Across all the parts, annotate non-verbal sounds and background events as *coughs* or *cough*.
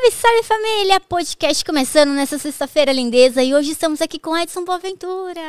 Salve, salve família! Podcast começando nessa sexta-feira lindeza e hoje estamos aqui com Edson Boaventura.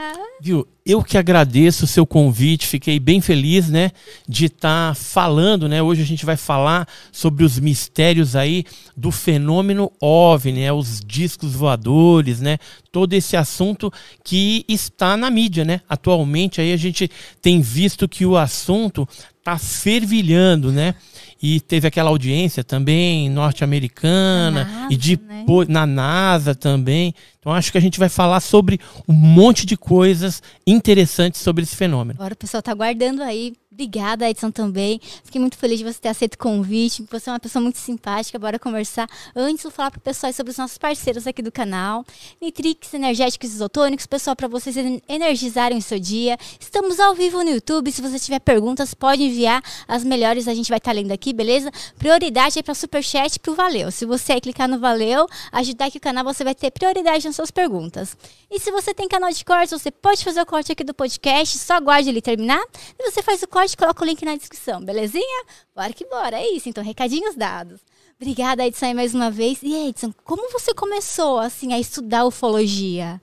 Viu? Eu que agradeço o seu convite, fiquei bem feliz, né, de estar tá falando, né? Hoje a gente vai falar sobre os mistérios aí do fenômeno OVNI, né, os discos voadores, né? Todo esse assunto que está na mídia, né? Atualmente aí a gente tem visto que o assunto está fervilhando, né? E teve aquela audiência também norte-americana e depois né? na NASA também. Então acho que a gente vai falar sobre um monte de coisas interessantes sobre esse fenômeno. Agora o pessoal está aguardando aí Obrigada, Edson, também. Fiquei muito feliz de você ter aceito o convite. Você é uma pessoa muito simpática. Bora conversar. Antes, vou falar para o pessoal sobre os nossos parceiros aqui do canal. Nitrix, Energéticos Isotônicos. Pessoal, para vocês energizarem o seu dia. Estamos ao vivo no YouTube. Se você tiver perguntas, pode enviar. As melhores a gente vai estar tá lendo aqui, beleza? Prioridade é para Superchat e para o Valeu. Se você clicar no Valeu, ajudar aqui o canal, você vai ter prioridade nas suas perguntas. E se você tem canal de cortes, você pode fazer o corte aqui do podcast. Só aguarde ele terminar. E você faz o corte corte, coloca o link na descrição, belezinha? Bora que bora, é isso. Então, recadinhos dados. Obrigada, Edson, mais uma vez. E Edson, como você começou assim a estudar ufologia?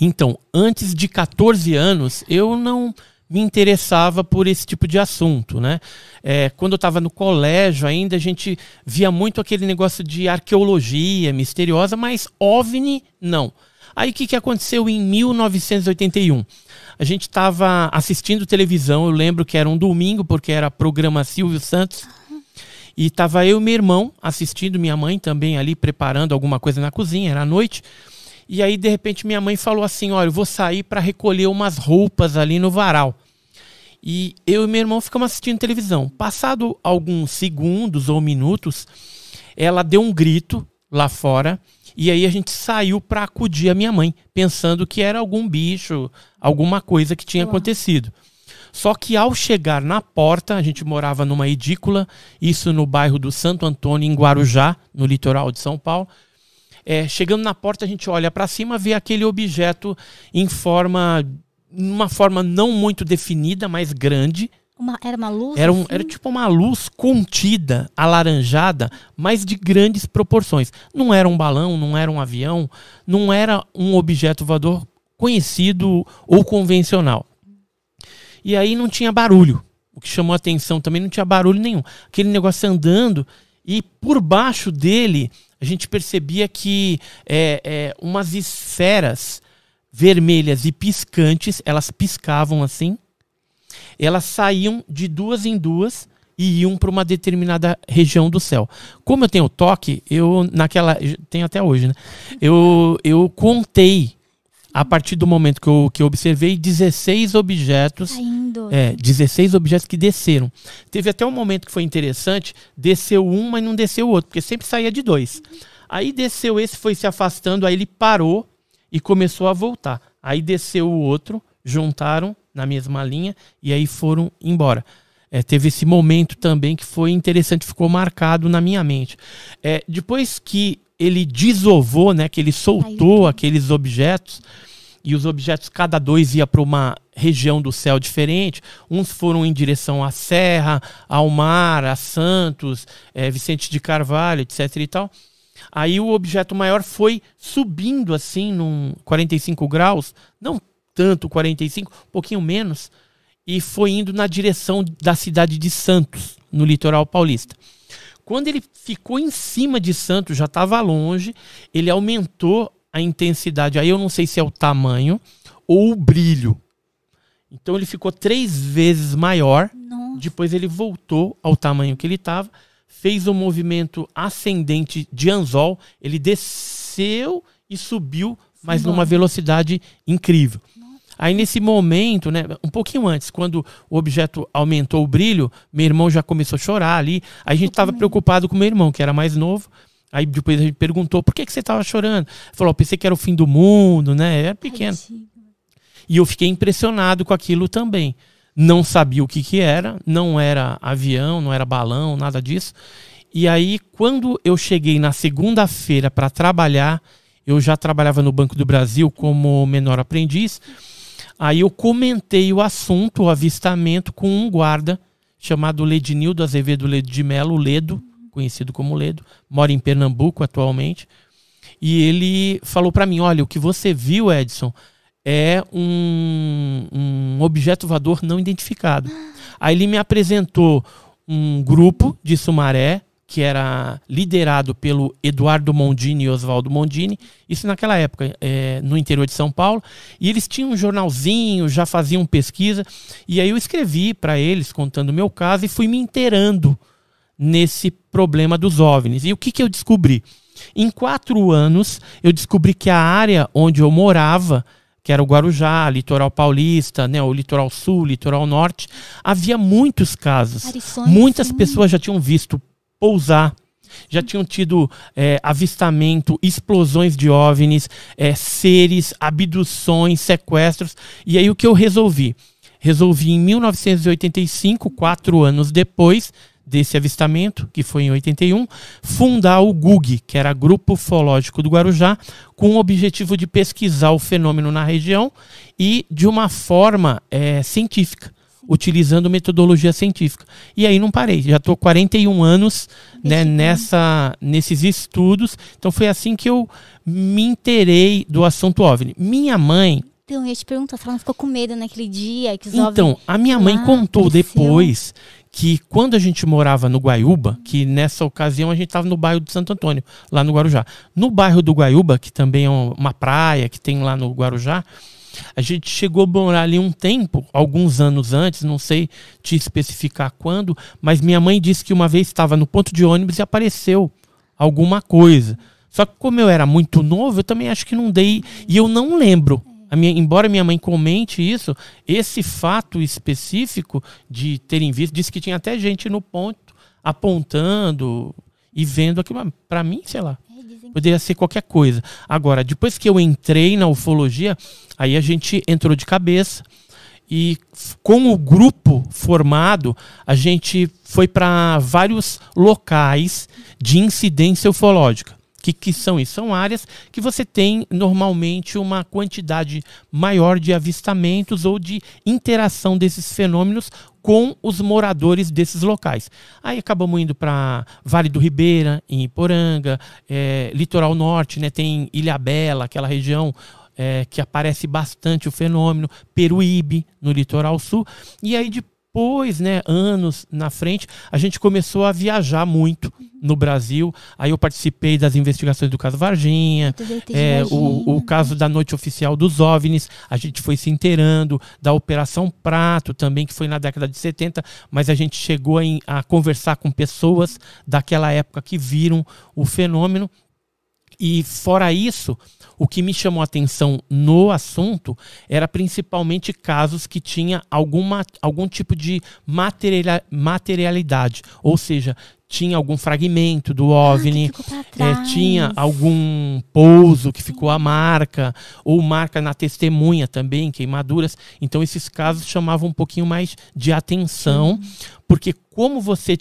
Então, antes de 14 anos, eu não me interessava por esse tipo de assunto, né? É, quando eu estava no colégio ainda, a gente via muito aquele negócio de arqueologia misteriosa, mas OVNI, não. Aí o que, que aconteceu em 1981? A gente estava assistindo televisão, eu lembro que era um domingo, porque era programa Silvio Santos. E estava eu e meu irmão assistindo, minha mãe também ali preparando alguma coisa na cozinha, era à noite. E aí, de repente, minha mãe falou assim: Olha, eu vou sair para recolher umas roupas ali no varal. E eu e meu irmão ficamos assistindo televisão. Passado alguns segundos ou minutos, ela deu um grito lá fora e aí a gente saiu para acudir a minha mãe, pensando que era algum bicho, alguma coisa que tinha acontecido. Só que ao chegar na porta, a gente morava numa edícula, isso no bairro do Santo Antônio, em Guarujá, no litoral de São Paulo. É, chegando na porta, a gente olha para cima, vê aquele objeto em forma, uma forma não muito definida, mas grande, uma, era uma luz? Era, um, assim? era tipo uma luz contida, alaranjada, mas de grandes proporções. Não era um balão, não era um avião, não era um objeto voador conhecido ou convencional. E aí não tinha barulho. O que chamou a atenção também não tinha barulho nenhum. Aquele negócio andando e por baixo dele a gente percebia que é, é, umas esferas vermelhas e piscantes, elas piscavam assim elas saíam de duas em duas e iam para uma determinada região do céu. Como eu tenho toque, eu naquela tenho até hoje, né? Eu eu contei a partir do momento que eu, que eu observei 16 objetos. Caindo. É, 16 objetos que desceram. Teve até um momento que foi interessante, desceu um, mas não desceu o outro, porque sempre saía de dois. Aí desceu esse, foi se afastando, aí ele parou e começou a voltar. Aí desceu o outro, juntaram na mesma linha e aí foram embora. É, teve esse momento também que foi interessante, ficou marcado na minha mente. É, depois que ele desovou, né, que ele soltou aqueles objetos, e os objetos, cada dois ia para uma região do céu diferente. Uns foram em direção à Serra, ao mar, a Santos, é, Vicente de Carvalho, etc. e tal. Aí o objeto maior foi subindo assim, num 45 graus, não tanto, 45, um pouquinho menos, e foi indo na direção da cidade de Santos, no litoral paulista. Quando ele ficou em cima de Santos, já estava longe, ele aumentou a intensidade. Aí eu não sei se é o tamanho ou o brilho. Então ele ficou três vezes maior. Nossa. Depois ele voltou ao tamanho que ele estava, fez um movimento ascendente de anzol. Ele desceu e subiu, mas numa velocidade incrível. Aí nesse momento, né, um pouquinho antes, quando o objeto aumentou o brilho, meu irmão já começou a chorar ali. Aí a gente estava preocupado com meu irmão, que era mais novo. Aí depois a gente perguntou, por que, que você estava chorando? Ele falou, pensei que era o fim do mundo, né? Era pequeno. E eu fiquei impressionado com aquilo também. Não sabia o que, que era, não era avião, não era balão, nada disso. E aí, quando eu cheguei na segunda-feira para trabalhar, eu já trabalhava no Banco do Brasil como menor aprendiz. Aí eu comentei o assunto, o avistamento, com um guarda chamado Ledinildo Azevedo Ledo de Melo, Ledo, conhecido como Ledo, mora em Pernambuco atualmente. E ele falou para mim: olha, o que você viu, Edson, é um, um objeto voador não identificado. Aí ele me apresentou um grupo de Sumaré, que era liderado pelo Eduardo Mondini e Oswaldo Mondini, isso naquela época, é, no interior de São Paulo, e eles tinham um jornalzinho, já faziam pesquisa, e aí eu escrevi para eles, contando o meu caso, e fui me inteirando nesse problema dos OVNIs. E o que, que eu descobri? Em quatro anos, eu descobri que a área onde eu morava, que era o Guarujá, litoral paulista, né, o litoral sul, litoral norte, havia muitos casos. Muitas sim. pessoas já tinham visto pousar, já tinham tido é, avistamento, explosões de OVNIs, é, seres, abduções, sequestros. E aí o que eu resolvi? Resolvi em 1985, quatro anos depois, desse avistamento, que foi em 81, fundar o GUG, que era Grupo Ufológico do Guarujá, com o objetivo de pesquisar o fenômeno na região e de uma forma é, científica, utilizando metodologia científica. E aí não parei, já estou 41 anos né, nessa, nesses estudos, então foi assim que eu me interei do assunto OVNI. Minha mãe, então, eu ia te perguntar se ela não ficou com medo naquele dia. Que os então, a minha mãe contou apareceu. depois que quando a gente morava no Guaiúba, que nessa ocasião a gente estava no bairro de Santo Antônio, lá no Guarujá. No bairro do Guaiúba, que também é uma praia que tem lá no Guarujá, a gente chegou a morar ali um tempo, alguns anos antes, não sei te especificar quando, mas minha mãe disse que uma vez estava no ponto de ônibus e apareceu alguma coisa. Só que como eu era muito novo, eu também acho que não dei, e eu não lembro minha, embora minha mãe comente isso, esse fato específico de terem visto, disse que tinha até gente no ponto apontando e vendo aquilo. Para mim, sei lá, poderia ser qualquer coisa. Agora, depois que eu entrei na ufologia, aí a gente entrou de cabeça e com o grupo formado, a gente foi para vários locais de incidência ufológica. O que, que são isso? São áreas que você tem normalmente uma quantidade maior de avistamentos ou de interação desses fenômenos com os moradores desses locais. Aí acabamos indo para Vale do Ribeira, em Iporanga, é, Litoral Norte, né, tem Ilha Bela, aquela região é, que aparece bastante o fenômeno, Peruíbe, no litoral sul. E aí depois, né, anos na frente, a gente começou a viajar muito no Brasil. Aí eu participei das investigações do caso Varginha, é, o, o, caso da noite oficial dos OVNIs. A gente foi se inteirando da Operação Prato também, que foi na década de 70, mas a gente chegou a, a conversar com pessoas daquela época que viram o fenômeno. E fora isso, o que me chamou a atenção no assunto era principalmente casos que tinha alguma, algum tipo de materialidade, ou seja, tinha algum fragmento do ah, OVNI, ah, é, tinha algum pouso que ficou a marca, ou marca na testemunha também, queimaduras. Então esses casos chamavam um pouquinho mais de atenção, porque como você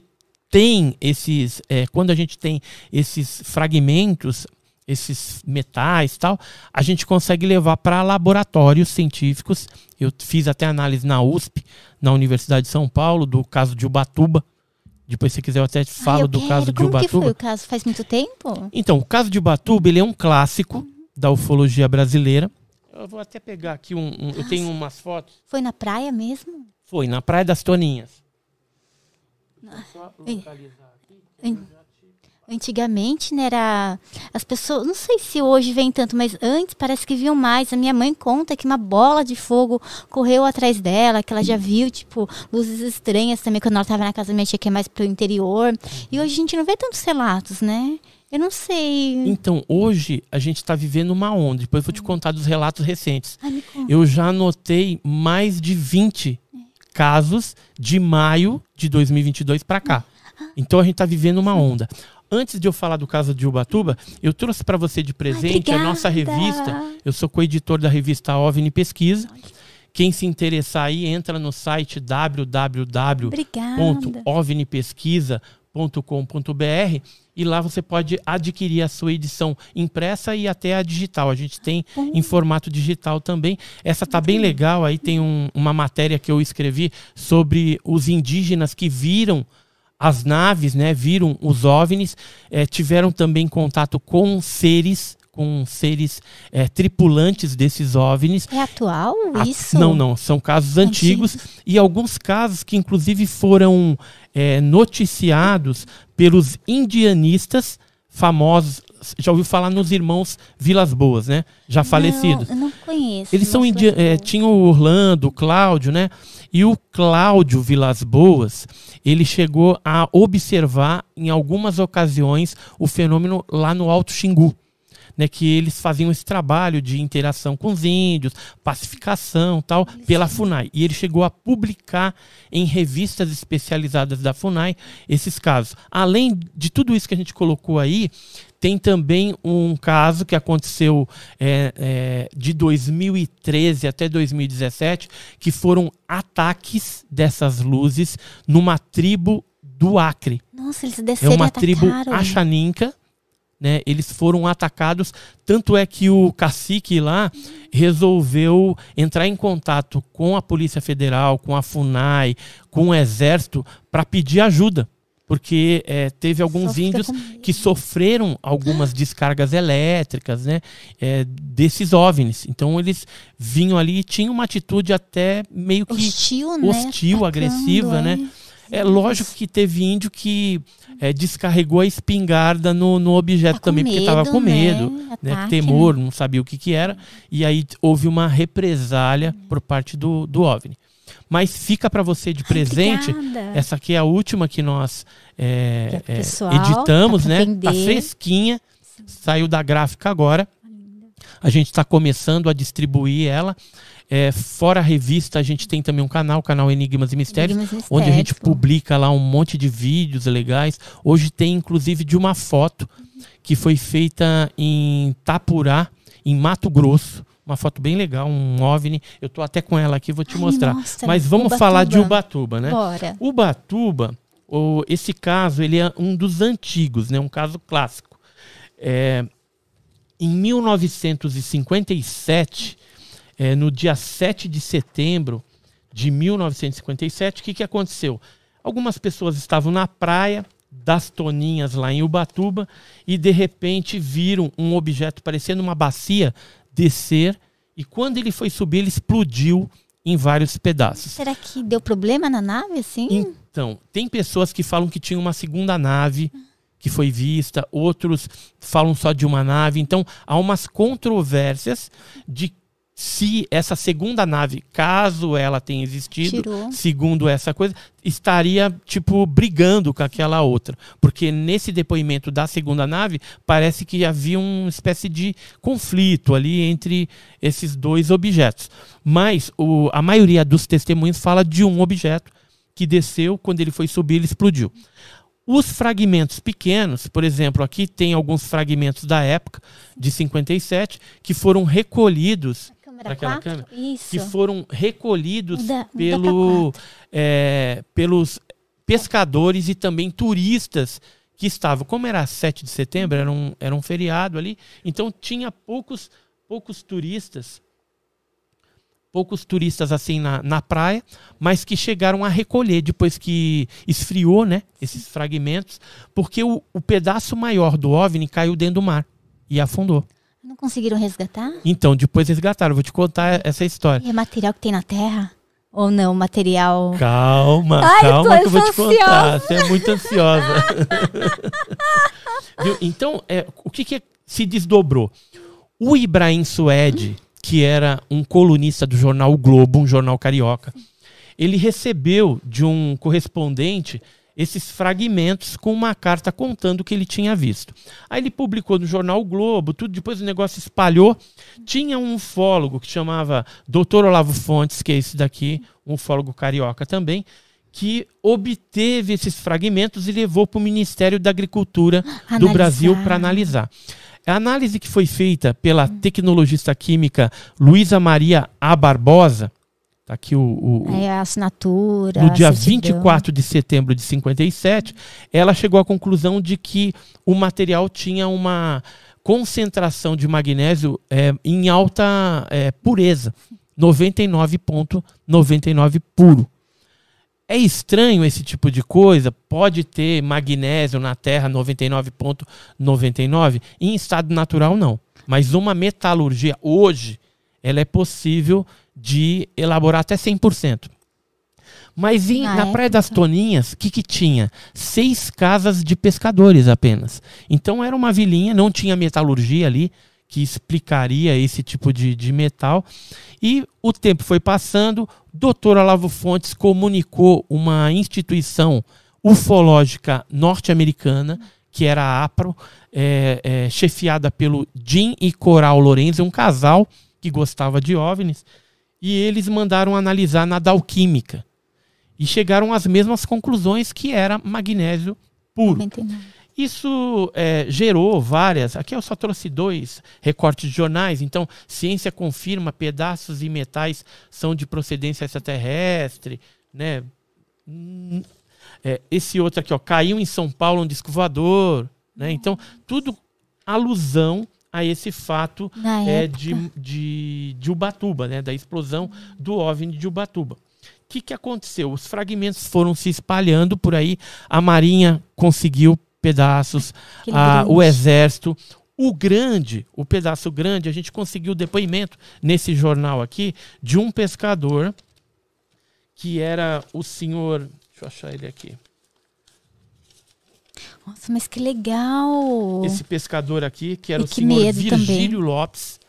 tem esses, é, quando a gente tem esses fragmentos, esses metais tal, a gente consegue levar para laboratórios científicos. Eu fiz até análise na USP, na Universidade de São Paulo, do caso de Ubatuba. Depois, se quiser, eu até falo do quero. caso de Como Ubatuba. Como foi o caso? Faz muito tempo? Então, o caso de Ubatuba, ele é um clássico da ufologia brasileira. Eu vou até pegar aqui um, um eu tenho umas fotos. Foi na praia mesmo? Foi, na Praia das Toninhas. Vou só localizar aqui. Antigamente, né, era as pessoas, não sei se hoje vem tanto, mas antes parece que viam mais. A minha mãe conta que uma bola de fogo correu atrás dela, que ela já viu, tipo, luzes estranhas também quando ela estava na casa da minha tia, que é mais pro interior. E hoje a gente não vê tantos relatos, né? Eu não sei. Então, hoje a gente está vivendo uma onda. Depois eu vou te contar dos relatos recentes. Ai, eu já anotei mais de 20 casos de maio de 2022 para cá. Ah. Então a gente está vivendo uma onda. Antes de eu falar do caso de Ubatuba, eu trouxe para você de presente Ai, a nossa revista. Eu sou co-editor da revista OVNI Pesquisa. Quem se interessar aí, entra no site www.ovnipesquisa.com.br e lá você pode adquirir a sua edição impressa e até a digital. A gente tem em formato digital também. Essa tá bem legal. Aí tem um, uma matéria que eu escrevi sobre os indígenas que viram as naves, né, viram os OVNIs, é, tiveram também contato com seres com seres é, tripulantes desses OVNIs. É atual isso? A, não, não. São casos antigos, antigos e alguns casos que inclusive foram é, noticiados pelos indianistas famosos. Já ouviu falar nos irmãos Vilas Boas, né? Já falecidos. Não, eu não conheço. Eles são é, tinha o Orlando, o Cláudio, né? E o Cláudio Vilas Boas, ele chegou a observar em algumas ocasiões o fenômeno lá no Alto Xingu né, que eles faziam esse trabalho de interação com os índios, pacificação tal, pela FUNAI. E ele chegou a publicar em revistas especializadas da FUNAI esses casos. Além de tudo isso que a gente colocou aí, tem também um caso que aconteceu é, é, de 2013 até 2017, que foram ataques dessas luzes numa tribo do Acre. Nossa, eles desceram É uma tribo achaninca né, eles foram atacados. Tanto é que o cacique lá resolveu entrar em contato com a Polícia Federal, com a FUNAI, com o Exército, para pedir ajuda. Porque é, teve alguns índios que sofreram algumas descargas elétricas né, é, desses OVNIs. Então eles vinham ali e tinham uma atitude até meio que hostil, né? hostil agressiva, né? É lógico que teve índio que é, descarregou a espingarda no, no objeto tá também, porque estava com medo, né? né? Ataque, temor, né? não sabia o que, que era. E aí houve uma represália por parte do, do OVNI. Mas fica para você de presente. Obrigada. Essa aqui é a última que nós é, é, editamos, né? Tá fresquinha. Saiu da gráfica agora. A gente está começando a distribuir ela. É, fora a revista, a gente tem também um canal, o canal Enigmas e Mistérios, Enigmas Mistérios, onde a gente publica lá um monte de vídeos legais. Hoje tem inclusive de uma foto que foi feita em Tapurá, em Mato Grosso. Uma foto bem legal, um OVNI. Eu estou até com ela aqui, vou te Ai, mostrar. Nossa, Mas vamos Ubatuba. falar de Ubatuba, né? Bora. Ubatuba, o, esse caso, ele é um dos antigos, né? Um caso clássico. É, em 1957, é, no dia 7 de setembro de 1957, o que, que aconteceu? Algumas pessoas estavam na praia das Toninhas, lá em Ubatuba, e de repente viram um objeto parecendo uma bacia descer, e quando ele foi subir, ele explodiu em vários pedaços. Será que deu problema na nave, assim? Então, tem pessoas que falam que tinha uma segunda nave que foi vista, outros falam só de uma nave. Então, há umas controvérsias de se essa segunda nave, caso ela tenha existido, Tirou. segundo essa coisa, estaria tipo brigando com aquela outra, porque nesse depoimento da segunda nave parece que havia uma espécie de conflito ali entre esses dois objetos. Mas o, a maioria dos testemunhos fala de um objeto que desceu, quando ele foi subir, ele explodiu. Os fragmentos pequenos, por exemplo, aqui tem alguns fragmentos da época, de 57, que foram recolhidos aquela câmera, Isso. que foram recolhidos muda, pelo, é, pelos pescadores e também turistas que estavam. Como era 7 de setembro, era um, era um feriado ali, então tinha poucos, poucos turistas poucos turistas assim na, na praia, mas que chegaram a recolher depois que esfriou, né, esses fragmentos, porque o, o pedaço maior do OVNI caiu dentro do mar e afundou. Não conseguiram resgatar? Então, depois resgataram. Vou te contar essa história. E é material que tem na Terra? Ou não, material. Calma, Ai, calma que eu vou te contar. Você é muito ansiosa. *laughs* então, é, o que, que se desdobrou? O Ibrahim Suede, que era um colunista do jornal o Globo, um jornal carioca, ele recebeu de um correspondente esses fragmentos com uma carta contando o que ele tinha visto. Aí ele publicou no jornal o Globo, tudo, depois o negócio espalhou. Tinha um ufólogo que chamava Dr. Olavo Fontes, que é esse daqui, um ufólogo carioca também, que obteve esses fragmentos e levou para o Ministério da Agricultura analisar. do Brasil para analisar. A análise que foi feita pela tecnologista química Luísa Maria A. Barbosa, Tá aqui o, o, é a assinatura. No dia 24 de setembro de 57, ela chegou à conclusão de que o material tinha uma concentração de magnésio é, em alta é, pureza, 99,99 ,99 puro. é estranho esse tipo de coisa? Pode ter magnésio na Terra 99,99? Em estado natural, não. Mas uma metalurgia hoje, ela é possível de elaborar até 100%. Mas em, na, na Praia das Toninhas, o que, que tinha? Seis casas de pescadores apenas. Então era uma vilinha, não tinha metalurgia ali que explicaria esse tipo de, de metal. E o tempo foi passando, doutor Olavo Fontes comunicou uma instituição ufológica norte-americana, que era a APRO, é, é, chefiada pelo Jim e Coral Lorenzo, um casal que gostava de OVNIs, e eles mandaram analisar na Dalquímica. E chegaram às mesmas conclusões que era magnésio puro. 99. Isso é, gerou várias. Aqui eu só trouxe dois recortes de jornais. Então, ciência confirma pedaços e metais são de procedência extraterrestre, né? Hum, é, esse outro aqui, ó, caiu em São Paulo um disco voador, né? Então, tudo alusão a esse fato é, de, de, de Ubatuba, né? Da explosão do OVNI de Ubatuba. O que, que aconteceu? Os fragmentos foram se espalhando por aí. A Marinha conseguiu pedaços, a, o exército. O grande, o pedaço grande, a gente conseguiu depoimento nesse jornal aqui de um pescador que era o senhor. Deixa eu achar ele aqui. Nossa, mas que legal! Esse pescador aqui, que era e o senhor Virgílio também. Lopes.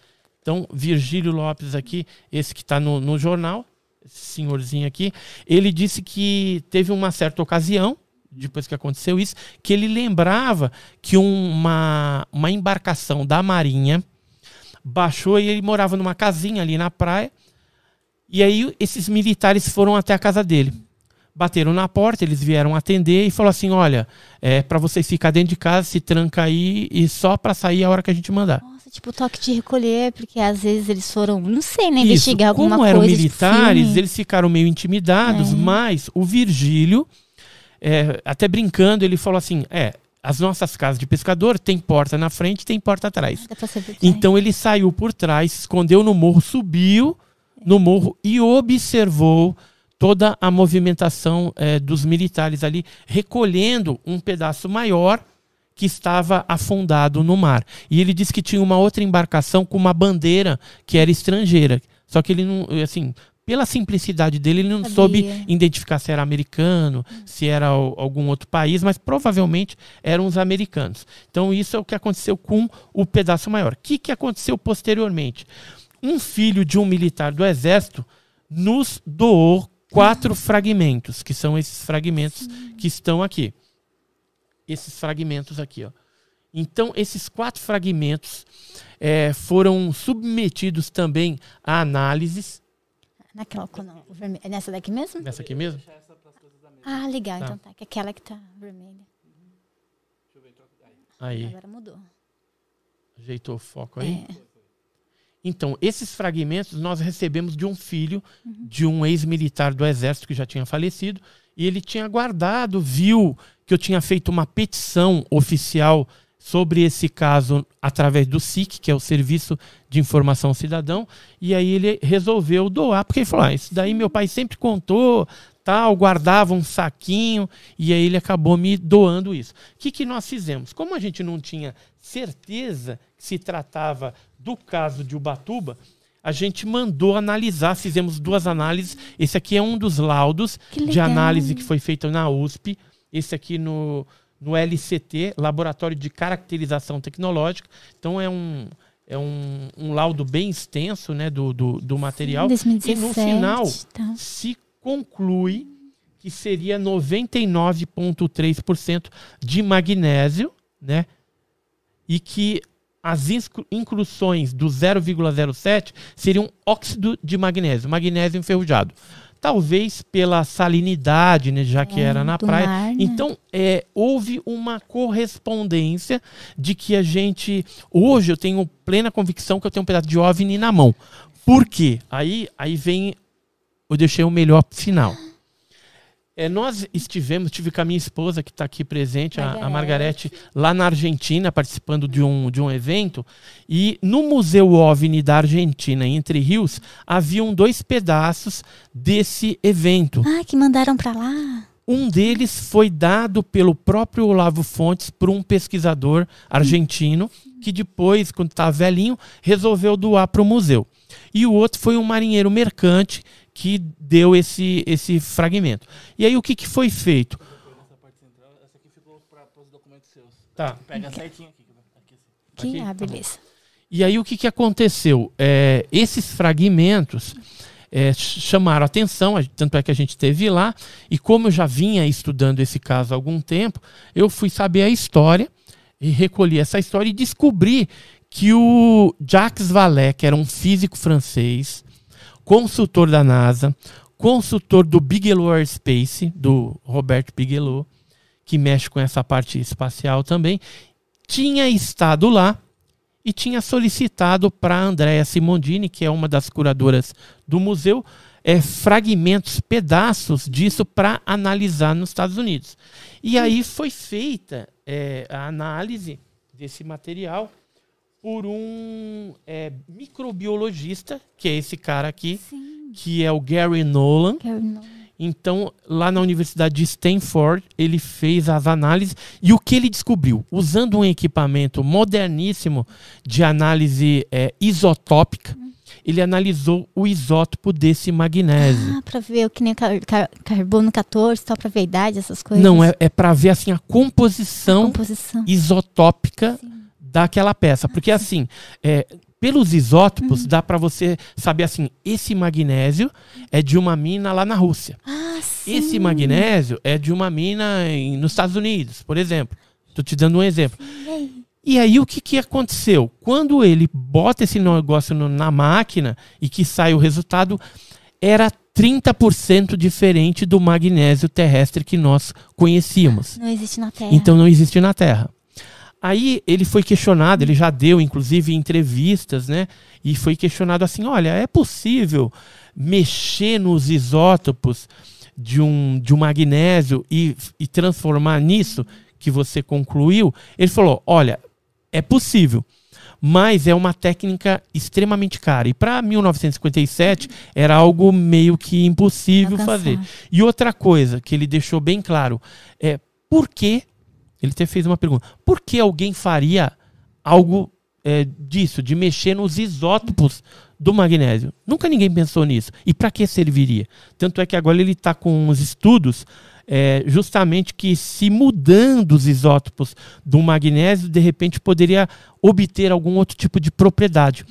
Então, Virgílio Lopes aqui, esse que está no, no jornal, esse senhorzinho aqui, ele disse que teve uma certa ocasião depois que aconteceu isso, que ele lembrava que uma, uma embarcação da Marinha baixou e ele morava numa casinha ali na praia. E aí esses militares foram até a casa dele. Bateram na porta, eles vieram atender e falou assim: "Olha, é para vocês ficar dentro de casa, se tranca aí e só para sair a hora que a gente mandar". Nossa, tipo toque de recolher, porque às vezes eles foram, não sei, né, investigar Isso, alguma coisa. Como eram militares, eles ficaram meio intimidados, é. mas o Virgílio é, até brincando, ele falou assim: é, as nossas casas de pescador tem porta na frente tem porta atrás. Então ele saiu por trás, escondeu no morro, subiu no morro e observou toda a movimentação é, dos militares ali, recolhendo um pedaço maior que estava afundado no mar. E ele disse que tinha uma outra embarcação com uma bandeira que era estrangeira. Só que ele não, assim, pela simplicidade dele, ele não Sabia. soube identificar se era americano, se era algum outro país, mas provavelmente eram os americanos. Então, isso é o que aconteceu com o pedaço maior. O que, que aconteceu posteriormente? Um filho de um militar do exército nos doou quatro fragmentos, que são esses fragmentos Sim. que estão aqui. Esses fragmentos aqui, ó. Então, esses quatro fragmentos é, foram submetidos também a análises Naquela o vermelho. É nessa daqui mesmo? Nessa aqui mesmo? Ah, legal. Tá. Então tá. Que é aquela que tá vermelha. Aí. Agora mudou. Ajeitou o foco aí? É. Então, esses fragmentos nós recebemos de um filho de um ex-militar do exército que já tinha falecido. E ele tinha guardado, viu que eu tinha feito uma petição oficial sobre esse caso através do SIC, que é o Serviço de Informação Cidadão, e aí ele resolveu doar, porque ele falou: ah, isso daí meu pai sempre contou, tal, guardava um saquinho, e aí ele acabou me doando isso. O que, que nós fizemos? Como a gente não tinha certeza se tratava do caso de Ubatuba, a gente mandou analisar, fizemos duas análises. Esse aqui é um dos laudos de análise que foi feito na USP. Esse aqui no, no LCT, Laboratório de Caracterização Tecnológica. Então é um, é um, um laudo bem extenso né, do, do, do material. Sim, 2017, e no final tá. se conclui que seria 99,3% de magnésio, né? E que as inclusões do 0,07 seriam óxido de magnésio, magnésio enferrujado talvez pela salinidade, né, já que é, era na praia. Mar, né? Então, é, houve uma correspondência de que a gente. Hoje eu tenho plena convicção que eu tenho um pedaço de OVNI na mão. Por quê? Aí, aí vem. Eu deixei o melhor final. É, nós estivemos, tive com a minha esposa que está aqui presente, a, a Margarete. Margarete, lá na Argentina, participando de um, de um evento. E no Museu OVNI da Argentina, em Entre Rios, haviam dois pedaços desse evento. Ah, que mandaram pra lá. Um deles foi dado pelo próprio Olavo Fontes para um pesquisador argentino, que depois, quando estava velhinho, resolveu doar para o museu. E o outro foi um marinheiro mercante que deu esse, esse fragmento. E aí o que, que foi feito? Essa parte central, essa aqui ficou para os documentos seus. Tá. Pega certinho aqui. aqui assim. Aqui? ah, Tá bom. beleza. E aí o que, que aconteceu? É, esses fragmentos é, ch- chamaram a atenção, tanto é que a gente esteve lá, e como eu já vinha estudando esse caso há algum tempo, eu fui saber a história e recolhi essa história e descobri que o Jacques Vallée, que era um físico francês, consultor da NASA, consultor do Bigelow Aerospace, do Robert Bigelow, que mexe com essa parte espacial também, tinha estado lá e tinha solicitado para a Andrea Simondini, que é uma das curadoras do museu, é, fragmentos, pedaços disso para analisar nos Estados Unidos. E aí foi feita é, a análise desse material por um é, microbiologista, que é esse cara aqui, Sim. que é o Gary Nolan. Quero não. Então, lá na Universidade de Stanford, ele fez as análises e o que ele descobriu? Usando um equipamento moderníssimo de análise é, isotópica, ele analisou o isótopo desse magnésio. Ah, pra ver o que nem car car- carbono 14, tal, pra ver a idade, essas coisas. Não, é, é para ver assim a composição Composição. isotópica daquela peça. Porque assim, é, pelos isótopos, dá para você saber assim, esse magnésio é de uma mina lá na Rússia. Ah, sim. Esse magnésio é de uma mina em- nos Estados Unidos, por exemplo. Estou te dando um exemplo. E aí o que, que aconteceu? Quando ele bota esse negócio no- na máquina e que sai o resultado, era 30% diferente do magnésio terrestre que nós conhecíamos. Não existe na Terra. Então não existe na Terra. Aí ele foi questionado, ele já deu inclusive entrevistas, né? E foi questionado assim: olha, é possível mexer nos isótopos de um, de um magnésio e, e transformar nisso que você concluiu? Ele falou: olha, é possível. Mas é uma técnica extremamente cara. E para 1957 era algo meio que impossível Alcançar. fazer. E outra coisa que ele deixou bem claro é por que ele até fez uma pergunta: por que alguém faria algo é, disso, de mexer nos isótopos do magnésio? Nunca ninguém pensou nisso. E para que serviria? Tanto é que agora ele está com uns estudos é, justamente que se mudando os isótopos do magnésio, de repente poderia obter algum outro tipo de propriedade.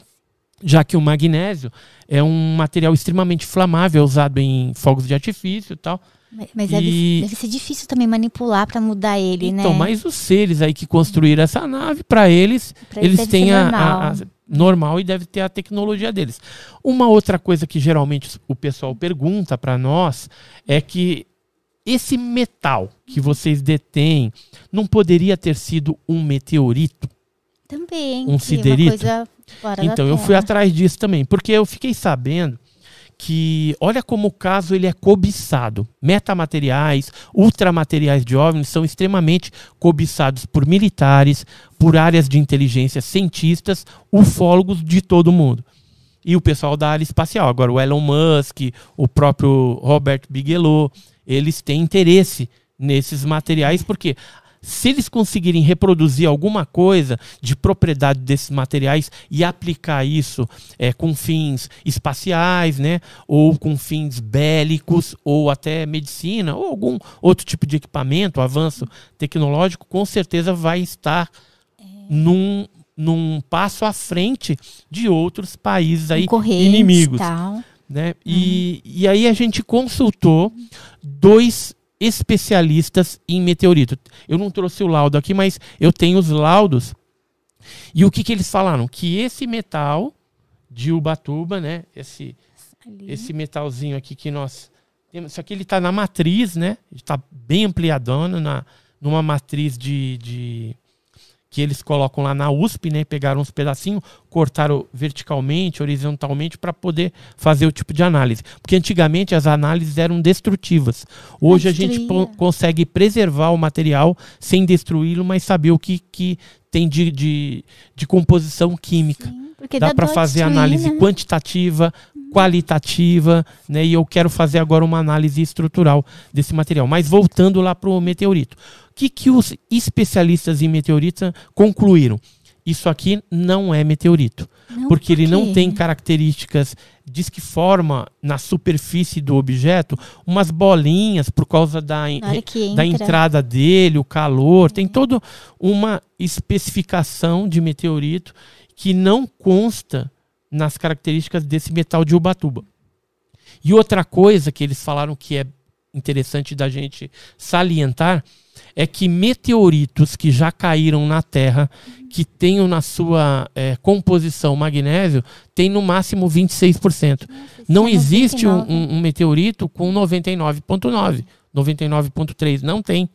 Já que o magnésio é um material extremamente inflamável, usado em fogos de artifício e tal. Mas, mas E- deve, deve ser difícil também manipular pra mudar ele, Então, né? mas os seres aí que construíram essa nave, para eles, Pra eles eles deve têm a, normal. a- a- normal e deve ter a tecnologia deles. Uma outra coisa que geralmente o pessoal pergunta para nós é que esse metal que vocês detêm não poderia ter sido um meteorito? Também. um é siderito? Então, eu fui atrás disso também, porque eu fiquei sabendo que, olha como o caso ele é cobiçado. Metamateriais, ultramateriais de OVNIs são extremamente cobiçados por militares, por áreas de inteligência, cientistas, ufólogos de todo mundo. E o pessoal da área espacial. Agora, o Elon Musk, o próprio Robert Bigelow, eles têm interesse nesses materiais, porque se eles conseguirem reproduzir alguma coisa de propriedade desses materiais e aplicar isso é, com fins espaciais, né, ou com fins bélicos, ou até medicina, ou algum outro tipo de equipamento, avanço tecnológico, com certeza vai estar num, num passo à frente de outros países aí inimigos Tal. né? E, e aí a gente consultou dois especialistas em meteorito. Eu não trouxe o laudo aqui, mas eu tenho os laudos. E o que, que eles falaram? Que esse metal de Ubatuba, né? Esse, Ali. esse metalzinho aqui que nós temos. Isso aqui ele está na matriz, né? Está bem ampliadona, na, numa matriz de, de que eles colocam lá na USP, né? Pegaram uns pedacinhos, cortaram verticalmente, horizontalmente para poder fazer o tipo de análise. Porque antigamente as análises eram destrutivas. Hoje a gente consegue preservar o material sem destruí-lo, mas saber o que, que tem de, de, de composição química. Sim, Dá dá para fazer destruir, análise né? quantitativa, qualitativa, né? E eu quero fazer agora uma análise estrutural desse material. Mas voltando lá para o meteorito. O que, que os especialistas em meteorito concluíram? Isso aqui não é meteorito. Não, porque ele por não quê? tem características, diz que forma na superfície do objeto umas bolinhas por causa da, que da entra, entrada dele, o calor, tem toda uma especificação de meteorito que não consta nas características desse metal de Ubatuba. E outra coisa que eles falaram que é interessante da gente salientar é que meteoritos que já caíram na Terra, que tenham na sua eh, composição magnésio, tem no máximo 26%. Não existe um, 99. um- um meteorito com 99,9, 99,3, não tem.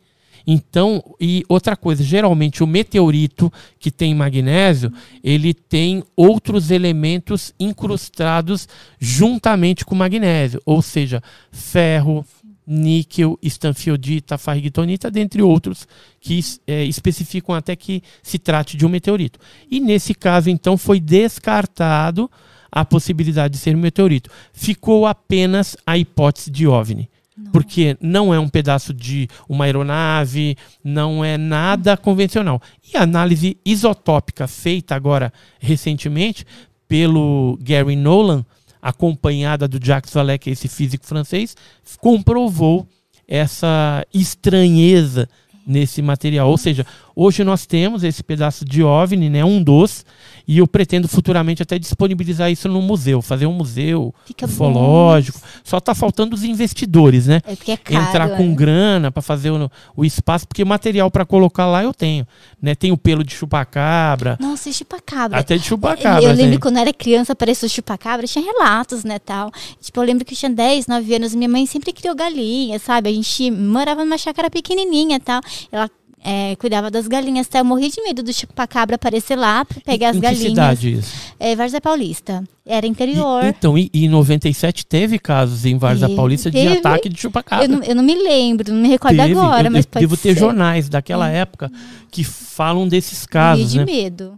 Então, e outra coisa, geralmente o meteorito que tem magnésio, ele tem outros elementos incrustados juntamente com magnésio, ou seja, ferro, níquel, estanfiodita, farrigitonita, dentre outros que eh, especificam até que se trate de um meteorito. E nesse caso, então, foi descartado a possibilidade de ser um meteorito. Ficou apenas a hipótese de OVNI. Porque não é um pedaço de uma aeronave, não é nada convencional. E a análise isotópica feita agora recentemente pelo Gary Nolan, acompanhada do Jacques Vallée, que é esse físico francês, comprovou essa estranheza nesse material. Ou seja, hoje nós temos esse pedaço de OVNI, né, um dos, e eu pretendo futuramente até disponibilizar isso no museu, fazer um museu Fica bom. ufológico. Só está faltando os investidores, né? É porque é caro. Entrar com é. grana para fazer o, o espaço, porque material para colocar lá eu tenho, né? Tem o pelo de chupacabra, Nossa, chupacabra. até de chupacabra. eu lembro tem. quando eu era criança, apareceu chupacabra, tinha relatos, né, tal. Tipo, eu lembro que eu tinha 10, 9 anos, minha mãe sempre criou galinha, sabe? A gente morava numa chácara pequenininha, tal. Ela é, cuidava das galinhas, tal. Eu morri de medo do chupacabra aparecer lá pra pegar as em galinhas. que cidade isso? É, Várzea Paulista. Era E- interior. então, e, e em 97 teve casos em Várzea Teve, Paulista de teve. ataque de chupacabra. eu, não, eu não me lembro, não me recordo Teve, agora, eu, mas eu pode devo ter ser. jornais daquela época que falam desses Morri casos, de né? medo.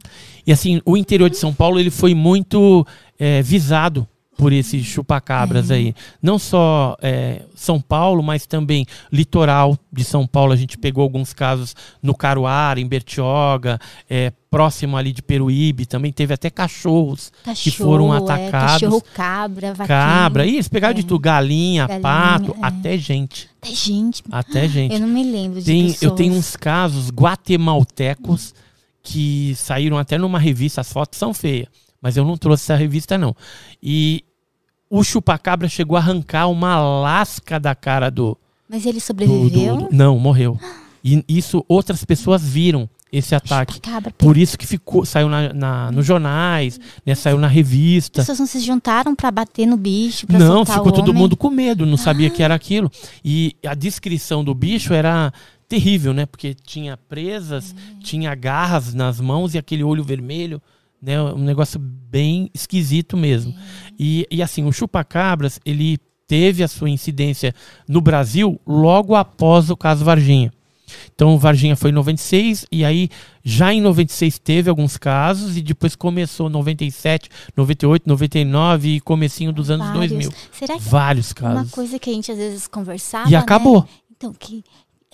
E assim, o interior de São Paulo ele foi muito é, visado por esses chupacabras aí. Não só é, São Paulo, mas também litoral de São Paulo. A gente pegou alguns casos no Caruara, em Bertioga, é, próximo ali de Peruíbe. Também teve até cachorros Cachorro, foram é, atacados. cachorro, cabra, vaquinha. cabra. Ih, eles pegaram de tudo. Galinha, Galinha, pato, é. até gente. Até gente. Até gente. Eu não me lembro de Tem, pessoas. eu tenho uns casos guatemaltecos que saíram até numa revista, as fotos são feias, mas eu não trouxe essa revista não. E o chupacabra chegou a arrancar uma lasca da cara do, Mas ele do- sobreviveu? do- do- não, morreu. E isso outras pessoas viram esse ataque. Chupacabra. Por isso que ficou, saiu na, na- nos jornais, né, saiu na As revista. pessoas não se juntaram pra bater no bicho, pra Não, ficou todo homem? mundo com medo, não sabia que era aquilo. E a descrição do bicho era terrível, né? Porque tinha presas, tinha garras nas mãos e aquele olho vermelho, né? Um negócio bem esquisito mesmo. E, e assim, o chupacabras, ele teve a sua incidência no Brasil logo após o caso Varginha. Então, o Varginha foi em 96, e aí já em 96 teve alguns casos, e depois começou 97, 98, 99 e comecinho dos anos Vários. 2000. Será que Vários uma casos. coisa que a gente às vezes conversava, E né? acabou. Então, que...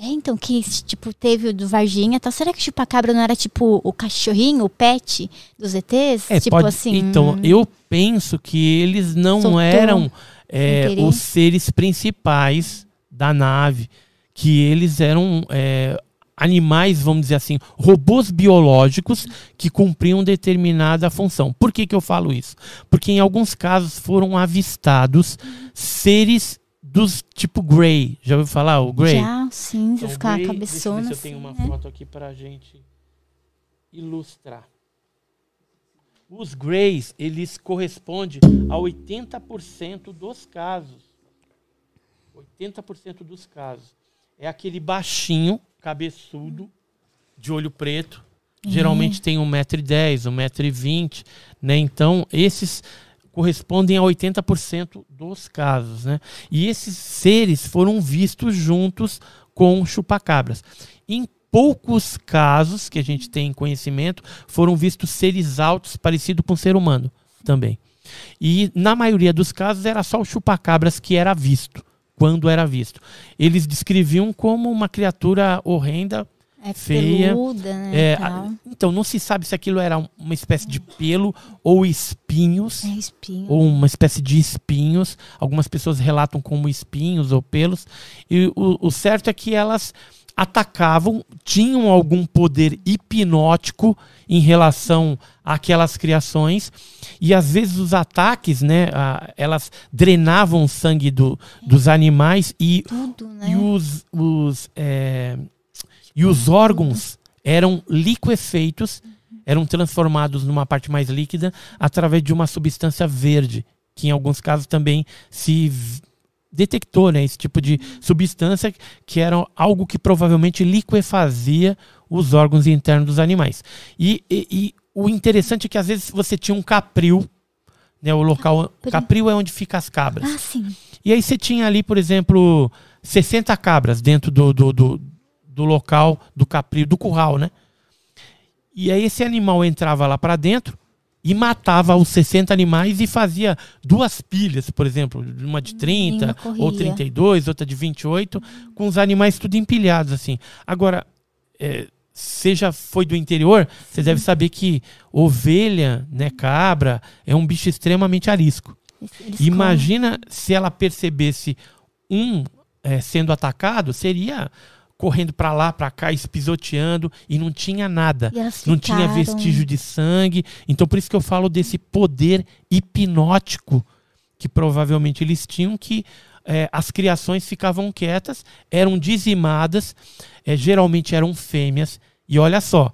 É, então, que, tipo, teve o do Varginha, tá? Será que o chupacabra não era, tipo, o cachorrinho, o pet dos ETs? É, tipo pode- assim... Então, eu penso que eles não Soltou eram é, os seres principais da nave, que eles eram é, animais, vamos dizer assim, robôs biológicos que cumpriam determinada função. Por que, que eu falo isso? Porque em alguns casos foram avistados seres dos tipo Grey. Já ouviu falar o Grey? Já, cinzas, Então, com a cabeçona, Deixa eu ver se eu tenho assim, uma né? foto aqui pra gente ilustrar. Os Greys, eles correspondem a 80% dos casos. 80% dos casos. É aquele baixinho, cabeçudo, de olho preto, Geralmente tem 1,10m, 1,20m, né? Então, esses correspondem a 80% dos casos, né? E esses seres foram vistos juntos com chupacabras. Em poucos casos que a gente tem conhecimento, foram vistos seres altos parecidos com o ser humano também. E na maioria dos casos era só o chupacabras que era visto, quando era visto. Eles descreviam como uma criatura horrenda, É feia. peluda, né? É, a- então não se sabe se aquilo era um- uma espécie de pelo ou espinhos É espinho. ou uma espécie de espinhos. Algumas pessoas relatam como espinhos ou pelos. E o, o certo é que elas atacavam, tinham algum poder hipnótico em relação àquelas criações. E às vezes os ataques, né, a- elas drenavam o sangue do, dos animais e Tudo, né? e os, os, é, e os órgãos eram liquefeitos, eram transformados numa parte mais líquida através de uma substância verde, que em alguns casos também se detectou né, esse tipo de substância, que era algo que provavelmente liquefazia os órgãos internos dos animais. E, e- e o interessante é que às vezes você tinha um capril, né, o local. Capril. Capril é onde ficam as cabras. Ah, sim. E aí você tinha ali, por exemplo, 60 cabras dentro do, do, do, do local do capril, do curral, né? E aí esse animal entrava lá para dentro e matava os 60 animais e fazia duas pilhas, por exemplo, uma de 30 Nenhuma corria. ou 32, outra de 28, com os animais tudo empilhados assim. Agora, é, você já foi do interior, você deve saber que ovelha, né, cabra, é um bicho extremamente arisco. Eles- Imagina se ela percebesse um eh, sendo atacado, seria correndo para lá, para cá, espisoteando e não tinha nada. Não tinha vestígio de sangue. Então por isso que eu falo desse poder hipnótico que provavelmente eles tinham que eh, as criações ficavam quietas, eram dizimadas, eh, geralmente eram fêmeas. E olha só,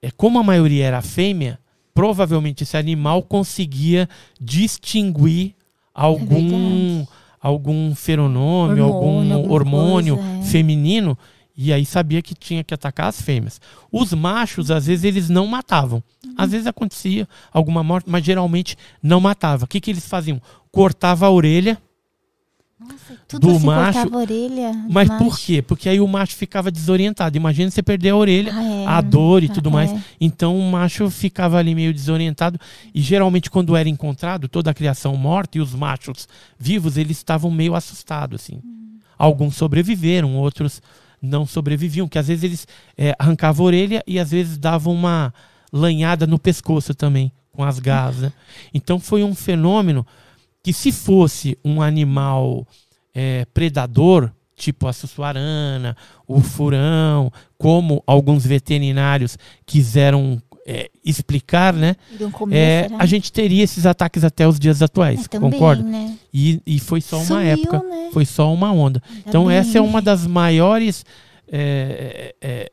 é como a maioria era fêmea, provavelmente esse animal conseguia distinguir algum algum feronômio, Hormônio, algum hormônio coisa, é. feminino e aí sabia que tinha que atacar as fêmeas. Os machos às vezes eles não matavam. Uhum. Às vezes acontecia alguma morte, mas geralmente não matava. O que que eles faziam? Cortava a orelha Nossa, tudo do macho, cortava a orelha. do mas macho. por quê? Porque aí o macho ficava desorientado. Imagina você perder a orelha, Ah, é. a dor e Ah, tudo mais. é. Então o macho ficava ali meio desorientado. E geralmente, quando era encontrado, toda a criação morta e os machos vivos, eles estavam meio assustados. Assim. Alguns sobreviveram, outros não sobreviviam. Que às vezes eles eh, arrancavam a orelha e às vezes davam uma lanhada no pescoço também, com as garras. né? Então foi um fenômeno que, se fosse um animal eh, predador, tipo a sussuarana, o furão, como alguns veterinários quiseram eh, explicar, né? É, será? a gente teria esses ataques até os dias atuais, É, também, concorda? Né? E, e foi só uma Sumiu, época, né? foi só uma onda. Ainda Então bem. essa é uma das maiores é, é, é,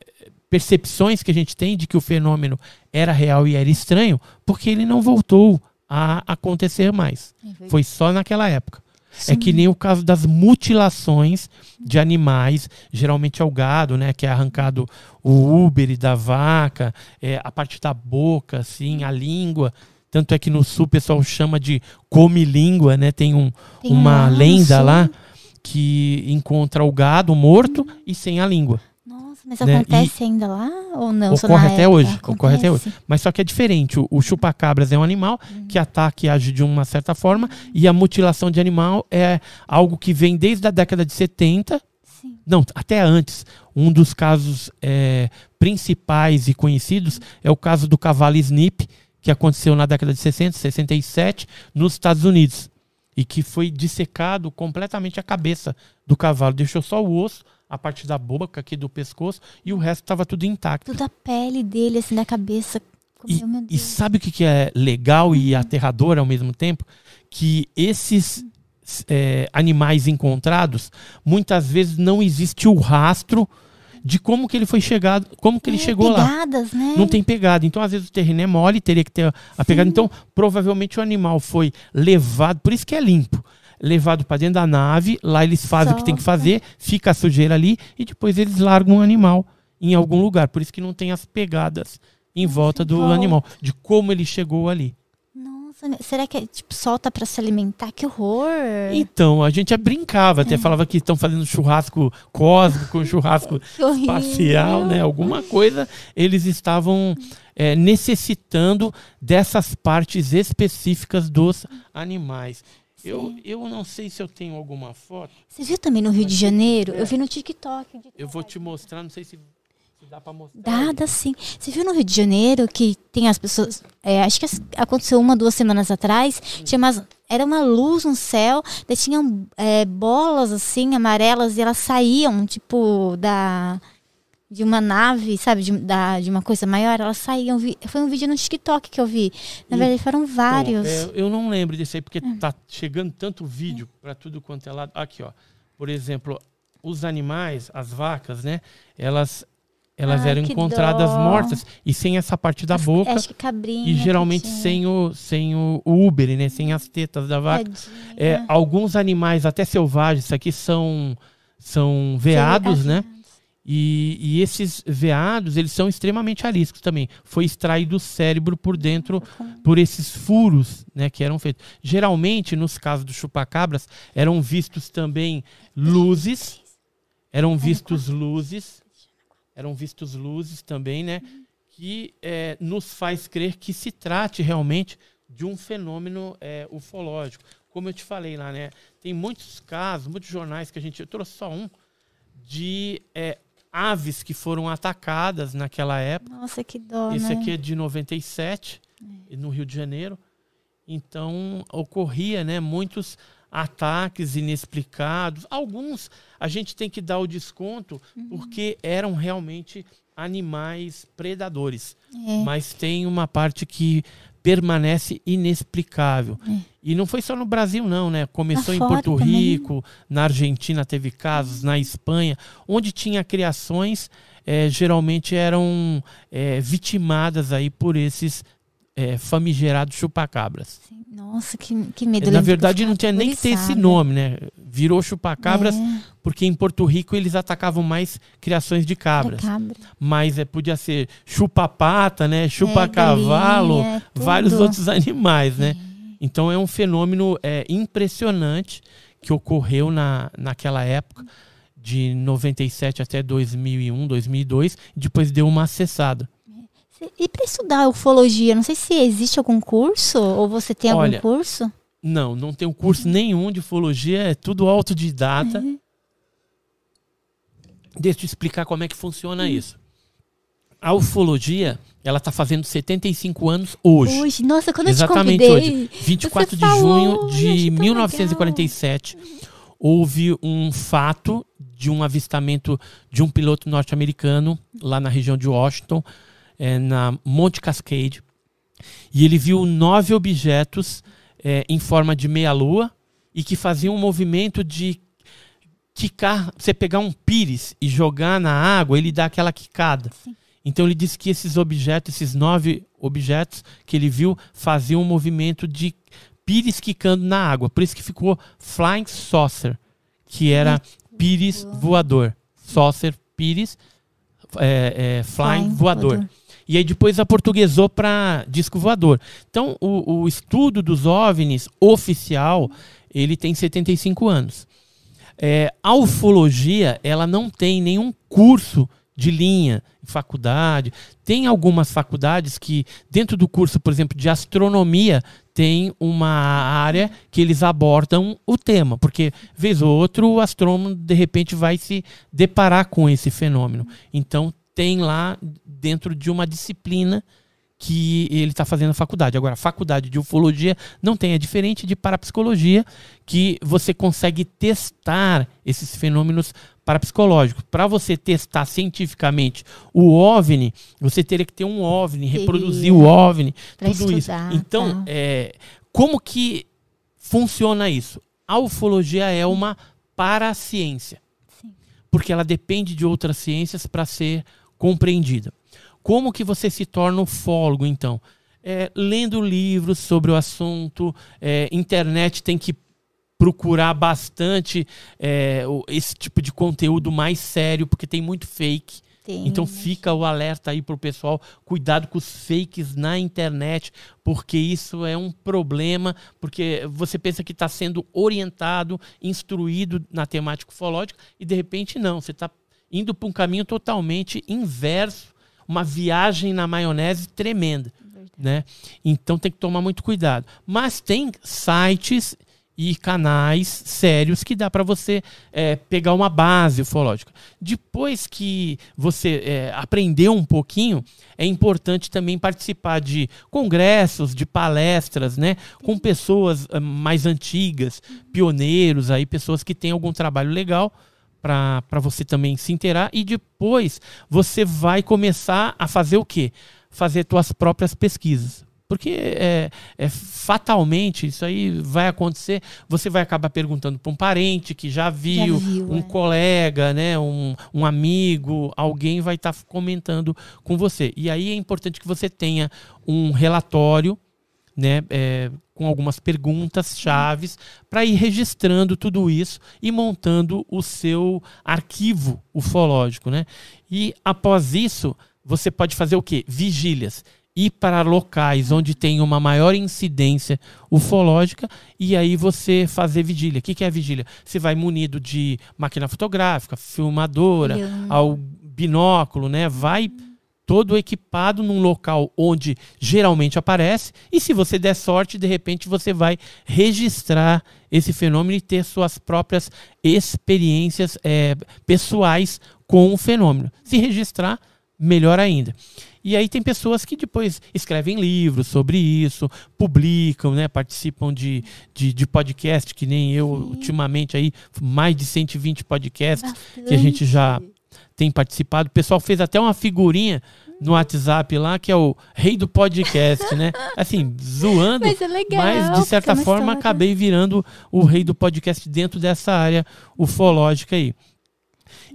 percepções que a gente tem de que o fenômeno era real e era estranho, porque ele não voltou a acontecer mais. É, Foi só naquela época. É Sim. que nem o caso das mutilações de animais, geralmente é o gado, né, que é arrancado o úbere da vaca, é, a parte da boca, assim, a língua. Tanto é que no sul o pessoal chama de come-língua, né? Tem, um, Tem uma lenda lá que encontra o gado morto e sem a língua. Mas né? acontece ainda lá ou não? Ocorre até época? hoje, ocorre até Acontece? Mas só que é diferente. O, o chupacabras é um animal que ataca e age de uma certa forma, e a mutilação de animal é algo que vem desde a década de 70 Sim. não, até antes. Um dos casos é, principais e conhecidos é o caso do cavalo Snip, que aconteceu na década de 60, 67, nos Estados Unidos. E que foi dissecado completamente a cabeça do cavalo. Deixou só o osso, a parte da boca aqui do pescoço, e o resto estava tudo intacto. Tudo a pele dele, assim, da cabeça. E, meu e sabe o que, que é legal e aterrador ao mesmo tempo? Que esses é, animais encontrados, muitas vezes não existe o rastro de como que ele foi chegado, como que ele É, chegou lá. pegadas, né? Não tem pegada. Então, às vezes, o terreno é mole, teria que ter a pegada. Então, provavelmente o animal foi levado, por isso que é limpo. Levado para dentro da nave, lá eles fazem o que tem que Solta. fazer, fica a sujeira ali e depois eles largam o animal em algum lugar. Por isso que não tem as pegadas em volta do volta. animal, de como ele chegou ali. Nossa, será que é tipo solta pra se alimentar? Que horror! Então, a gente brincava, até falava que estão fazendo churrasco cósmico, churrasco *laughs* Que horrível. espacial, né? Alguma coisa eles estavam é, necessitando dessas partes específicas dos animais. Eu, eu não sei se eu tenho alguma foto. Você viu também no Rio de Janeiro? Eu vi no TikTok. Eu vou te mostrar, não sei se, se dá pra mostrar. Dá, dá sim. Você viu no Rio de Janeiro que tem as pessoas. é, acho que aconteceu uma, duas semanas atrás. Tinha umas, era uma luz no céu, daí tinham é, bolas assim, amarelas, e elas saíam, tipo, da. De uma nave, sabe? De, da, de uma coisa maior, elas saíam. vi- Foi um vídeo no TikTok que eu vi. Na verdade, foram vários. Então, é, eu não lembro desse aí, porque tá chegando tanto vídeo para tudo quanto é lado. Aqui, ó. Por exemplo, os animais, as vacas, né? Elas, elas eram encontradas dó. mortas e sem essa parte da boca. Acho que cabrinha. E geralmente sem o, sem o, o úbere, né? Sem as tetas da vaca. É, alguns animais, até selvagens, aqui são, são veados, né? E, e esses veados, eles são extremamente ariscos também. Foi extraído o cérebro por dentro por esses furos né, que eram feitos. Geralmente, nos casos do chupacabras, eram vistos também luzes. Eram vistos luzes. Eram vistos luzes também, né? Que eh, nos faz crer que se trate realmente de um fenômeno eh, ufológico. Como eu te falei lá, né? Tem muitos casos, muitos jornais que a gente. Eu trouxe só um de eh, aves que foram atacadas naquela época. Nossa, que dó, Esse né? aqui é de 97, no Rio de Janeiro. Então, ocorria né, muitos ataques inexplicados. Alguns a gente tem que dar o desconto Uhum. porque eram realmente animais predadores. É. Mas tem uma parte que permanece inexplicável. É. E não foi só no Brasil, não, né? Começou Lá em Porto também. Rico, na Argentina teve casos, na Espanha, onde tinha criações, eh, geralmente eram eh, vitimadas aí por esses eh, famigerados chupacabras. Nossa, que, que medo. Na verdade, não tinha nem que ter esse nome, né? Virou chupacabras É, porque em Porto Rico eles atacavam mais criações de cabras. cabra. Mas é, podia ser chupa-pata, né? Chupa-cavalo, É, vários outros animais, né? Então é um fenômeno é, impressionante que ocorreu na, naquela época, de 97 até 2001, 2002, e depois deu uma acessada. Cê- E para estudar ufologia, não sei se existe algum curso ou você tem algum Olha, curso? Não, não tem um curso nenhum de ufologia, é tudo autodidata. Uhum. Deixa eu te explicar como é que funciona isso. A ufologia, ela está fazendo 75 anos hoje. Hoje, nossa, quando Exatamente eu te convidei, hoje. 24 você de falou, junho de tão 1947, houve um fato de um avistamento de um piloto norte-americano lá na região de Washington, eh, na Monte Cascade, e ele viu nove objetos eh, em forma de meia-lua e que faziam um movimento de quicar. Você pegar um pires e jogar na água, ele dá aquela quicada. Sim. Então ele disse que esses objetos, esses nove objetos que ele viu, faziam um movimento de pires quicando na água. Por isso que ficou Flying Saucer, que era pires voador. Saucer, pires, é, é, flying, voador. E aí depois aportuguesou para disco voador. Então o, o estudo dos OVNIs oficial, ele tem 75 anos. É, a ufologia, ela não tem nenhum curso de linha em faculdade. Tem algumas faculdades que, dentro do curso, por exemplo, de astronomia, tem uma área que eles abordam o tema, porque, vez ou outro, o astrônomo, de repente, vai se deparar com esse fenômeno. Então, tem lá, dentro de uma disciplina, que ele está fazendo a faculdade. Agora, a faculdade de ufologia não tem, é diferente de parapsicologia, que você consegue testar esses fenômenos parapsicológicos. Para você testar cientificamente o OVNI, você teria que ter um OVNI, reproduzir o OVNI, Pra tudo estudar, isso. Então, tá. é, como que funciona isso? A ufologia é uma paraciência, Sim. porque ela depende de outras ciências para ser compreendida. Como que você se torna ufólogo, então? É, lendo livros sobre o assunto, é, internet tem que procurar bastante é, esse tipo de conteúdo mais sério, porque tem muito fake. Tem, Então fica o alerta aí pro pessoal, cuidado com os fakes na internet, porque isso é um problema, porque você pensa que está sendo orientado, instruído na temática ufológica e de repente não, você está indo para um caminho totalmente inverso, uma viagem na maionese tremenda, né? Então tem que tomar muito cuidado. Mas tem sites e canais sérios que dá para você é, pegar uma base ufológica. Depois que você é, aprendeu um pouquinho, é importante também participar de congressos, de palestras, né, com pessoas eh, mais antigas, pioneiros aí, pessoas que têm algum trabalho legal para você também se inteirar e depois você vai começar a fazer o quê? Fazer suas próprias pesquisas. Porque é, é, fatalmente isso aí vai acontecer. Você vai acabar perguntando para um parente que já viu, viu, um é. colega, né, um, um amigo, alguém vai estar comentando com você. E aí é importante que você tenha um relatório né, é, com algumas perguntas chaves para ir registrando tudo isso e montando o seu arquivo ufológico, né? E após isso, você pode fazer o quê? Vigílias. Ir para locais onde tem uma maior incidência ufológica e aí você fazer vigília. O que, que é vigília? Você vai munido de máquina fotográfica, filmadora, ao binóculo, né? Vai todo equipado num local onde geralmente aparece e se você der sorte, de repente você vai registrar esse fenômeno e ter suas próprias experiências eh, pessoais com o fenômeno. Se registrar, melhor ainda. E aí tem pessoas que depois escrevem livros sobre isso, publicam, né, participam de, de, de podcast, que nem eu ultimamente aí, mais de 120 podcasts que a gente já tem participado. O pessoal fez até uma figurinha no WhatsApp lá, que é o rei do podcast, né? *laughs* Assim, zoando. Mas é legal, mas, de certa forma, história. acabei virando o rei do podcast dentro dessa área ufológica aí.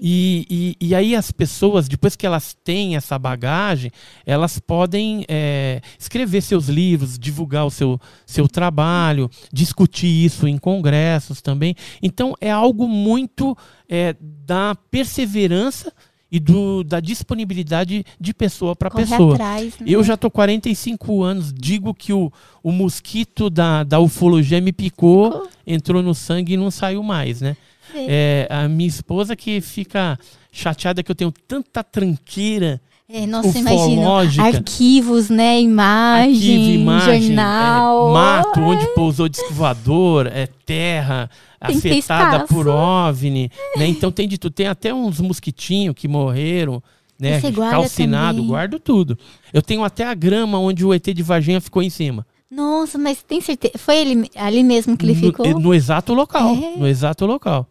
E, e, e aí as pessoas, depois que elas têm essa bagagem, elas podem é, escrever seus livros, divulgar o seu, seu trabalho, discutir isso em congressos também. Então é algo muito é, da perseverança e do, da disponibilidade de pessoa para pessoa. atrás, né? Eu já tô 45 anos, digo que o, o mosquito da, da ufologia me picou, Picou. entrou no sangue e não saiu mais, né? É, a minha esposa que fica chateada que eu tenho tanta tranqueira, É, nossa, imagina. Arquivos, né? Imagem, arquivo, imagem, jornal. é, mato, onde pousou disco voador, é terra Tem afetada por OVNI, né? Então tem de tudo. Tem até uns mosquitinhos que morreram, né? Guarda Calcinado, também? guardo tudo. Eu tenho até a grama onde o ET de Varginha ficou em cima. Nossa, mas tem certeza? Foi ele, ali mesmo que ele no, ficou? No exato local. É? No exato local.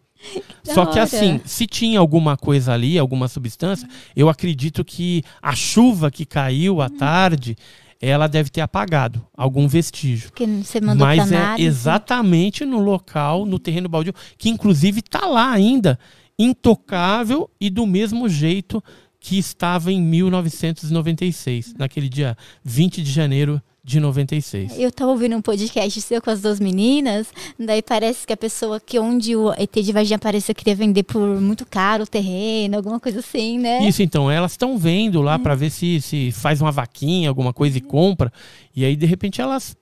Só que assim, se tinha alguma coisa ali, alguma substância, eu acredito que a chuva que caiu à tarde, ela deve ter apagado algum vestígio. Porque você mandou Mas é exatamente no local, no terreno baldio, que inclusive está lá ainda, intocável e do mesmo jeito que estava em 1996, naquele dia 20 de janeiro de 96. Eu tava ouvindo um podcast seu com as duas meninas, daí parece que a pessoa que onde o ET de Varginha apareceu queria vender por muito caro o terreno, alguma coisa assim, né? Isso, então, elas estão vendo lá para ver se, se faz uma vaquinha, alguma coisa e compra. E aí, de repente, elas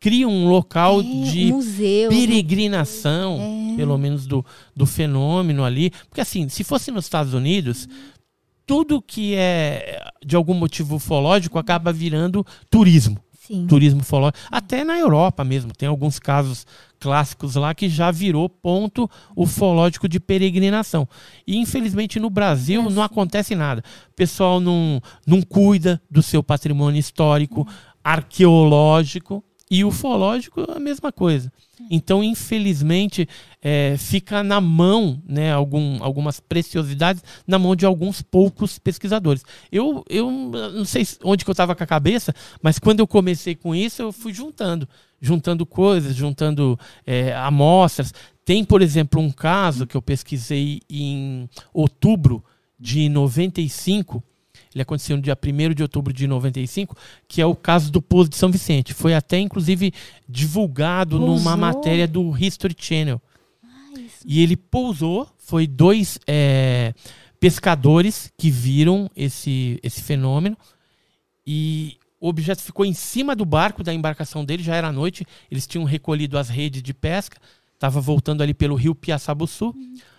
criam um local É, de museu. peregrinação, É. pelo menos do, do fenômeno ali. Porque assim, se fosse nos Estados Unidos, tudo que é de algum motivo ufológico acaba virando turismo. Sim. Turismo ufológico. Até na Europa mesmo, tem alguns casos clássicos lá que já virou ponto ufológico de peregrinação. E infelizmente no Brasil É não assim. acontece nada. O pessoal não, não cuida do seu patrimônio histórico, arqueológico e ufológico a mesma coisa. Então, infelizmente, é, fica na mão, né, algum, algumas preciosidades, na mão de alguns poucos pesquisadores. Eu, eu não sei onde que eu estava com a cabeça, mas quando eu comecei com isso, eu fui juntando. Juntando coisas, juntando é, amostras. Tem, por exemplo, um caso que eu pesquisei em outubro de 95, ele aconteceu no dia 1 de outubro de 95, que é o caso do pouso de São Vicente. Foi até, inclusive, divulgado numa Pousou? matéria do History Channel. E ele pousou, foi dois é, pescadores que viram esse, esse fenômeno e o objeto ficou em cima do barco da embarcação dele, já era noite, eles tinham recolhido as redes de pesca, estava voltando ali pelo rio Piaçabuçu,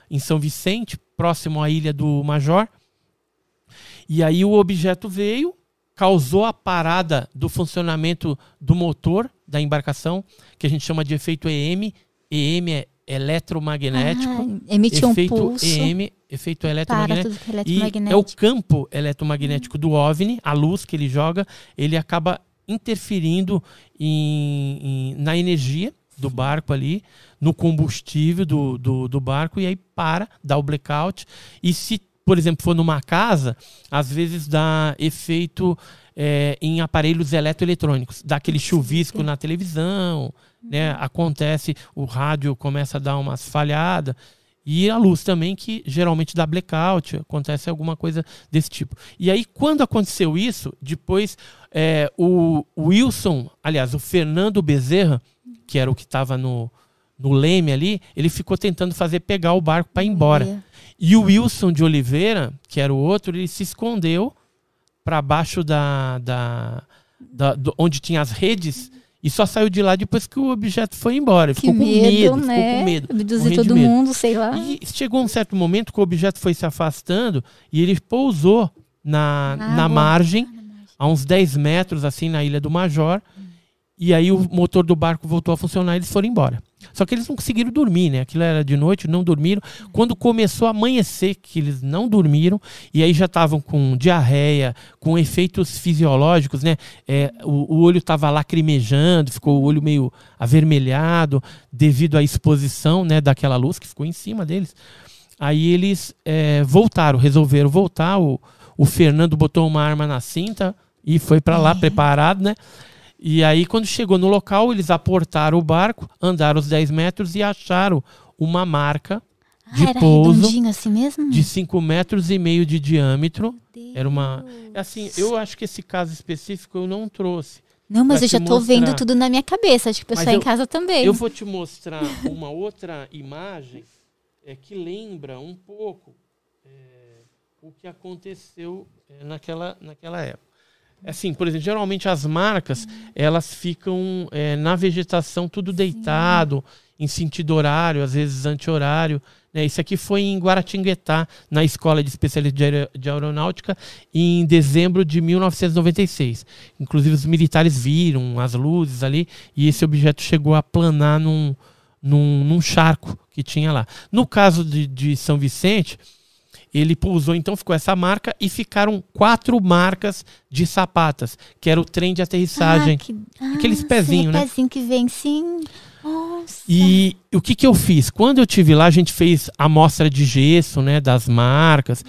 em São Vicente, próximo à ilha do Major. E aí o objeto veio, causou a parada do funcionamento do motor da embarcação, que a gente chama de efeito EM. EM é eletromagnético. Ah, emite um efeito pulso. EM, efeito eletromagnético. é E é o eletromagnético. campo eletromagnético do OVNI, a luz que ele joga, ele acaba interferindo em- em- na energia do barco ali, no combustível do, do, do barco, e aí para, dá o blackout. E se, por exemplo, for numa casa, às vezes dá efeito é, em aparelhos eletroeletrônicos, dá aquele chuvisco na televisão, né? Acontece, o rádio começa a dar umas falhadas. E a luz também, que geralmente dá blackout, acontece alguma coisa desse tipo. E aí, quando aconteceu isso, depois é, o o Wilson, aliás, o Fernando Bezerra, que era o que estava no, no leme ali, ele ficou tentando fazer pegar o barco para ir embora. E o Wilson de Oliveira, que era o outro, ele se escondeu para baixo da, da, da- do- onde tinha as redes e só saiu de lá depois que o objeto foi embora. Ele Que ficou com medo, medo, né? ficou com medo. Abduzir morrendo de todo medo. mundo, sei lá. E chegou um certo momento que o objeto foi se afastando e ele pousou na, Na na margem, a uns 10 metros, assim, na Ilha do Major. E aí o motor do barco voltou a funcionar e eles foram embora. Só que eles não conseguiram dormir, né? Aquilo era de noite, não dormiram. Quando começou a amanhecer, que eles não dormiram, e aí já estavam com diarreia, com efeitos fisiológicos, né? É, o, o olho estava lacrimejando, ficou o olho meio avermelhado, devido à exposição né, daquela luz que ficou em cima deles. Aí eles é, voltaram, resolveram voltar. O, o Fernando botou uma arma na cinta e foi para lá preparado, né? E aí, quando chegou no local, eles aportaram o barco, andaram os 10 metros e acharam uma marca Ah, de era pouso assim mesmo? de 5 metros e meio de diâmetro. Era uma. Assim, eu acho que esse caso específico eu não trouxe. Não, mas eu já tô vendo tudo na minha cabeça. Acho que o pessoal Mas em eu- casa também. Eu vou te mostrar uma outra imagem é, que lembra um pouco é, o que aconteceu é, naquela, naquela época. Assim, por exemplo, geralmente as marcas elas ficam é, na vegetação tudo deitado, em sentido horário, às vezes anti-horário. Né? Isso aqui foi em Guaratinguetá, na Escola de Especialista de, Aero- de Aeronáutica, em dezembro de 1996. Inclusive, os militares viram as luzes ali e esse objeto chegou a planar num, num, num charco que tinha lá. No caso de, de São Vicente, ele pousou, então ficou essa marca e ficaram quatro marcas de sapatas, que era o trem de aterrissagem. Ah, que- ah, Aqueles pezinhos, né? pezinho que vem sim. Nossa. E o que, que eu fiz? Quando eu tive lá, a gente fez amostra de gesso, né, das marcas.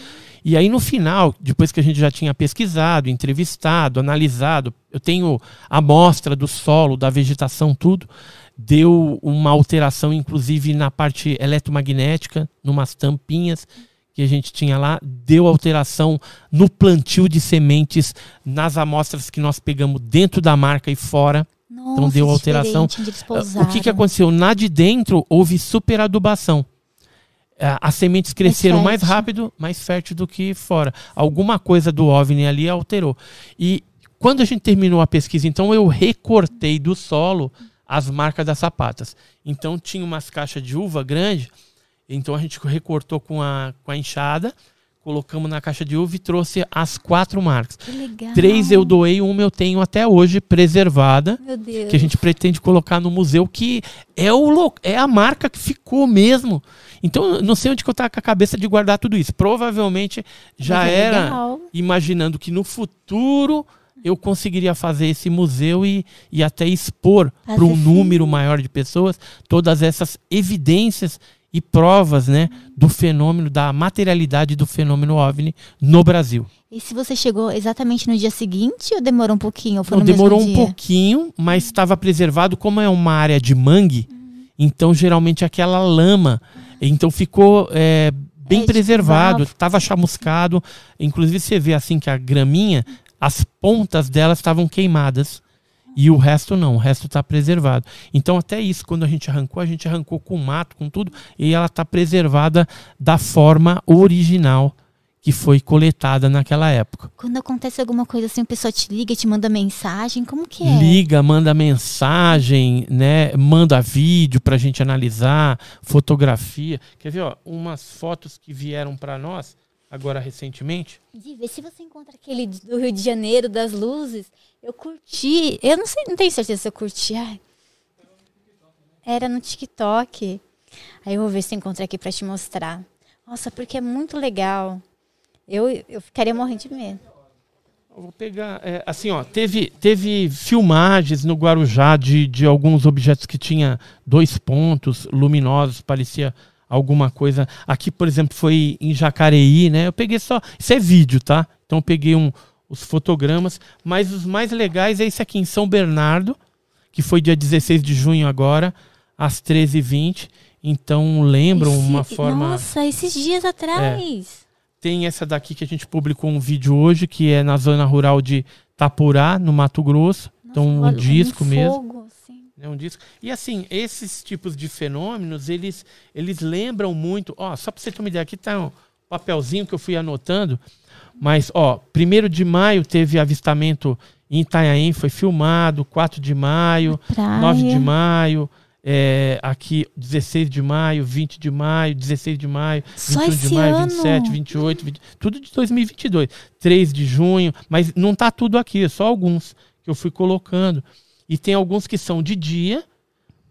E aí no final, depois que a gente já tinha pesquisado, entrevistado, analisado, eu tenho a amostra do solo, da vegetação, tudo. Deu uma alteração, inclusive na parte eletromagnética, numas tampinhas que a gente tinha lá, deu alteração no plantio de sementes nas amostras que nós pegamos dentro da marca e fora. Nossa, deu alteração. Ah, O que, que aconteceu? Na de dentro houve superadubação. Ah, As sementes cresceram mais rápido, mais fértil do que fora. Alguma coisa do OVNI ali alterou. E quando a gente terminou a pesquisa, então eu recortei do solo as marcas das sapatas. Então tinha umas caixas de uva grande, então a gente recortou com a, com a enxada, colocamos na caixa de uva e trouxe as quatro marcas. Que legal. Três eu doei, uma eu tenho até hoje preservada Meu Deus. que a gente pretende colocar no museu, que é, o, é a marca que ficou mesmo. Então, não sei onde que eu estava com a cabeça de guardar tudo isso. Provavelmente já Mas é era legal. imaginando que no futuro eu conseguiria fazer esse museu e, e até expor para um número maior de pessoas todas essas evidências e provas né, do fenômeno, da materialidade do fenômeno OVNI no Brasil. E se você chegou exatamente no dia seguinte ou demorou um pouquinho? Não, demorou um dia? pouquinho, mas estava preservado. Como é uma área de mangue, então geralmente aquela lama. Então ficou é, bem É, tipo, preservado, estava chamuscado. Inclusive você vê assim que a graminha, as pontas delas estavam queimadas. E o resto não, o resto está preservado. Então, até isso, quando a gente arrancou, a gente arrancou com mato, com tudo, e ela está preservada da forma original que foi coletada naquela época. Quando acontece alguma coisa assim, o pessoal te liga, te manda mensagem, como que é? Liga, manda mensagem, né? Manda vídeo pra gente analisar, fotografia. Quer ver, ó, umas fotos que vieram para nós agora recentemente? De ver se você encontra aquele do Rio de Janeiro das luzes. Eu curti, eu não sei, não tenho certeza se eu curti. Ai. Era no TikTok. Aí eu vou ver se encontro aqui para te mostrar. Nossa, porque é muito legal. Eu, eu ficaria morrendo de medo. Eu vou pegar, é, assim, ó, teve, teve filmagens no Guarujá de, de alguns objetos que tinha dois pontos luminosos, parecia alguma coisa. Aqui, por exemplo, foi em Jacareí, né? Eu peguei só, isso é vídeo, tá? Então eu peguei um, os fotogramas, mas os mais legais é esse aqui em São Bernardo, que foi dia 16 de junho agora, às 13h20. Então lembram Esse- uma forma. Nossa, esses dias atrás. Tem essa daqui que a gente publicou um vídeo hoje, que é na zona rural de Tapurá, no Mato Grosso. então, um disco mesmo. Né, um disco. E assim, esses tipos de fenômenos, eles, eles lembram muito. Ó, só para você ter uma ideia, aqui tá um papelzinho que eu fui anotando. Mas, ó, 1 de maio teve avistamento em Itanhaém, foi filmado. 4 de maio, Praia. 9 de maio. é, aqui, 16 de maio, 20 de maio, 16 de maio, Só 21 esse de maio, ano? 27, 28, 20, tudo de 2022. 3 de junho, mas não tá tudo aqui, é só alguns que eu fui colocando. E tem alguns que são de dia,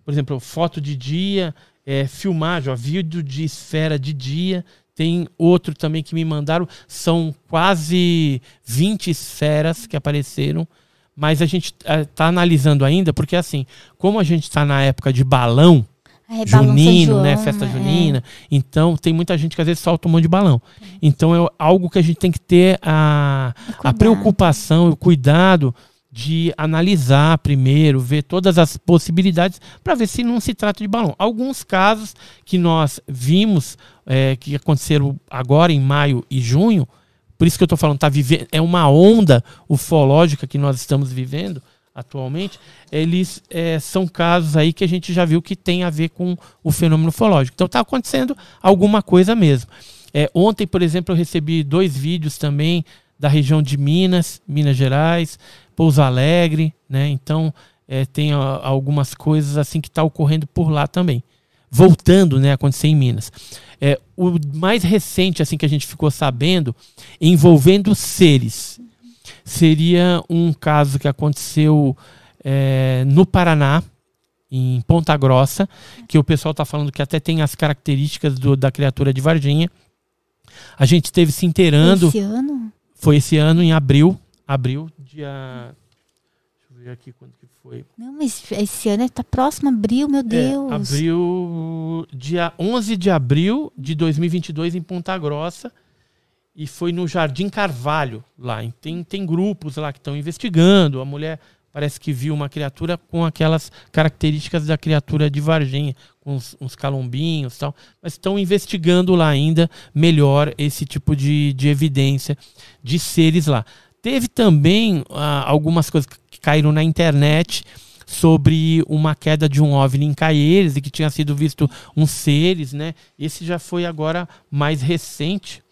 por exemplo, foto de dia, é, filmagem, ó, vídeo de esfera de dia. Tem outro também que me mandaram, são quase 20 esferas que apareceram, mas a gente está analisando ainda, porque assim, como a gente está na época de balão, É, junino, né? João, Festa é. junina. Então, tem muita gente que às vezes solta um monte de balão. Então, é algo que a gente tem que ter a, a preocupação e o cuidado de analisar primeiro, ver todas as possibilidades para ver se não se trata de balão. Alguns casos que nós vimos é, que aconteceram agora em maio e junho, por isso que eu estou falando, tá vivendo, é uma onda ufológica que nós estamos vivendo atualmente, eles é, são casos aí que a gente já viu que tem a ver com o fenômeno ufológico. Então está acontecendo alguma coisa mesmo. É, ontem, por exemplo, eu recebi dois vídeos também da região de Minas, Minas Gerais, Pouso Alegre, né? Então é, tem ó, algumas coisas assim que está ocorrendo por lá também. Voltando, né, a acontecer em Minas. É, o mais recente assim que a gente ficou sabendo envolvendo seres seria um caso que aconteceu é, no Paraná, em Ponta Grossa, que o pessoal está falando que até tem as características do- da criatura de Varginha. A gente esteve se inteirando, Esse ano? foi esse ano, em abril, abril, dia... Deixa eu ver aqui quando que foi. Não, mas esse ano tá próximo, abril, meu Deus. É, abril, dia 11 de abril de 2022 em Ponta Grossa e foi no Jardim Carvalho lá. Tem, tem grupos lá que estão investigando. A mulher parece que viu uma criatura com aquelas características da criatura de Varginha, com uns, uns calombinhos e tal. Mas estão investigando lá ainda melhor esse tipo de, de evidência de seres lá. Teve também ah, algumas coisas que caíram na internet sobre uma queda de um OVNI em Caieiras e que tinha sido visto uns seres, né? Esse já foi agora mais recente.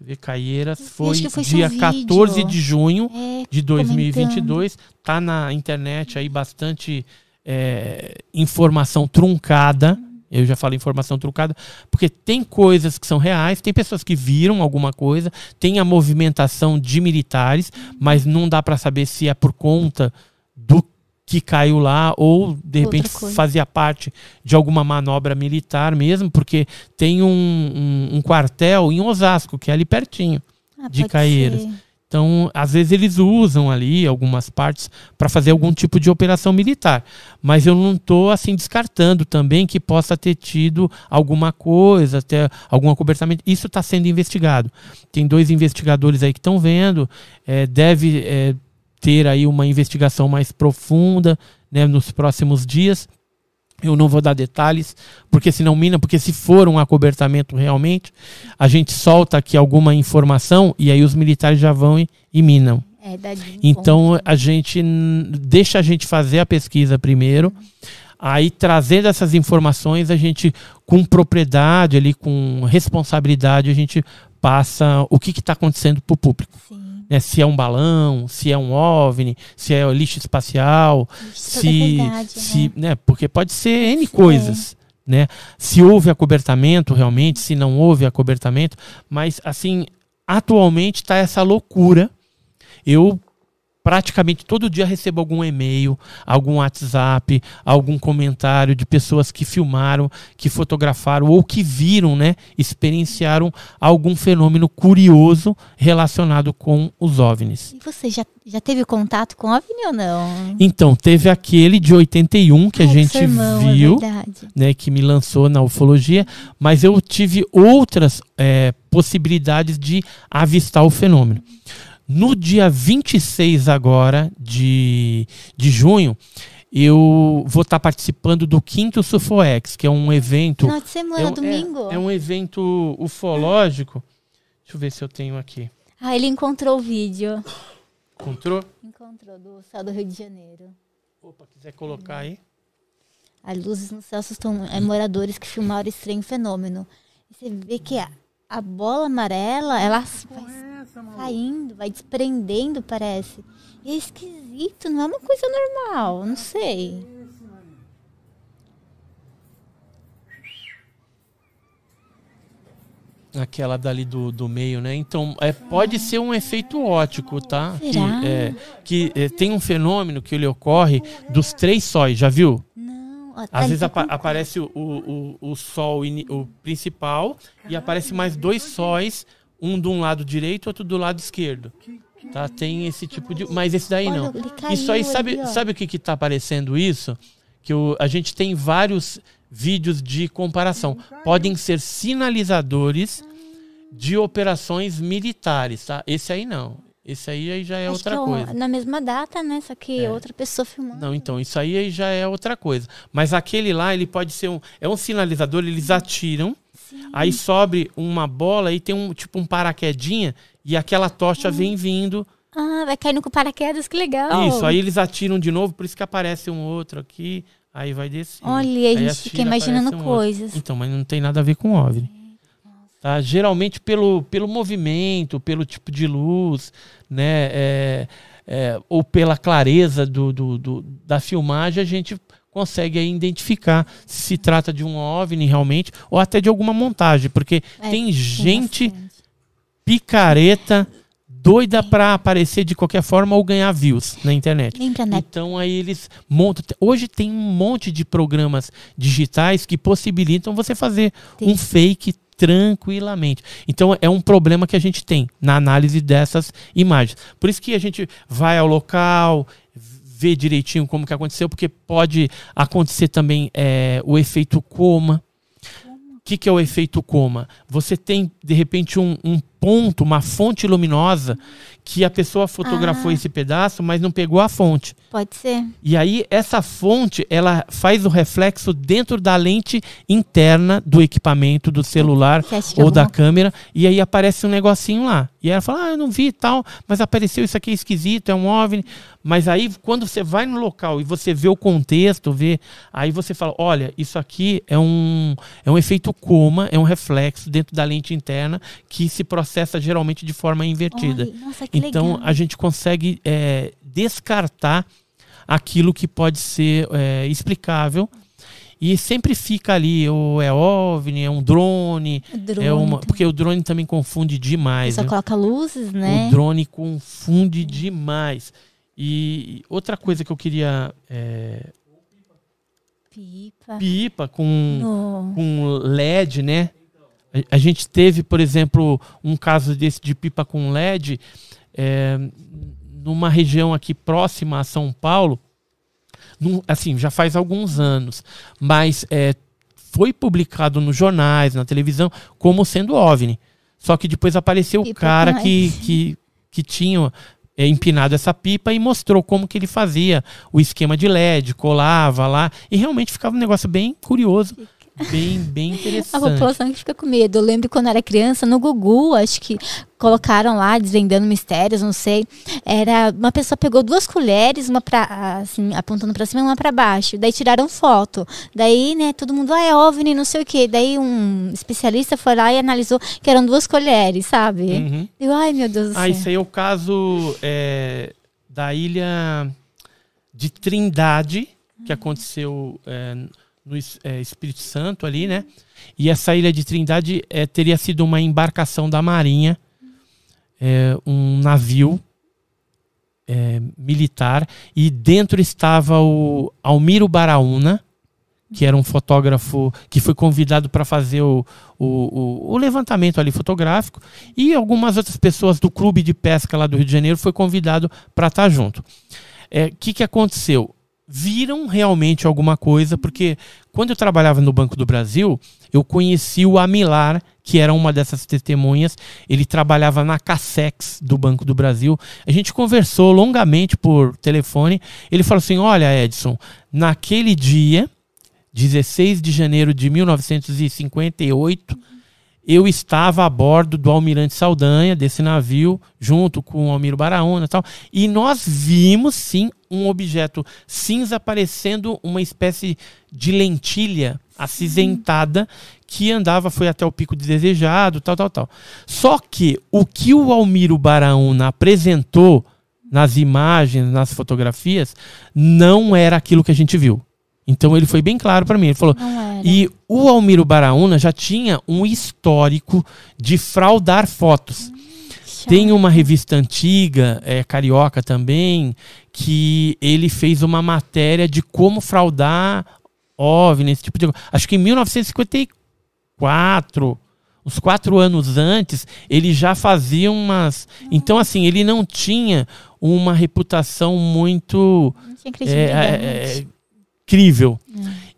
Ver, Caieiras foi, foi dia seu 14 vídeo. de junho É, de 2022. Tá na internet aí bastante é, informação truncada. Eu já falei informação truncada, porque tem coisas que são reais, tem pessoas que viram alguma coisa, tem a movimentação de militares, mas não dá para saber se é por conta do que caiu lá ou de repente fazia parte de alguma manobra militar mesmo, porque tem um, um- um quartel em Osasco, que é ali pertinho. ah, de Caieiras. ser. Então, às vezes eles usam ali algumas partes para fazer algum tipo de operação militar. Mas eu não estou assim descartando também que possa ter tido alguma coisa, até algum acobertamento. Isso está sendo investigado. Tem dois investigadores aí que estão vendo. é, deve é, ter aí uma investigação mais profunda né, nos próximos dias. Eu não vou dar detalhes, porque senão mina, porque se for um acobertamento realmente, a gente solta aqui alguma informação e aí os militares já vão e, e minam. É, Então a gente deixa a gente fazer a pesquisa primeiro, aí trazendo essas informações, a gente com propriedade ali, com responsabilidade, a gente passa o que está acontecendo para o público. Sim. Né? Se é um balão, se é um OVNI, se é lixo espacial, Isso se, é verdade, se né? né? porque pode ser N Sim. coisas, né? Se houve acobertamento realmente, se não houve acobertamento, mas assim, atualmente está essa loucura. Eu praticamente todo dia recebo algum e-mail, algum WhatsApp, algum comentário de pessoas que filmaram, que fotografaram ou que viram, né, experienciaram algum fenômeno curioso relacionado com os OVNIs. E você já, já teve contato com OVNI ou não? Então, teve aquele de 81 que a Ai, gente seu irmão, viu, É né, que me lançou na ufologia, mas eu tive outras é, possibilidades de avistar o fenômeno. No dia 26 agora de, de junho, eu vou estar participando do quinto Sufoex, que é um evento. Final de semana, um- domingo. É, é um evento ufológico. Deixa eu ver se eu tenho aqui. Ah, ele encontrou o vídeo. Encontrou? Encontrou do céu do Rio de Janeiro. Opa, quiser colocar aí. As luzes no céu assustam é, moradores que filmaram estranho fenômeno. E você vê que a, a bola amarela, ela vai saindo, vai desprendendo, parece. E é esquisito, não é uma coisa normal, não sei. Aquela dali do, do meio, né? Então, é, pode ser um efeito ótico, tá? Que, Será? é, que é, tem um fenômeno que ele ocorre dos três sóis, já viu? Não, ó, Às vezes tá apa- aparece o, o, o sol o principal e aparece mais dois sóis, um de um lado direito, outro do lado esquerdo. Tá? Tem esse tipo de. Mas esse daí não. Isso aí, sabe, sabe o que que tá aparecendo isso? Que o, a gente tem vários vídeos de comparação. Podem ser sinalizadores de operações militares, tá? Esse aí não. Esse aí, aí já é Acho outra é coisa. Na mesma data, né? Só que É. outra pessoa filmando. Não, então, isso aí, aí já é outra coisa. Mas aquele lá, ele pode ser um. É um sinalizador, eles atiram, aí sobe uma bola e tem um tipo um paraquedinha, e aquela tocha vem vindo. Ah, vai caindo com paraquedas, que legal. Isso, aí eles atiram de novo, por isso que aparece um outro aqui, aí vai descer. Olha, e a Aí gente fica atira, imaginando aparece um outro. coisas. Então, mas não tem nada a ver com OVNI. Tá? Geralmente pelo, pelo movimento, pelo tipo de luz, né? é, é, ou pela clareza do, do- do- da filmagem, a gente consegue aí identificar se se trata de um OVNI realmente ou até de alguma montagem, porque É, tem gente bastante. picareta doida para aparecer de qualquer forma ou ganhar views na internet. Né? Então aí eles montam. Hoje tem um monte de programas digitais que possibilitam você fazer Tem. um fake tranquilamente. Então é um problema que a gente tem na análise dessas imagens. Por isso que a gente vai ao local, vê direitinho como que aconteceu, porque pode acontecer também é, o efeito coma. O que, que é o efeito coma? Você tem, de repente, um, um ponto, uma fonte luminosa, que a pessoa fotografou Ah. esse pedaço, mas não pegou a fonte. Pode ser. E aí, essa fonte, ela faz o reflexo dentro da lente interna do equipamento, do celular que ou da câmera, e aí aparece um negocinho lá. E ela fala, ah, eu não vi e tal, mas apareceu isso aqui é esquisito, é um OVNI. Mas aí, quando você vai no local e você vê o contexto, vê, aí você fala, olha, isso aqui é um, é um efeito coma, é um reflexo dentro da lente interna que se processa geralmente de forma invertida. Olha, nossa, que Então legal. a gente consegue é, descartar aquilo que pode ser é, explicável e sempre fica ali, ou é OVNI, é um drone, Drone é uma, também. porque o drone também confunde demais. Só viu? coloca luzes, né? O drone confunde demais. E outra coisa que eu queria é, Pipa. pipa com No... com LED, né? A- A gente teve, por exemplo, um caso desse de pipa com LED é, numa região aqui próxima a São Paulo, num- assim, já faz alguns anos, mas é, foi publicado nos jornais, na televisão, como sendo OVNI. Só que depois apareceu o Pipa cara com que, que, que tinha é, empinado essa pipa e mostrou como que ele fazia o esquema de LED, colava lá, e realmente ficava um negócio bem curioso bem, bem *laughs* A interessante. população que fica com medo. Eu lembro quando era criança, no Gugu, acho que colocaram lá, desvendando mistérios, não sei. Era uma pessoa pegou duas colheres, uma pra, assim, apontando pra cima e uma pra baixo. Daí tiraram foto. Daí, né, todo mundo, ah, é OVNI, não sei o quê. Daí um especialista foi lá e analisou que eram duas colheres, sabe? Uhum. Eu, ai, meu Deus do Ah, céu. isso aí é o caso é, da ilha de Trindade, que aconteceu é, no é, Espírito Santo ali, né? E essa ilha de Trindade é, teria sido uma embarcação da Marinha, é, um navio é, militar, e dentro estava o Almiro Baraúna, que era um fotógrafo que foi convidado para fazer o, o, o- levantamento ali fotográfico, e algumas outras pessoas do clube de pesca lá do Rio de Janeiro foi convidado para estar junto. O que, que aconteceu? Viram realmente alguma coisa, porque quando eu trabalhava no Banco do Brasil, eu conheci o Amilar, que era uma dessas testemunhas. Ele trabalhava na Cassex do Banco do Brasil. A gente conversou longamente por telefone. Ele falou assim: Olha, Edson, naquele dia, 16 de janeiro de 1958, eu estava a bordo do Almirante Saldanha, desse navio, junto com o Almiro Baraúna e tal, e nós vimos sim um objeto cinza parecendo uma espécie de lentilha acinzentada que andava, foi até o pico desejado, tal, tal, tal. Só que o que o Almiro Baraúna apresentou nas imagens, nas fotografias, não era aquilo que a gente viu. Então ele foi bem claro para mim. Ele falou: e o Almiro Baraúna já tinha um histórico de fraudar fotos. Tem uma revista antiga, é, carioca também, que ele fez uma matéria de como fraudar OVNI, esse tipo de coisa. Acho que em 1954, uns quatro anos antes, ele já fazia umas. Então, assim, ele não tinha uma reputação muito Não tinha é, é, é, crível.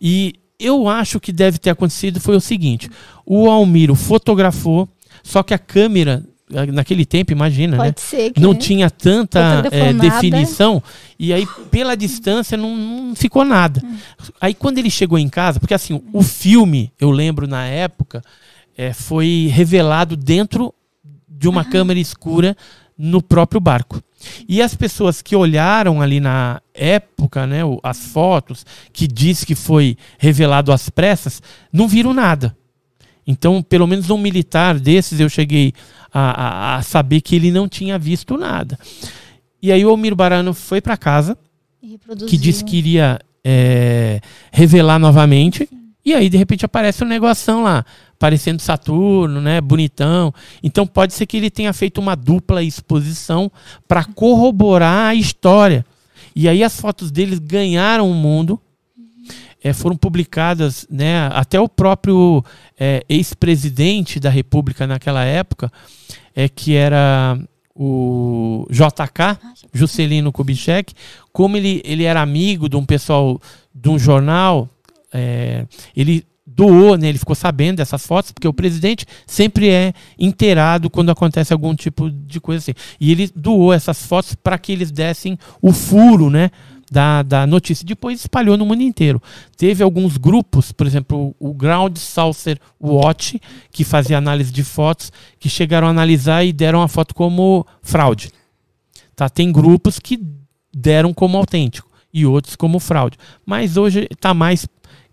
E eu acho que deve ter acontecido foi o seguinte: o Almiro fotografou, só que a câmera, naquele tempo, imagina, né? Pode ser que Não tinha tanta nada. definição, e aí pela distância não, não ficou nada. Aí quando ele chegou em casa, porque assim, o filme, eu lembro na época, eh, foi revelado dentro de uma câmera escura no próprio barco. E as pessoas que olharam ali na época, né, as fotos, que diz que foi revelado às pressas, não viram nada. Então, pelo menos um militar desses, eu cheguei a, a- a saber que ele não tinha visto nada. E aí o Almir Barano foi para casa, que disse que iria é, revelar novamente. E aí, de repente, aparece um negoção lá, parecendo Saturno, né? Bonitão. Então pode ser que ele tenha feito uma dupla exposição para corroborar a história. E aí as fotos deles ganharam o mundo. É, foram publicadas, né? Até o próprio é, ex-presidente da República naquela época, é que era o JK, Juscelino Kubitschek, como ele, ele era amigo de um pessoal de um jornal, é, ele doou, né, ele ficou sabendo dessas fotos, porque o presidente sempre é inteirado quando acontece algum tipo de coisa assim. E ele doou essas fotos para que eles dessem o furo, né? Da, da notícia. Depois espalhou no mundo inteiro. Teve alguns grupos, por exemplo, o Ground Saucer Watch, que fazia análise de fotos, que chegaram a analisar e deram a foto como fraude. Tá? Tem grupos que deram como autêntico e outros como fraude. Mas hoje está mais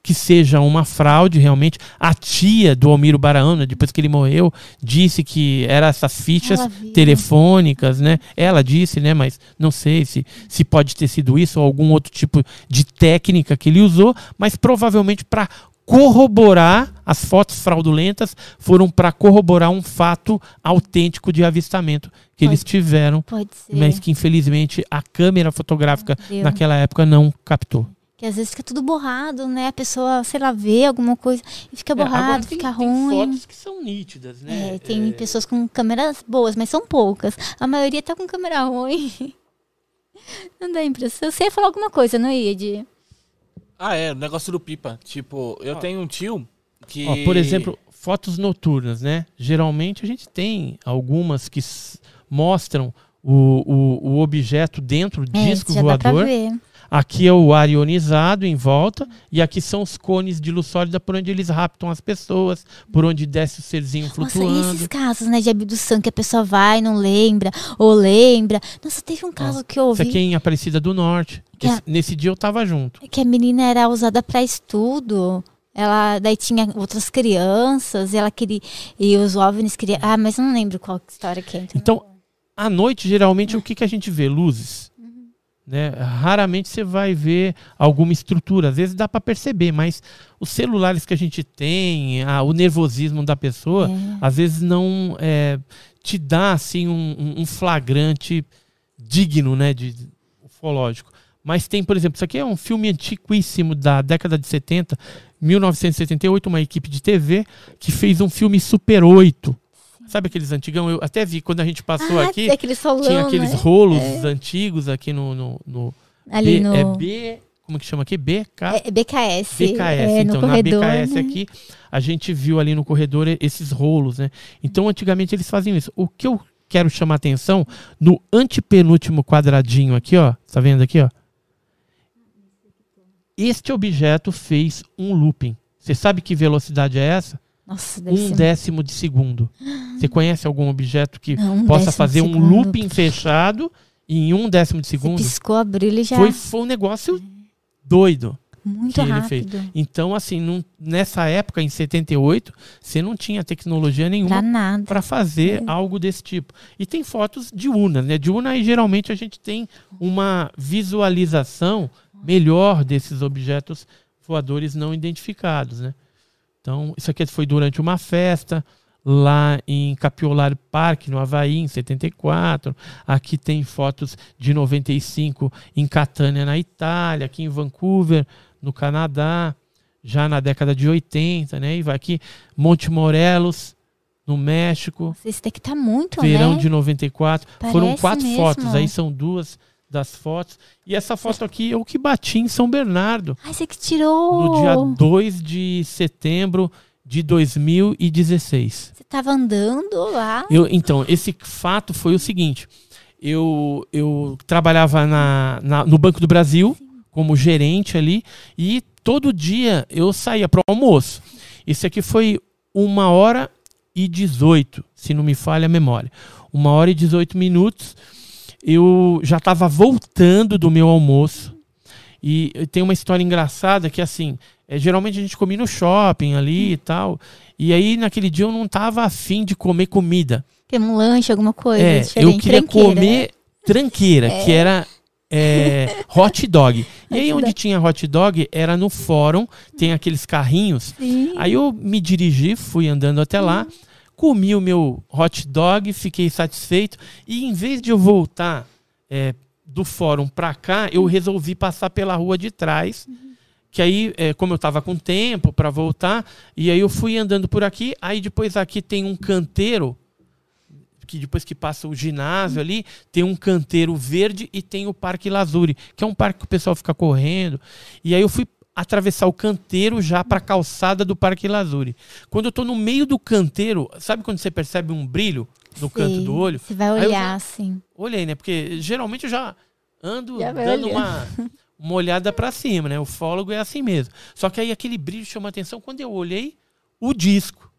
que seja uma fraude realmente. A tia do Almiro Baraana, depois que ele morreu, disse que eram essas fichas telefônicas, né? Ela disse, né? Mas não sei se, se pode ter sido isso ou algum outro tipo de técnica que ele usou, mas provavelmente para corroborar as fotos fraudulentas foram para corroborar um fato autêntico de avistamento que Pode- eles tiveram, Pode ser. mas que infelizmente a câmera fotográfica Deu. naquela época não captou. Que às vezes fica tudo borrado, né? A pessoa, sei lá, vê alguma coisa e fica borrado, fica ruim. que são nítidas, né? É, tem pessoas com câmeras boas, mas são poucas. A maioria tá com câmera ruim. *laughs* Não dá impressão. Você ia falar alguma coisa, não ia, Di? Ah, é, o negócio do pipa. Tipo, eu Ó. tenho um tio que. Ó, por exemplo, fotos noturnas, né? Geralmente a gente tem algumas que mostram o, o, o objeto dentro do É, disco já dá pra voador. ver. Aqui é o ar ionizado em volta, e aqui são os cones de luz sólida por onde eles raptam as pessoas, por onde desce o serzinho flutuando. Nossa, e esses casos, né, de abdução que a pessoa vai, não lembra, ou lembra. Nossa, teve um caso que eu Isso ouvi aqui é em Aparecida do Norte. Que a- Esse- nesse dia eu tava junto. que a menina era usada para estudo. Ela daí tinha outras crianças, e ela queria e os OVNIs queriam, ah, mas eu não lembro qual história que é. Então, Então, à noite, geralmente, o que, que a gente vê? Luzes. Né? Raramente você vai ver alguma estrutura. Às vezes dá para perceber, mas os celulares que a gente tem, o nervosismo da pessoa, É. às vezes não é, te dá assim um, um- um flagrante digno, né, de de- ufológico. Mas tem, por exemplo, isso aqui é um filme antiquíssimo da década de 70, 1978, uma equipe de TV que fez um filme Super 8. Sabe aqueles antigão? Eu até vi quando a gente passou ah, aqui, aquele solão, tinha aqueles né? rolos antigos aqui no, no, no ali B, no é B, como que chama aqui? BK? é, BKS, BKS, é, então corredor, na BKS né? aqui, a gente viu ali no corredor esses rolos, né? Então antigamente eles faziam isso. O que eu quero chamar atenção no antepenúltimo quadradinho aqui, ó, tá vendo aqui, ó? Este objeto fez um looping. Você sabe que velocidade é essa? Nossa, Um ser décimo de segundo. *gasps* Você conhece algum objeto que Não, um possa fazer um looping fechado em um décimo de Você segundo? piscou, abriu ele já Foi, foi um negócio doido. muito que ele rápido. Então, assim, não- nessa época, em 78, você não tinha tecnologia nenhuma para fazer algo desse tipo. E tem fotos de Una, né? De Una, aí geralmente a gente tem uma visualização melhor desses objetos voadores não identificados, né? Então, isso aqui foi durante uma festa lá em Capiolar Park, no Havaí, em 74. Aqui tem fotos de 95 em Catânia, na Itália, aqui em Vancouver, no Canadá, já na década de 80, né? E vai aqui Monte Morelos, no México, Esse daqui tá muito, verão né? de 94. Foram Parece quatro mesmo. fotos, aí são duas das fotos. E essa foto aqui é o que bati em São Bernardo, Ai, você que tirou. no dia 2 de setembro de 2016. Você tava andando lá. Eu, então, esse fato foi o seguinte: eu, eu trabalhava na, na- no Banco do Brasil como gerente ali e todo dia eu saía para o almoço. Esse aqui foi uma hora e 18, se não me falha a memória. Uma hora e 18 minutos. Eu já estava voltando do meu almoço. E tem uma história engraçada que, assim, é, geralmente a gente comia no shopping ali e tal. E aí, naquele dia, eu não estava afim de comer comida. Quer um lanche, alguma coisa É, eu queria tranqueira. comer tranqueira, que era é, *laughs* hot dog. E aí, onde tinha hot dog, era no fórum, tem aqueles carrinhos. Sim. Aí eu me dirigi, fui andando até lá, comi o meu hot dog, fiquei satisfeito. E em vez de eu voltar é, do fórum pra cá, eu resolvi passar pela rua de trás. Que aí, é, como eu tava com tempo para voltar, e aí eu fui andando por aqui. Aí depois aqui tem um canteiro, que depois que passa o ginásio ali, tem um canteiro verde e tem o Parque Lazuri, que é um parque que o pessoal fica correndo. E aí eu fui atravessar o canteiro já para a calçada do Parque Lazuri. Quando eu tô no meio do canteiro, sabe quando você percebe um brilho no canto Sei. do olho? Você vai eu olhar assim. Olhei, né? Porque geralmente eu já ando Já dando olhando. uma, uma olhada para cima, né? O fólogo é assim mesmo. Só que aí aquele brilho chamou a atenção quando eu olhei o disco,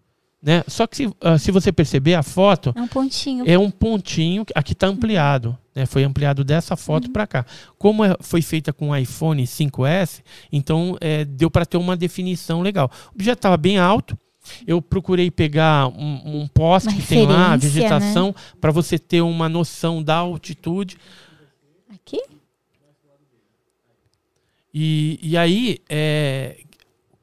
né? Só que se, ah, se você perceber a foto, É um pontinho. é um pontinho, aqui está ampliado, né? Foi ampliado dessa Uhum. foto para cá. Como é- foi feita com o iPhone 5S, então é, deu para ter uma definição legal. O objeto estava bem alto. Eu procurei pegar um, um poste Uma que tem lá, a né? vegetação, para você ter uma noção da altitude. Aqui? E, e aí, é,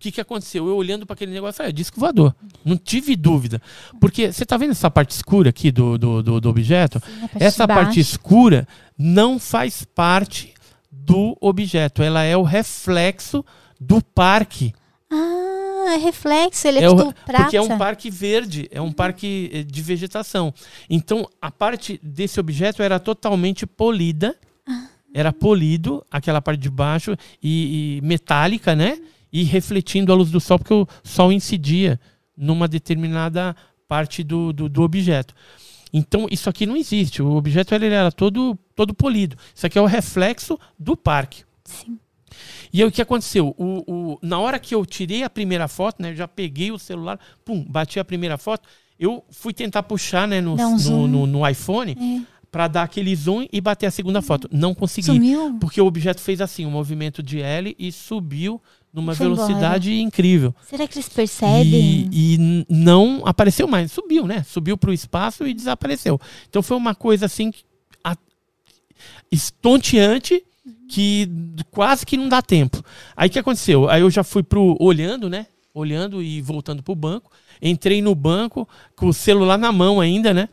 que, que aconteceu? Eu olhando para aquele negócio, falei, é disco voador. Não tive dúvida. Porque você está vendo essa parte escura aqui do, do, do, do objeto? Na parte Essa parte escura não faz parte do objeto. Ela é o reflexo do parque. Ah, é reflexo, ele é, É o- tudo prata. Porque é um parque verde, é um parque eh, de vegetação. Então, a parte desse objeto era totalmente polida. Ah. Era polido, aquela parte de baixo, e, e metálica, né? E refletindo a luz do sol, porque o sol incidia numa determinada parte do, do, do objeto. Então, isso aqui não existe. O objeto ele era todo, todo polido. Isso aqui é o reflexo do parque. Sim. E aí o que aconteceu? O, o- na hora que eu tirei a primeira foto, né? Eu já peguei o celular, pum, bati a primeira foto. Eu fui tentar puxar, né, no, um no, no- no iPhone É. pra dar aquele zoom e bater a segunda foto. Não consegui. Sumiu? Porque o objeto fez assim, um movimento de L e subiu numa Foi embora. velocidade incrível. Será que eles percebem? E, e não apareceu mais. Subiu, né? Subiu para o espaço e desapareceu. Então foi uma coisa assim que- a- estonteante que d- quase que não dá tempo. Aí o que aconteceu? Aí eu já fui pro olhando, né? Olhando e voltando pro banco. Entrei no banco com o celular na mão ainda, né?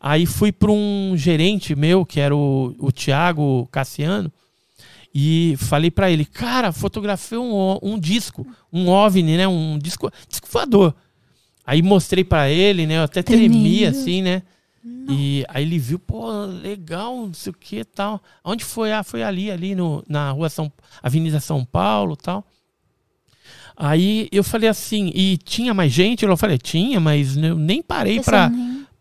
Aí fui para um gerente meu, que era o, o Thiago Cassiano, e falei para ele, cara, fotografei um, um disco, um OVNI, né? Um disco, disco voador. Aí mostrei para ele, né? Eu até tremi Tremendo. assim, né? E aí ele viu, pô, legal, não sei o que tal. Onde foi? Ah, foi ali, ali no, na rua São Avenida São Paulo tal. Aí eu falei assim, e tinha mais gente? Eu falei, tinha, mas eu nem parei nem-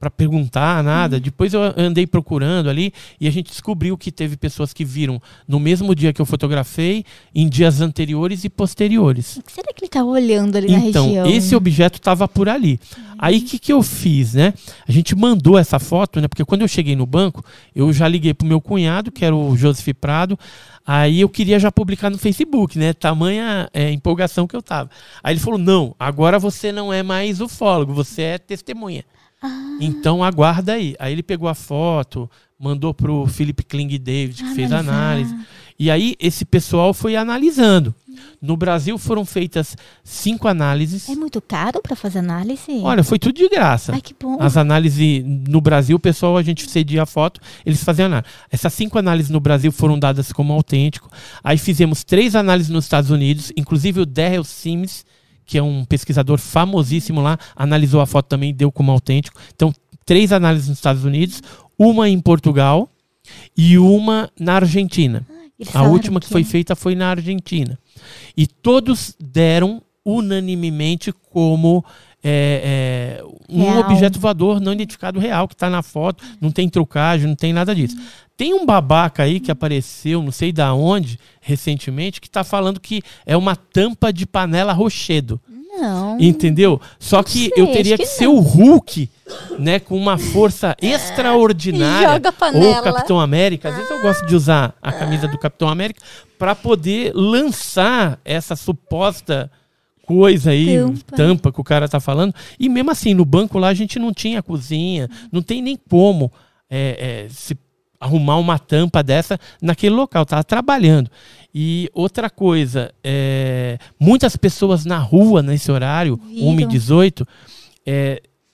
para perguntar nada. Depois eu andei procurando ali e a gente descobriu que teve pessoas que viram no mesmo dia que eu fotografei, em dias anteriores e posteriores. O que será que ele tá olhando ali na Então, região? esse objeto estava por ali. Aí o que, que eu fiz, né? A gente mandou essa foto, né? Porque quando eu cheguei no banco, eu já liguei pro meu cunhado, que era o Joseph Prado. Aí eu queria já publicar no Facebook, né? Tamanha é, empolgação que eu tava. Aí ele falou: não, agora você não é mais ufólogo, você é testemunha. Ah, Então aguarda aí. Aí ele pegou a foto, mandou pro Philip Kling David, que fez a analisar. análise. E aí esse pessoal foi analisando. No Brasil foram feitas cinco análises. É muito caro pra fazer análise? Olha, foi tudo de graça. Ai, que bom. As análises no Brasil, o pessoal, a gente cedia a foto, eles faziam análise. Essas cinco análises no Brasil foram dadas como autêntico. Aí fizemos três análises nos Estados Unidos, inclusive o Darrell Sims, que é um pesquisador famosíssimo lá, analisou a foto também e deu como autêntico. Então, três análises nos Estados Unidos, uma em Portugal e uma na Argentina. Eles A última que foi feita foi na Argentina. E todos deram unanimemente como é, é, um Real. objeto voador não identificado real, que está na foto, não tem trucagem, não tem nada disso. Tem um babaca aí que apareceu, não sei da onde, recentemente, que está falando que é uma tampa de panela rochedo. Não. Entendeu? Só que sei, eu teria que, que ser o Hulk, né, com uma força *laughs* extraordinária, Joga a ou panela. o Capitão América. Às vezes eu gosto de usar a camisa do Capitão América para poder lançar essa suposta coisa aí, Tampa. tampa. que o cara tá falando. E mesmo assim, no banco lá a gente não tinha cozinha, não tem nem como é, é, se arrumar uma tampa dessa naquele local, tava trabalhando. E outra coisa, é, muitas pessoas na rua nesse horário, Viram. 1 e 18,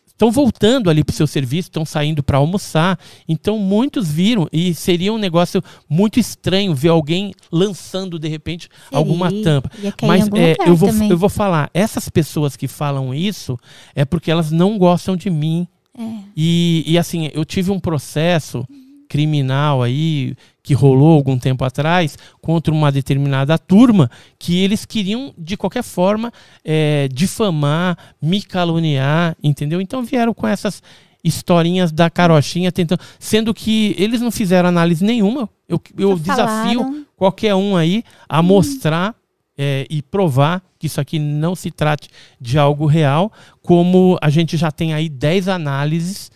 estão voltando ali para o seu serviço, estão saindo para almoçar. Então muitos viram e seria um negócio muito estranho ver alguém lançando de repente alguma tampa. Mas é, eu, vou, também. eu vou falar, essas pessoas que falam isso é porque elas não gostam de mim. É. E, e assim, eu tive um processo criminal aí que rolou algum tempo atrás contra uma determinada turma que eles queriam de qualquer forma é, difamar, me caluniar, entendeu? Então vieram com essas historinhas da carochinha tentando, sendo que eles não fizeram análise nenhuma. Eu, eu desafio qualquer um aí a mostrar é, e provar que isso aqui não se trate de algo real, como a gente já tem aí 10 análises.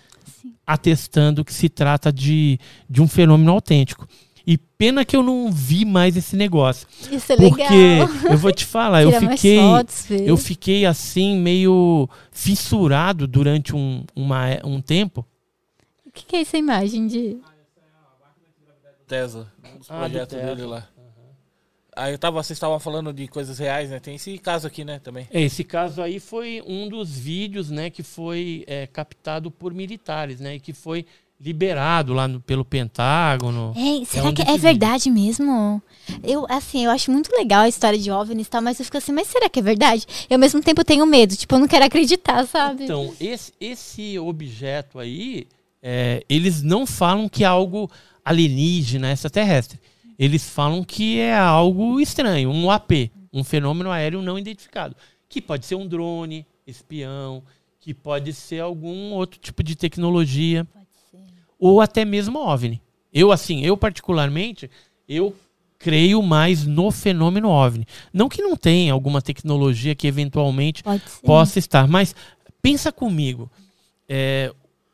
Atestando que se trata de, de um fenômeno autêntico. E pena que eu não vi mais esse negócio. Isso é porque legal. eu vou te falar, eu fiquei, fotos, eu fiquei assim meio fissurado durante um, uma, um tempo. O que, que é essa imagem de. Tesla, um dos Ah, projetos Tesla. dele lá. Aí eu tava, vocês estavam falando de coisas reais, né? Tem esse caso aqui, né, também. É, Esse caso aí foi um dos vídeos, né, que foi é, captado por militares, né, e que foi liberado lá no- pelo Pentágono. É, será um que é verdade mesmo? Eu, assim, eu acho muito legal a história de OVNIs e tal, mas eu fico assim, mas será que é verdade? E ao mesmo tempo eu tenho medo, tipo, eu não quero acreditar, sabe? Então, esse, esse objeto aí, é, eles não falam que é algo alienígena, extraterrestre. Eles falam que é algo estranho, um AP, um fenômeno aéreo não identificado. Que pode ser um drone, espião, que pode ser algum outro tipo de tecnologia. Pode ser. ou até mesmo OVNI. Eu, assim, eu particularmente, eu creio mais no fenômeno OVNI. Não que não tenha alguma tecnologia que eventualmente possa estar, mas pensa comigo. É,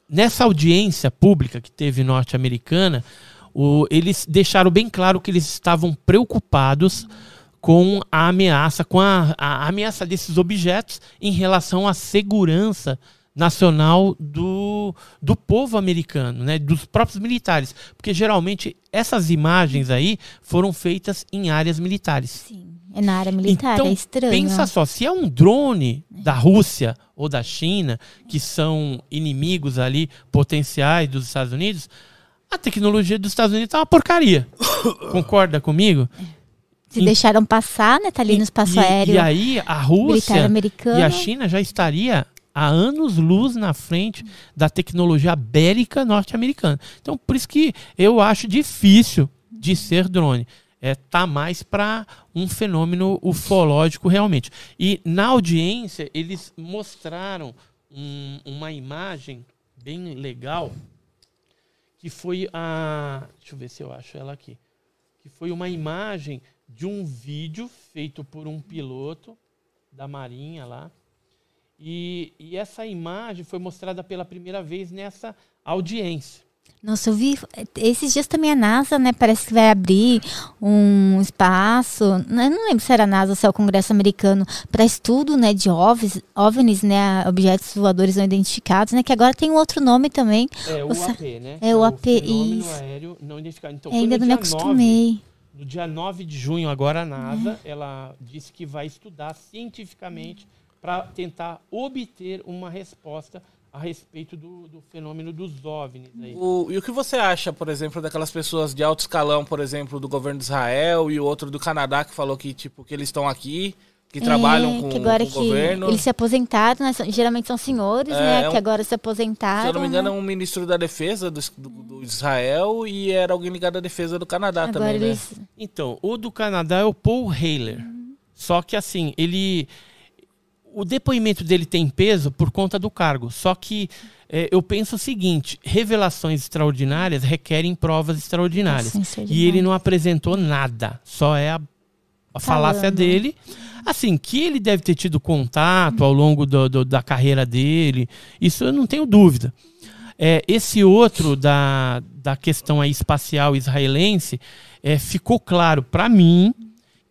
nessa audiência pública que teve norte-americana, eles deixaram bem claro que eles estavam preocupados com a ameaça, com a, a ameaça desses objetos em relação à segurança nacional do, do povo americano, né, dos próprios militares, porque geralmente essas imagens aí foram feitas em áreas militares. Sim, é na área militar, então, é estranho. Pensa só, se é um drone da Rússia ou da China, que são inimigos ali potenciais dos Estados Unidos, a tecnologia dos Estados Unidos é uma porcaria. *coughs* Concorda comigo? Se e, deixaram passar, né? Tá ali no espaço e, aéreo. E aí a Rússia e a China já estaria há anos luz na frente da tecnologia bélica norte-americana. Então, por isso que eu acho difícil de ser drone. É, tá mais para um fenômeno ufológico realmente. E na audiência eles mostraram um, uma imagem bem legal que foi a, deixa eu ver se eu acho ela aqui, que foi uma imagem de um vídeo feito por um piloto da Marinha lá e, e essa imagem foi mostrada pela primeira vez nessa audiência. Nossa, eu vi. Esses dias também a NASA, né? Parece que vai abrir um espaço. Eu não lembro se era a NASA ou se é o Congresso Americano, para estudo né, de OVNIs, OVNIs, né? Objetos voadores não identificados, né? Que agora tem um outro nome também. É o, o AP, né? É o, é o aéreo não identificado. Então, é, ainda não me acostumei. 9, no dia 9 de junho, agora a NASA, é. ela disse que vai estudar cientificamente para tentar obter uma resposta a respeito do, do fenômeno dos OVNIs. Aí. O, e o que você acha, por exemplo, daquelas pessoas de alto escalão, por exemplo, do governo de Israel e o outro do Canadá que falou que tipo que eles estão aqui, que é, trabalham com, que agora com o que governo. Eles se aposentaram, né? geralmente são senhores, é, né? É um, que agora se aposentaram. Se eu não me engano, né? é um ministro da defesa do, do, do, Israel e era alguém ligado à defesa do Canadá agora também, né? eles... né? Então, o do Canadá é o Paul Haler. Uhum. Só que assim, ele o depoimento dele tem peso por conta do cargo. Só que é, eu penso o seguinte: revelações extraordinárias requerem provas extraordinárias. Sim, e ele não apresentou nada. Só é a, a falácia dele. Assim, que ele deve ter tido contato ao longo do, do, da carreira dele, isso eu não tenho dúvida. É, esse outro da, da questão aí espacial israelense é, ficou claro para mim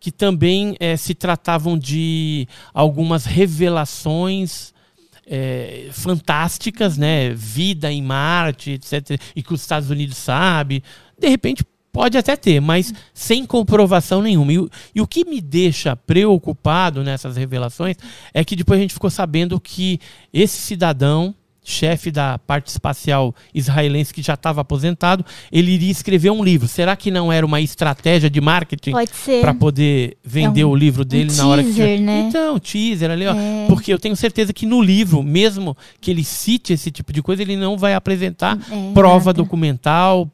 que também é, se tratavam de algumas revelações é, fantásticas, né? Vida em Marte, etc. E que os Estados Unidos sabe. De repente pode até ter, mas sem comprovação nenhuma. E, e o que me deixa preocupado nessas revelações é que depois a gente ficou sabendo que esse cidadão chefe da parte espacial israelense que já estava aposentado, ele iria escrever um livro. Será que não era uma estratégia de marketing para poder vender é um, o livro dele um na hora teaser, que né? Então, teaser ali, ó, é. porque eu tenho certeza que no livro, mesmo que ele cite esse tipo de coisa, ele não vai apresentar é, prova nada. documental,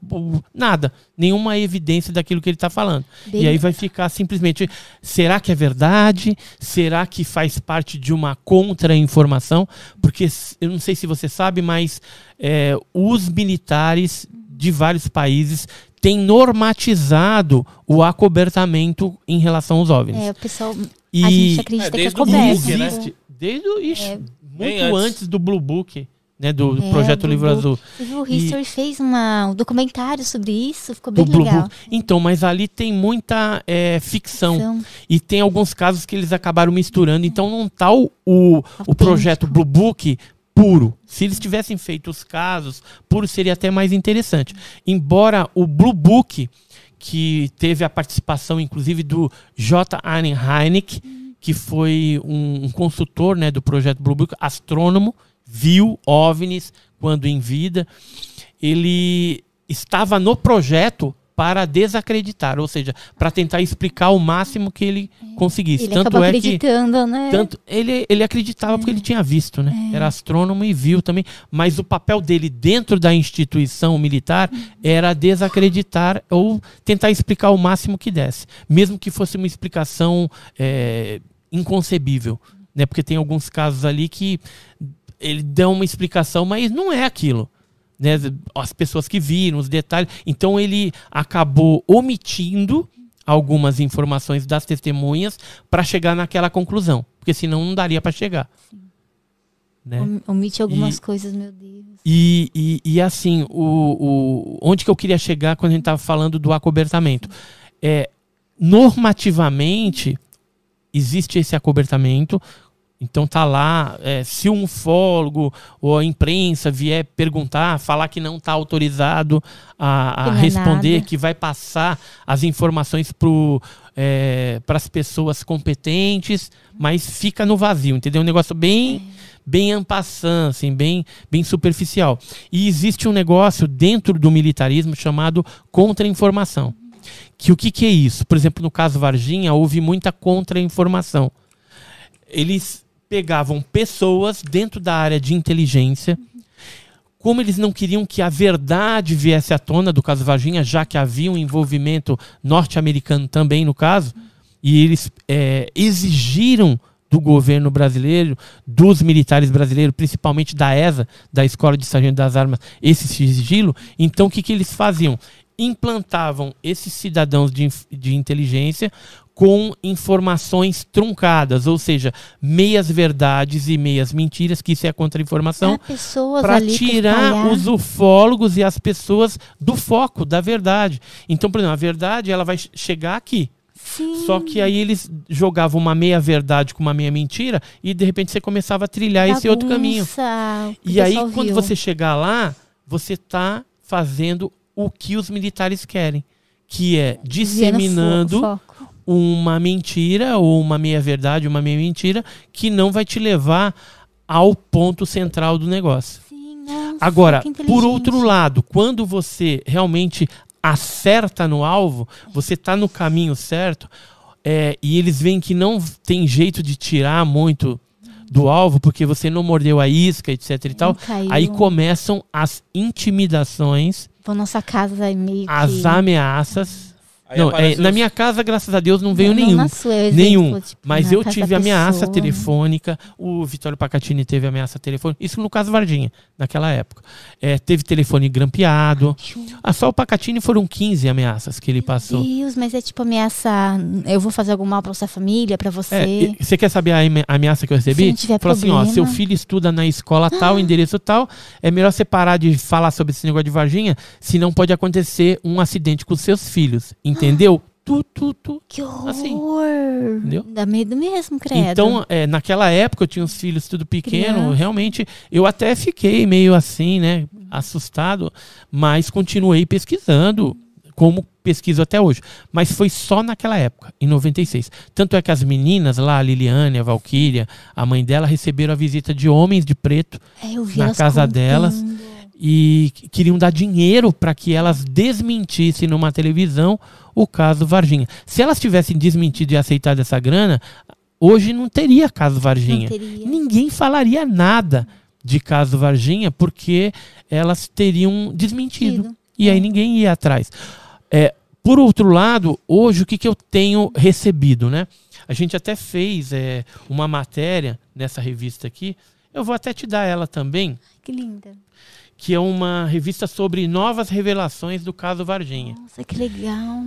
nada, nenhuma evidência daquilo que ele está falando. Bem... E aí vai ficar simplesmente, será que é verdade? Será que faz parte de uma contra-informação? Porque eu não sei se você você sabe, mas é, os militares de vários países têm normatizado o acobertamento em relação aos OVNIs. É, o pessoal, e, a gente acredita é, que é coberto. Né? Desde o, ixi, é. muito antes. antes do Blue Book. Né, do é, projeto Livro Azul. O History e... fez uma, um documentário sobre isso, ficou bem legal. Book. Então, mas ali tem muita é, ficção, ficção, E tem alguns casos que eles acabaram misturando. Então não tá o, o, o projeto Blue Book puro. Se eles tivessem feito os casos, puro seria até mais interessante. Embora o Blue Book, que teve a participação inclusive do J. Allen Hynek, que foi um, um consultor né, do projeto Blue Book, astrônomo, viu OVNIs quando em vida. Ele estava no projeto para desacreditar, ou seja, para tentar explicar o máximo que ele é. conseguisse. Ele tanto é acreditando, que, né? Tanto ele, ele acreditava é. porque ele tinha visto, né? É. Era astrônomo e viu também, mas o papel dele dentro da instituição militar uhum. era desacreditar ou tentar explicar o máximo que desse, mesmo que fosse uma explicação é, inconcebível, né? Porque tem alguns casos ali que ele dá uma explicação, mas não é aquilo né, as pessoas que viram, os detalhes. Então ele acabou omitindo algumas informações das testemunhas para chegar naquela conclusão, porque senão não daria para chegar. Né? Omite algumas e, coisas, meu Deus. E, e, e assim, o, o, onde que eu queria chegar quando a gente estava falando do acobertamento? É, normativamente, existe esse acobertamento, então tá lá, é, se um ufólogo ou a imprensa vier perguntar, falar que não está autorizado a, a é responder, que vai passar as informações para é, as pessoas competentes, mas fica no vazio, entendeu? Um negócio bem, é. bem ampassant, assim, bem, bem superficial. E existe um negócio dentro do militarismo chamado contra-informação. Que o que, que é isso? Por exemplo, no caso Varginha, houve muita contra-informação. Eles pegavam pessoas dentro da área de inteligência. Como eles não queriam que a verdade viesse à tona do caso Varginha, já que havia um envolvimento norte-americano também no caso, e eles é, exigiram do governo brasileiro, dos militares brasileiros, principalmente da ESA, da Escola de Sargento das Armas, esse sigilo. Então, o que, que eles faziam? Implantavam esses cidadãos de, de inteligência com informações truncadas, ou seja, meias verdades e meias mentiras, que isso é contra-informação, para tirar os ufólogos e as pessoas do foco da verdade. Então, por exemplo, a verdade ela vai chegar aqui. Sim. Só que aí eles jogavam uma meia verdade com uma meia mentira e de repente você começava a trilhar Bagunça, esse outro caminho. E aí, quando viu. você chegar lá, você está fazendo o que os militares querem, que é disseminando uma mentira ou uma meia-verdade, uma meia-mentira, que não vai te levar ao ponto central do negócio. Sim, nossa, Agora, por outro lado, quando você realmente acerta no alvo, você está no caminho certo, é, e eles veem que não tem jeito de tirar muito do alvo, porque você não mordeu a isca, etc e tal, aí começam as intimidações. Vão nossa casa é meio As que... ameaças não, é, na minha casa, graças a Deus, não veio não, nenhum. Não sua, exemplo, nenhum. Tipo, mas eu tive ameaça telefônica. O Vitório Pacatini teve ameaça telefônica. Isso no caso Vardinha, naquela época. É, teve telefone grampeado. Ah, só o Pacatini foram 15 ameaças que ele passou. Meu Deus, mas é tipo ameaça. Eu vou fazer algum mal pra sua família, pra você. É, você quer saber a ameaça que eu recebi? Se não tiver Falou problema. assim: ó, seu filho estuda na escola tal, endereço tal. É melhor você parar de falar sobre esse negócio de Varginha, senão pode acontecer um acidente com seus filhos. Entendeu? Entendeu? Tu, tu, tu. Que horror! Assim, entendeu? Dá medo mesmo, credo. Então, é, naquela época eu tinha os filhos tudo pequeno, Criança. realmente eu até fiquei meio assim, né, assustado, mas continuei pesquisando, como pesquiso até hoje. Mas foi só naquela época, em 96. Tanto é que as meninas lá, a Liliane, a Valkyria, a mãe dela, receberam a visita de homens de preto é, na casa contando. delas e queriam dar dinheiro para que elas desmentissem numa televisão o caso Varginha. Se elas tivessem desmentido e aceitado essa grana, hoje não teria caso Varginha. Teria. Ninguém falaria nada de caso Varginha porque elas teriam desmentido. E aí é. ninguém ia atrás. É, por outro lado, hoje o que, que eu tenho recebido, né? A gente até fez é, uma matéria nessa revista aqui. Eu vou até te dar ela também. Que linda que é uma revista sobre novas revelações do caso Varginha. Nossa, que legal.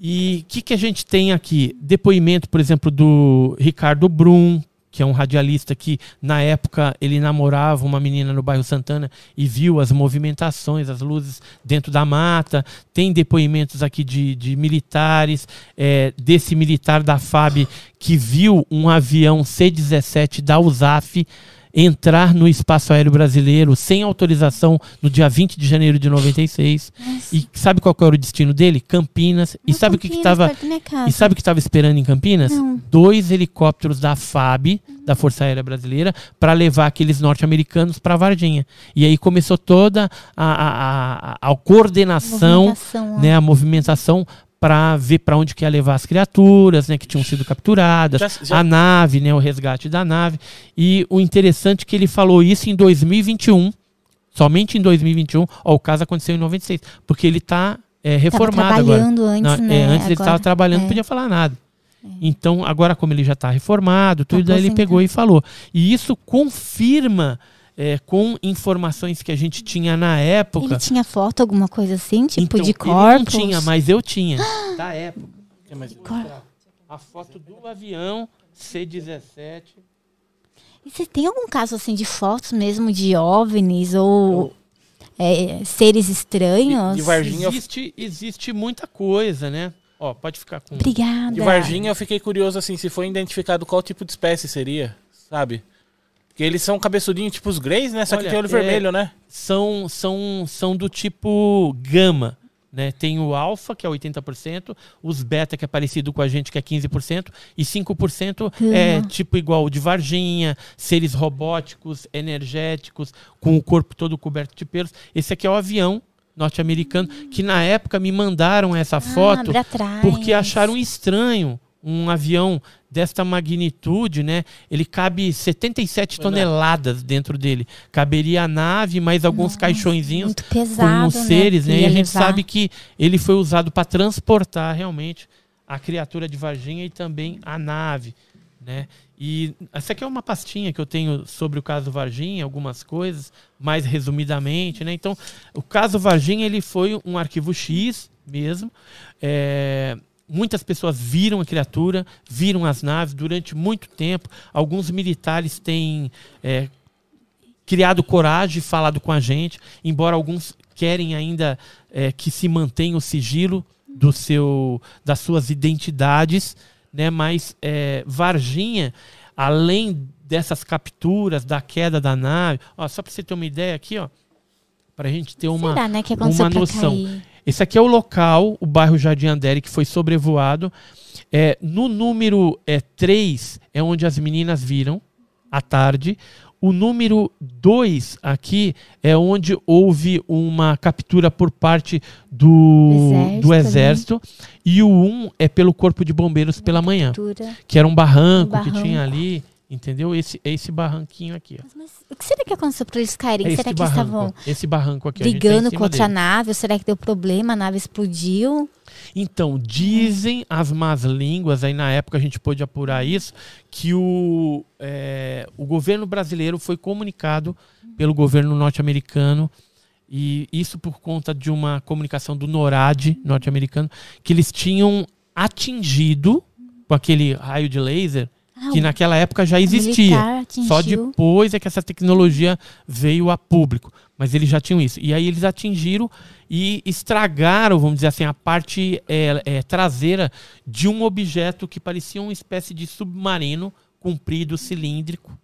E o que, que a gente tem aqui? Depoimento, por exemplo, do Ricardo Brum, que é um radialista que, na época, ele namorava uma menina no bairro Santana e viu as movimentações, as luzes dentro da mata. Tem depoimentos aqui de, de militares, é, desse militar da FAB que viu um avião C-17 da USAF entrar no espaço aéreo brasileiro sem autorização no dia 20 de janeiro de 96. Nossa. E sabe qual era o destino dele? Campinas. e sabe o que estava E sabe o que estava esperando em Campinas? Não. Dois helicópteros da FAB, da Força Aérea Brasileira, para levar aqueles norte-americanos para Varginha. E aí começou toda a, a, a, a coordenação, né, a movimentação para ver para onde quer levar as criaturas, né, que tinham sido capturadas, já, já... a nave, né, o resgate da nave. E o interessante é que ele falou isso em 2021, somente em 2021. Ó, o caso aconteceu em 96, porque ele está é, reformado agora. Antes, Não, né? é, antes agora, ele estava trabalhando, não é. podia falar nada. É. Então, agora como ele já está reformado, tudo, tá daí ele pegou e falou. E isso confirma é, com informações que a gente tinha na época. Ele tinha foto, alguma coisa assim, tipo então, de corpos? Ele não tinha, mas eu tinha, *gasps* da época. A foto do avião C-17. E você tem algum caso assim de fotos mesmo de OVNIs ou é, seres estranhos? De, de Varginha existe, existe muita coisa, né? Ó, pode ficar com. Obrigada. De Varginha eu fiquei curioso assim, se foi identificado qual tipo de espécie seria, sabe? Porque eles são cabeçudinhos, tipo os greys, né? Só Olha, que tem olho é, vermelho, né? São, são, são do tipo gama. Né? Tem o alfa, que é 80%, os beta, que é parecido com a gente, que é 15%, e 5% uhum. é tipo igual o de Varginha, seres robóticos, energéticos, com o corpo todo coberto de pelos. Esse aqui é o avião norte-americano, que na época me mandaram essa ah, foto porque acharam estranho um avião desta magnitude, né? Ele cabe 77 toneladas dentro dele. Caberia a nave, mais alguns Nossa, caixõezinhos pesado, com os seres, né? né? E a gente sabe que ele foi usado para transportar realmente a criatura de Varginha e também a nave, né? E essa aqui é uma pastinha que eu tenho sobre o caso Varginha, algumas coisas, mais resumidamente, né? Então, o caso Varginha ele foi um arquivo X mesmo. É, muitas pessoas viram a criatura, viram as naves durante muito tempo. Alguns militares têm é, criado coragem e falado com a gente, embora alguns querem ainda é, que se mantenha o sigilo do seu, das suas identidades, né? Mas é, Varginha, além dessas capturas da queda da nave, ó, só para você ter uma ideia aqui, ó, para a gente ter uma, Será, né, uma noção. Cair? Esse aqui é o local, o bairro Jardim Andere, que foi sobrevoado. É, no número é, 3 é onde as meninas viram à tarde. O número 2 aqui é onde houve uma captura por parte do exército. Do exército né? E o 1 um é pelo Corpo de Bombeiros pela manhã. Que era um barranco, um barranco, que tinha ali. Entendeu? Esse, esse barranquinho aqui. Ó. Mas, o que será que aconteceu para eles caírem? É será que barranco, estavam esse barranco aqui, brigando tá contra a nave? Ou será que deu problema? A nave explodiu? Então, dizem as más línguas, aí na época a gente pôde apurar isso, que o, é, o governo brasileiro foi comunicado pelo governo norte-americano, e isso por conta de uma comunicação do NORAD norte-americano, que eles tinham atingido com aquele raio de laser ah, que naquela época já existia. Só depois é que essa tecnologia veio a público. Mas eles já tinham isso. E aí eles atingiram e estragaram, vamos dizer assim, a parte é, é, traseira de um objeto que parecia uma espécie de submarino comprido, cilíndrico.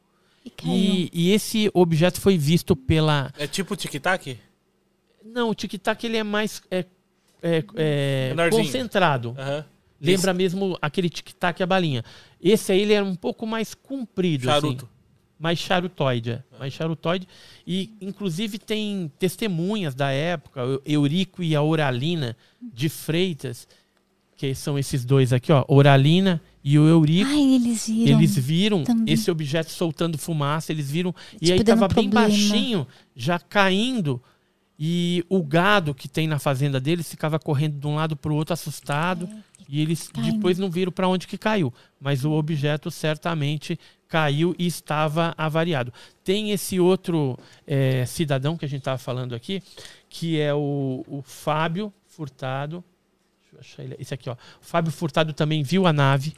E, e, esse objeto foi visto pela. É tipo tic-tac? Não, o tic-tac ele é mais é, é, é concentrado. Uhum. Lembra Esse... mesmo aquele tic-tac a balinha. Esse aí ele era um pouco mais comprido. Assim. Charuto. Assim, mais charutoide, é. mais charutoide. E, inclusive, tem testemunhas da época, Eurico e a Oralina de Freitas, que são esses dois aqui, ó, Oralina e o Eurico. Ai, eles viram. Eles viram também. esse objeto soltando fumaça, eles viram. Tipo, e aí tava bem problema. baixinho, já caindo. E o gado que tem na fazenda deles ficava correndo de um lado para o outro, assustado. É. E eles Caindo. depois não viram para onde que caiu, mas o objeto certamente caiu e estava avariado. Tem esse outro é, cidadão que a gente estava falando aqui, que é o, o Fábio Furtado. Deixa eu achar ele. Esse aqui, ó. O Fábio Furtado também viu a nave.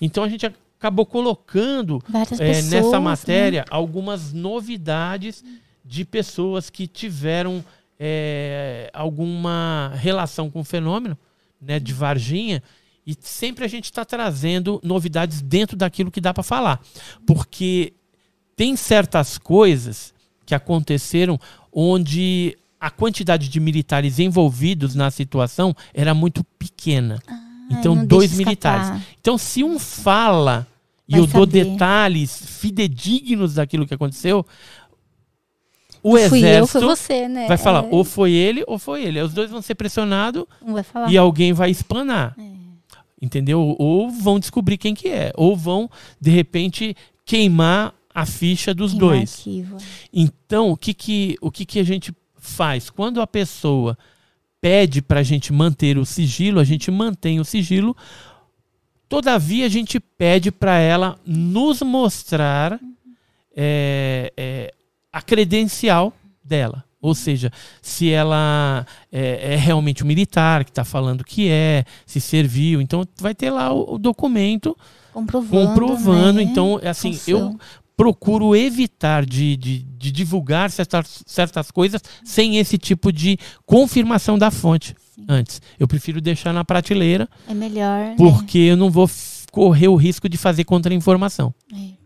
Então a gente acabou colocando é, nessa né? matéria né? algumas novidades de pessoas que tiveram é, alguma relação com o fenômeno né, de Varginha, e sempre a gente está trazendo novidades dentro daquilo que dá para falar. Porque tem certas coisas que aconteceram onde a quantidade de militares envolvidos na situação era muito pequena. Ah, então, dois militares. Então, se um fala e eu saber. dou detalhes fidedignos daquilo que aconteceu, o exército eu, você, né? vai falar, é... ou foi ele ou foi ele. Os dois vão ser pressionados e alguém vai explanar. É. Entendeu? Ou vão descobrir quem que é. Ou vão, de repente, queimar a ficha dos queimar dois. Arquivo. Então, o que que, o que que a gente faz? Quando a pessoa pede para a gente manter o sigilo, a gente mantém o sigilo. Todavia, a gente pede para ela nos mostrar uhum. é, é, a credencial dela. Ou seja, se ela é, é realmente um militar que está falando que é, se serviu. Então, vai ter lá o, o documento comprovando. comprovando. Né? Então, é assim, eu procuro evitar de, de, de, divulgar certas, certas coisas sem esse tipo de confirmação da fonte Sim. antes. Eu prefiro deixar na prateleira. É melhor. Né? Porque eu não vou correr o risco de fazer contra-informação. É.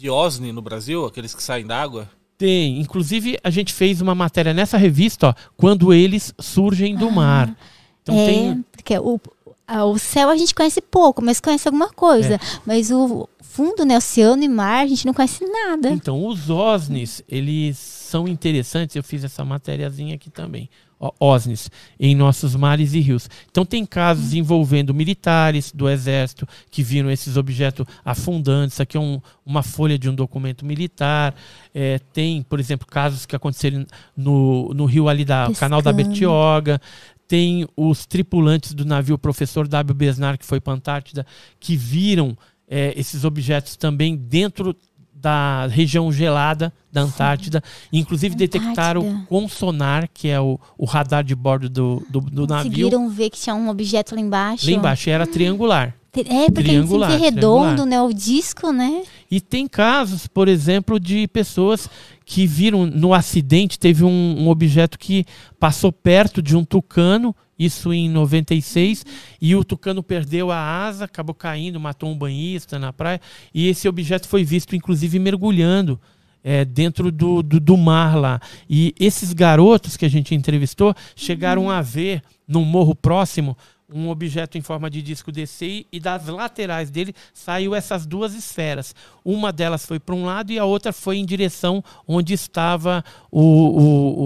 De OSNI no Brasil, aqueles que saem d'água? Tem. Inclusive, a gente fez uma matéria nessa revista, ó, quando eles surgem do ah, mar. Então é, tem. Porque o, o céu a gente conhece pouco, mas conhece alguma coisa. É. Mas o fundo, né, oceano e mar, a gente não conhece nada. Então, os OSNIs, eles são interessantes. Eu fiz essa matériazinha aqui também. OSNIs em nossos mares e rios. Então tem casos envolvendo militares do exército que viram esses objetos afundando. Isso aqui é um, uma folha de um documento militar. É, tem, por exemplo, casos que aconteceram no, no rio ali da Pescando. canal da Bertioga. Tem os tripulantes do navio Professor W. Besnar, que foi para a Antártida, que viram é, esses objetos também dentro da região gelada da Antártida. Inclusive Antártida. detectaram com sonar, que é o, o radar de bordo do, do, do navio. Conseguiram ver que tinha um objeto lá embaixo. Lá embaixo era triangular. É, porque triangular, é redondo, né? O disco, né? E tem casos, por exemplo, de pessoas que viram no acidente, teve um, um objeto que passou perto de um tucano isso em 96, e o tucano perdeu a asa, acabou caindo, matou um banhista na praia, e esse objeto foi visto, inclusive, mergulhando é, dentro do, do, do, mar lá. E esses garotos que a gente entrevistou chegaram a ver, num morro próximo, um objeto em forma de disco descer e das laterais dele saiu essas duas esferas. Uma delas foi para um lado e a outra foi em direção onde estava o,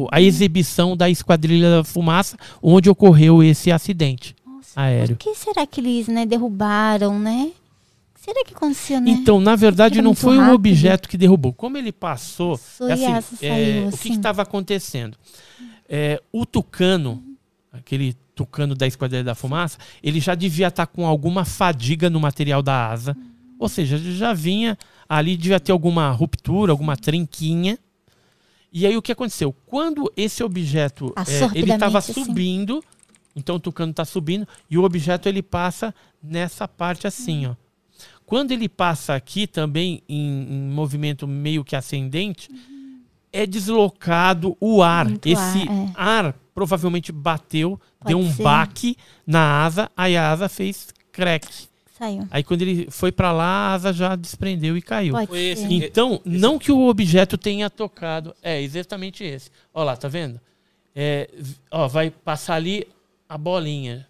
o, a exibição da Esquadrilha da Fumaça, onde ocorreu esse acidente Nossa, aéreo. Por que será que eles né, derrubaram, né? Será que aconteceu, né? Então, na verdade, não foi rápido. um objeto que derrubou. Como ele passou, assim, é, saiu, assim. o que assim. estava acontecendo? É, o tucano, aquele tucano da Esquadrilha da Fumaça, ele já devia estar tá com alguma fadiga no material da asa. Ou seja, já vinha ali, devia ter alguma ruptura, alguma trinquinha. E aí o que aconteceu? Quando esse objeto é, ele estava assim. subindo, assim. então o tucano está subindo e o objeto ele passa nessa parte assim, ó. Quando ele passa aqui também em, em movimento meio que ascendente, uhum. é deslocado o ar. Muito Esse ar, é. ar provavelmente bateu, Pode deu um ser. baque na asa, aí a asa fez crack. Saiu. Aí quando ele foi para lá, a asa já desprendeu e caiu. Então, esse. não que o objeto tenha tocado. É, exatamente esse. Olha lá, tá vendo? É, ó, vai passar ali a bolinha.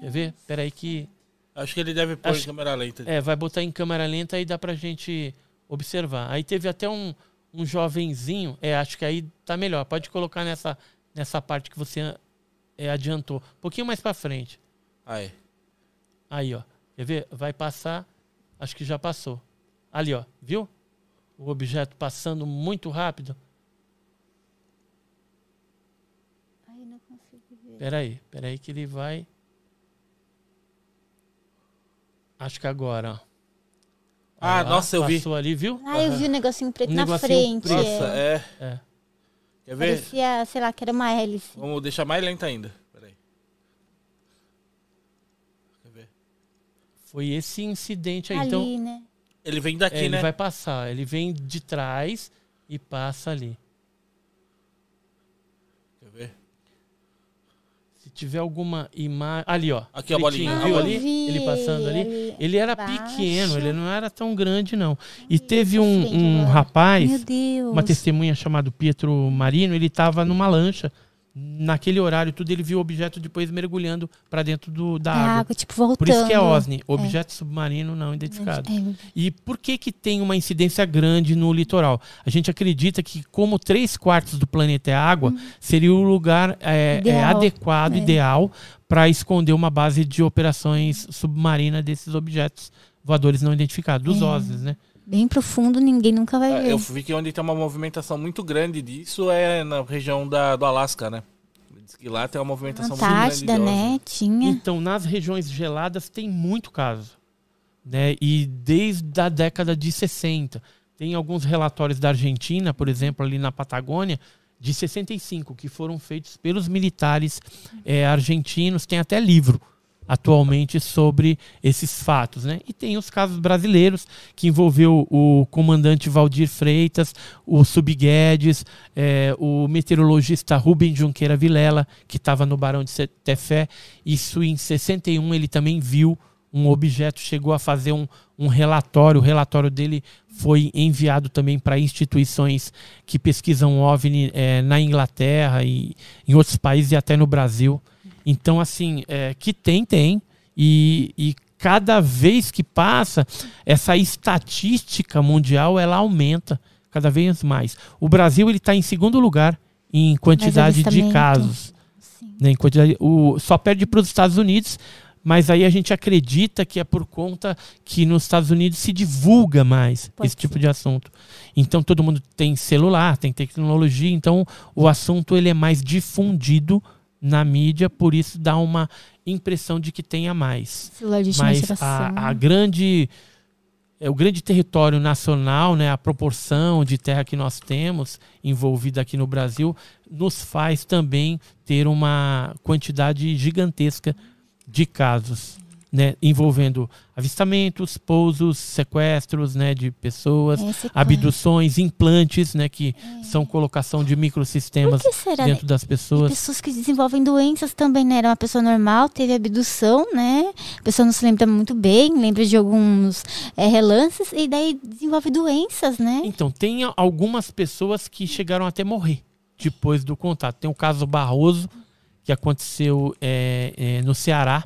Quer ver? Espera aí que... Acho que ele deve pôr Acho... em câmera lenta. É, vai botar em câmera lenta e dá pra gente observar. Aí teve até um, um jovenzinho. É, acho que aí tá melhor. Pode colocar nessa nessa parte que você é, adiantou. Um pouquinho mais para frente. Aí. Aí, ó. Quer ver? Vai passar. Acho que já passou. Ali, ó. Viu? O objeto passando muito rápido. Ai, não consigo ver. Peraí, peraí que ele vai. Acho que agora, ó. Ah, nossa, eu vi. Passou ali, viu? Ah, eu vi o um negocinho preto um na negocinho frente. Preto. Nossa, é. é. Quer ver? Parecia, sei lá, que era uma hélice. Vamos deixar mais lenta ainda. Peraí. Quer ver? Foi esse incidente aí. Ali, então, né? Ele vem daqui, é, né? Ele vai passar. Ele vem de trás e passa ali. Quer ver? Se tiver alguma imagem. Ali, ó. Aqui a bolinha. Viu ah, ali? Vi. Ele passando ali. ali ele era baixo. pequeno, ele não era tão grande, não. E teve um, um rapaz, uma testemunha chamado Pietro Marino, ele estava numa lancha naquele horário tudo ele viu o objeto depois mergulhando para dentro do, da água. água. tipo voltando. Por isso que é OSNI, é. objeto é. submarino não identificado. É. E por que que tem uma incidência grande no litoral? A gente acredita que como três quartos do planeta é água, hum. seria o lugar é, é adequado, é. ideal para esconder uma base de operações submarina desses objetos voadores não identificados, dos OSNIs, né? Bem profundo, ninguém nunca vai ver. Eu vi que onde tem uma movimentação muito grande disso é na região da, do Alasca, né? Diz que lá tem uma movimentação Antártida, muito grande. né? Tinha. Então, nas regiões geladas tem muito caso. Né? E desde a década de 60 Tem alguns relatórios da Argentina, por exemplo, ali na Patagônia, de 65, que foram feitos pelos militares é, argentinos. Tem até livro atualmente sobre esses fatos. Né? E tem os casos brasileiros, que envolveu o comandante Valdir Freitas, o Subguedes, é, o meteorologista Rubem Junqueira Vilela, que estava no Barão de Tefé. Isso em 61 ele também viu um objeto, chegou a fazer um, um relatório. O relatório dele foi enviado também para instituições que pesquisam OVNI é, na Inglaterra e em outros países e até no Brasil. Então, assim, é, que tem, tem. E, e cada vez que passa, essa estatística mundial ela aumenta cada vez mais. O Brasil ele está em segundo lugar em quantidade de casos. Né, em quantidade, o, só perde para os Estados Unidos, mas aí a gente acredita que é por conta que nos Estados Unidos se divulga mais Pode esse ser. tipo de assunto. Então todo mundo tem celular, tem tecnologia, então o assunto ele é mais difundido na mídia, por isso dá uma impressão de que tenha mais. Mas a, a grande é, o grande território nacional, né, a proporção de terra que nós temos envolvida aqui no Brasil, nos faz também ter uma quantidade gigantesca de casos né, envolvendo avistamentos, pousos, sequestros né, de pessoas, abduções, implantes, né, que é. são colocação de microsistemas dentro das pessoas. E pessoas que desenvolvem doenças também, né? Era uma pessoa normal, teve abdução, né? A pessoa não se lembra muito bem, lembra de alguns é, relances, e daí desenvolve doenças, né? Então, tem algumas pessoas que chegaram até morrer depois do contato. Tem o caso Barroso, que aconteceu é, no Ceará.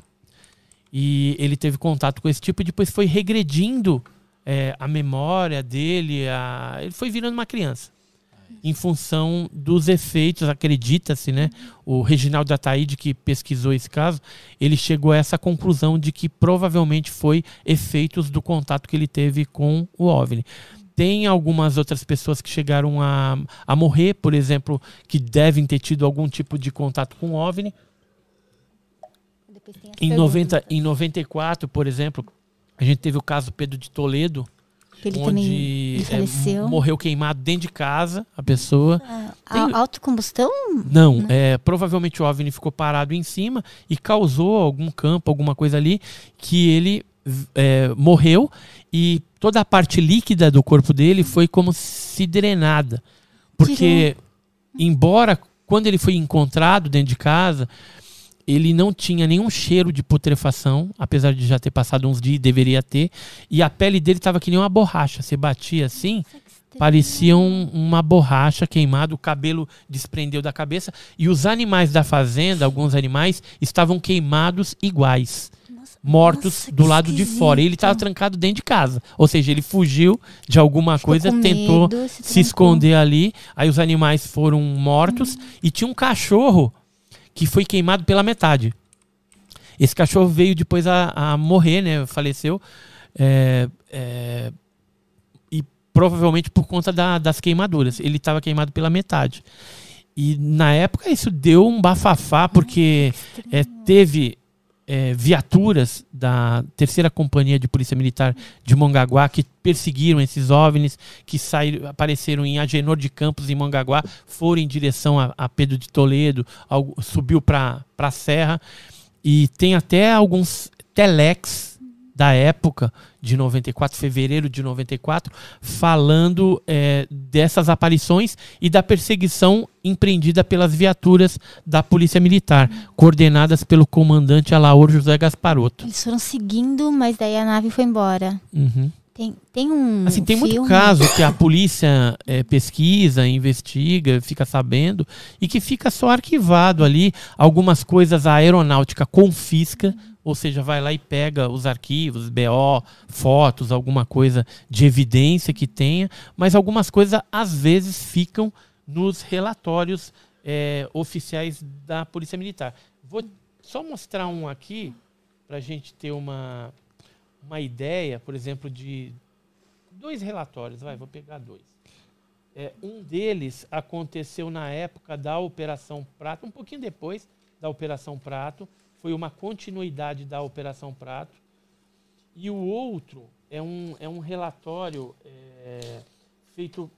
E ele teve contato com esse tipo e depois foi regredindo é, a memória dele. A... Ele foi virando uma criança. Em função dos efeitos, acredita-se, né? O Reginaldo Ataíde, que pesquisou esse caso, ele chegou a essa conclusão de que provavelmente foi efeitos do contato que ele teve com o OVNI. Tem algumas outras pessoas que chegaram a, a morrer, por exemplo, que devem ter tido algum tipo de contato com o OVNI. Em, 90, em 94, por exemplo, a gente teve o caso Pedro de Toledo, ele onde é, morreu queimado dentro de casa, a pessoa. Ah, Tem... Autocombustão? Não, Não, É, provavelmente o OVNI ficou parado em cima e causou algum campo, alguma coisa ali, que ele é, morreu e toda a parte líquida do corpo dele foi como se drenada. Porque, Tirou. embora quando ele foi encontrado dentro de casa, ele não tinha nenhum cheiro de putrefação, apesar de já ter passado uns dias, deveria ter. E a pele dele estava que nem uma borracha. Você batia assim, parecia um, uma borracha queimada, o cabelo desprendeu da cabeça. E os animais da fazenda, alguns animais, estavam queimados iguais mortos Nossa, do lado esquisito. de fora. E ele estava trancado dentro de casa. Ou seja, ele fugiu de alguma Ficou coisa, tentou medo, se, se, esconder ali. Aí os animais foram mortos. Uhum. E tinha um cachorro que foi queimado pela metade. Esse cachorro veio depois a, a morrer, né? Faleceu. É, é, e provavelmente por conta da, das queimaduras. Ele estava queimado pela metade. E na época isso deu um bafafá, porque é, teve é, viaturas da terceira companhia de polícia militar de Mongaguá que perseguiram esses OVNIs que saíram, apareceram em Agenor de Campos em Mongaguá, foram em direção a, a Pedro de Toledo, ao, subiu para a serra. E tem até alguns telex da época de 94, fevereiro de 94, falando é, dessas aparições e da perseguição empreendida pelas viaturas da Polícia Militar, coordenadas pelo comandante Alaor José Gasparotto. Eles foram seguindo, mas daí a nave foi embora. Uhum. Tem, tem um. Assim, tem filme... muito caso que a polícia é, pesquisa, investiga, fica sabendo e que fica só arquivado ali. Algumas coisas a aeronáutica confisca. Uhum ou seja, vai lá e pega os arquivos, BO, fotos, alguma coisa de evidência que tenha, mas algumas coisas às vezes ficam nos relatórios é, oficiais da Polícia Militar. Vou só mostrar um aqui para a gente ter uma, uma ideia, por exemplo, de dois relatórios. Vai, vou pegar dois. É, um deles aconteceu na época da Operação Prato, um pouquinho depois da Operação Prato, foi uma continuidade da Operação Prato. E o outro é um, é um relatório é, feito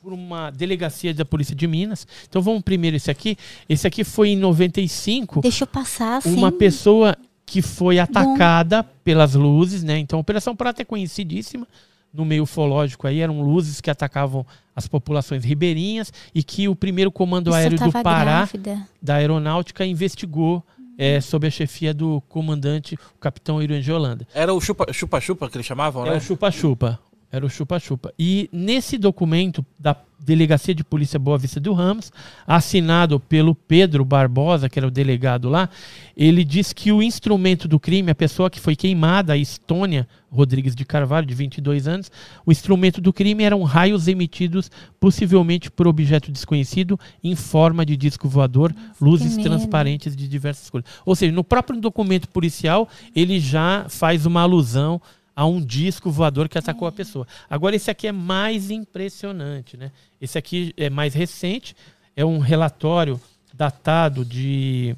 por uma delegacia da Polícia de Minas. Então vamos primeiro esse aqui. Esse aqui foi em 95. Deixa eu passar, sim. Uma pessoa que foi atacada Bom. pelas luzes, né? Então a Operação Prata é conhecidíssima no meio ufológico aí, eram luzes que atacavam as populações ribeirinhas e que o primeiro comando Isso aéreo do Pará grávida. da aeronáutica investigou é, sob a chefia do comandante, o capitão Irã Holanda. Era o chupa-chupa que eles chamavam, né? É o chupa-chupa. Era o chupa-chupa. E nesse documento da Delegacia de Polícia Boa Vista do Ramos, assinado pelo Pedro Barbosa, que era o delegado lá, ele diz que o instrumento do crime, a pessoa que foi queimada, a Estônia Rodrigues de Carvalho, de 22 anos, o instrumento do crime eram raios emitidos possivelmente por objeto desconhecido em forma de disco voador, Nossa, luzes transparentes de diversas cores. Ou seja, no próprio documento policial, ele já faz uma alusão a um disco voador que atacou a é. pessoa. Agora, esse aqui é mais impressionante, né? Esse aqui é mais recente, é um relatório datado de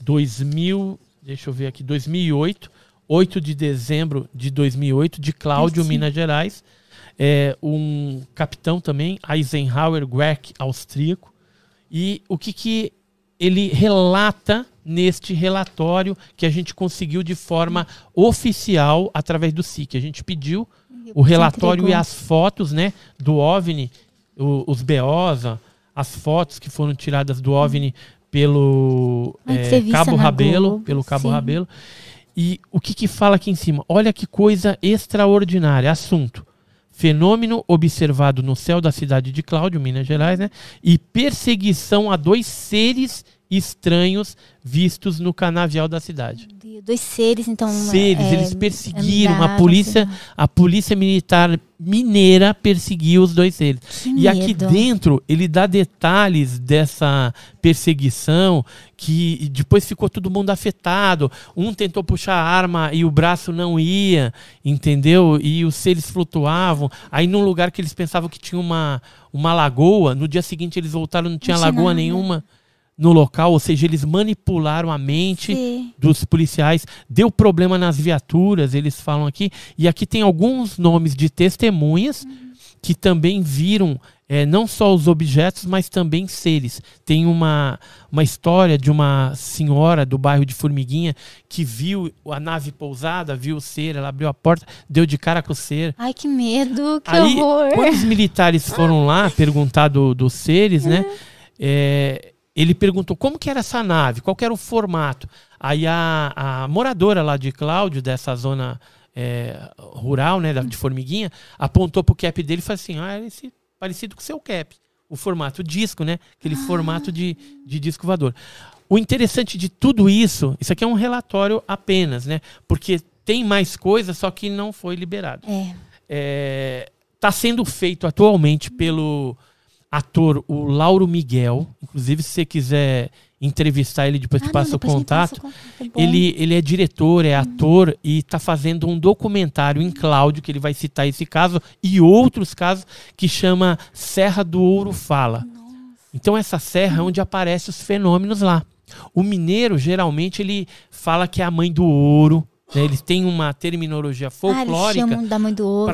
2000, deixa eu ver aqui, 2008, 8 de dezembro de 2008, de Cláudio, Minas Gerais. É um capitão também, Eisenhower Werk austríaco. E o que, que ele relata neste relatório que a gente conseguiu de forma oficial através do SIC. A gente pediu o relatório e as fotos né, do OVNI, o, os BOs, as fotos que foram tiradas do OVNI pelo é, Cabo Rabelo, Globo, pelo Cabo sim. Rabelo. E o que, que fala aqui em cima? Olha que coisa extraordinária. Assunto. Fenômeno observado no céu da cidade de Cláudio, Minas Gerais, né? E perseguição a dois seres estranhos vistos no canavial da cidade. Dois seres, então. Seres, é, eles perseguiram. a polícia, assim. a polícia militar mineira perseguiu os dois seres. Que e medo. aqui dentro ele dá detalhes dessa perseguição que depois ficou todo mundo afetado. Um tentou puxar a arma e o braço não ia, entendeu? E os seres flutuavam. Aí num lugar que eles pensavam que tinha uma, uma lagoa, no dia seguinte eles voltaram não tinha não lagoa nada. nenhuma no local, ou seja, eles manipularam a mente Sim. dos policiais, deu problema nas viaturas, eles falam aqui, e aqui tem alguns nomes de testemunhas uhum. que também viram é, não só os objetos, mas também seres. Tem uma, uma história de uma senhora do bairro de Formiguinha que viu a nave pousada, viu o ser, ela abriu a porta, deu de cara com o ser. Ai, que medo, que Aí, horror. Quando os militares foram lá *laughs* perguntar do, dos seres, né? É, ele perguntou como que era essa nave, qual era o formato. Aí a, a moradora lá de Cláudio, dessa zona é, rural, né, de Formiguinha, apontou pro cap dele e falou assim, ah, esse parecido com o seu cap. O formato disco, né? Aquele ah. formato de, de disco voador. O interessante de tudo isso, isso aqui é um relatório apenas, né? Porque tem mais coisa, só que não foi liberado. É. É, tá sendo feito atualmente pelo ator, o Lauro Miguel. Inclusive, se você quiser entrevistar ele, depois ah, te passa o contato. Passa o contato. Ele, ele é diretor, é ator e está fazendo um documentário em Cláudio, que ele vai citar esse caso e outros casos, que chama Serra do Ouro Fala. Nossa. Então, essa serra é onde aparecem os fenômenos lá. O mineiro, geralmente, ele fala que é a mãe do ouro, né? Eles têm uma terminologia folclórica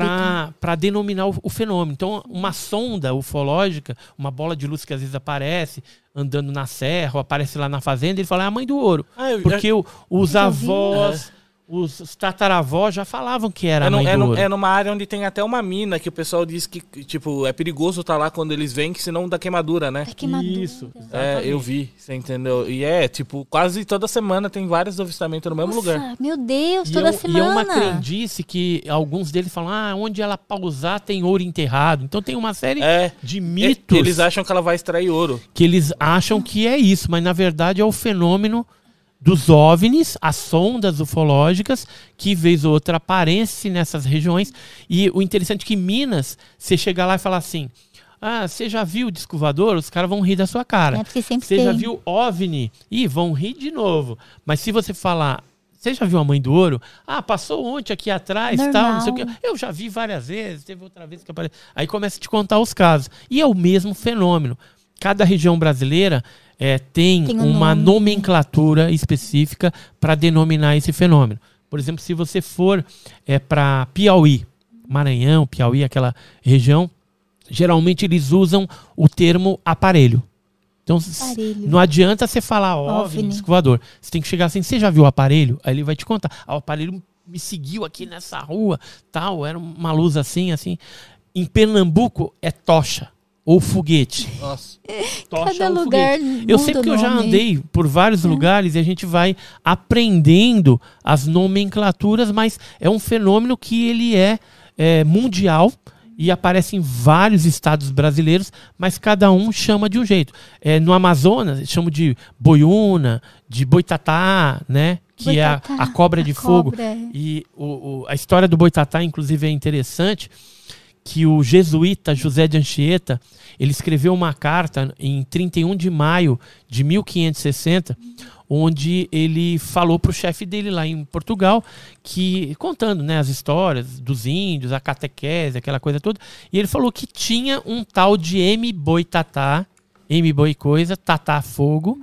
ah, para denominar o, o, fenômeno. Então, uma sonda ufológica, uma bola de luz que às vezes aparece andando na serra, ou aparece lá na fazenda, ele fala, é a mãe do ouro. Ah, eu, porque eu, os avós os tataravós já falavam que era é, no, é, no, é, numa área onde tem até uma mina que o pessoal diz que, tipo, é perigoso estar tá lá quando eles vêm, que senão dá queimadura, né? Da queimadura. Isso. É, eu vi, você entendeu? E é, tipo, quase toda semana tem vários avistamentos no mesmo Nossa, lugar. Meu Deus, toda e semana. E é uma crendice que alguns deles falam, ah, onde ela pausar tem ouro enterrado. Então tem uma série é, de mitos. Eles acham que ela vai extrair ouro. Que eles acham que é isso, mas na verdade é o fenômeno dos OVNIs, as sondas ufológicas, que vez ou outra aparecem nessas regiões. E o interessante é que Minas, você chegar lá e falar assim, ah, você já viu o disco voador? Os caras vão rir da sua cara. É porque sempre você tem. já viu OVNI? Ih, vão rir de novo. Mas se você falar, você já viu a Mãe do Ouro? Ah, passou ontem aqui atrás, Normal. tal, não sei o quê. Eu já vi várias vezes, teve outra vez que apareceu. Aí começa a te contar os casos. E é o mesmo fenômeno. Cada região brasileira é, tem, tem um uma nome. nomenclatura específica para denominar esse fenômeno. Por exemplo, se você for é, para Piauí, Maranhão, Piauí, aquela região, geralmente eles usam o termo aparelho. Então, aparelho. não adianta você falar OVNI, OVNI. voador. Você tem que chegar assim, você já viu o aparelho? Aí ele vai te contar. Ah, o aparelho me seguiu aqui nessa rua, tal, era uma luz assim, assim. Em Pernambuco é tocha ou foguete. Nossa. *laughs* Tocha Cada ou lugar foguete. Eu sei porque eu já andei por vários é. lugares e a gente vai aprendendo as nomenclaturas, mas é um fenômeno que ele é, é mundial e aparece em vários estados brasileiros, mas cada um chama de um jeito. É, no Amazonas, chama de boiuna, de boitatá, né? Que boitatá, é a, a cobra de a fogo. Cobra. E o, o, a história do boitatá, inclusive, é interessante que o jesuíta José de Anchieta, ele escreveu uma carta em 31 de maio de 1560, onde ele falou para o chefe dele lá em Portugal, que contando né, as histórias dos índios, a catequese, aquela coisa toda, e ele falou que tinha um tal de M. Boitatá, M. Boi Coisa, Tatá Fogo,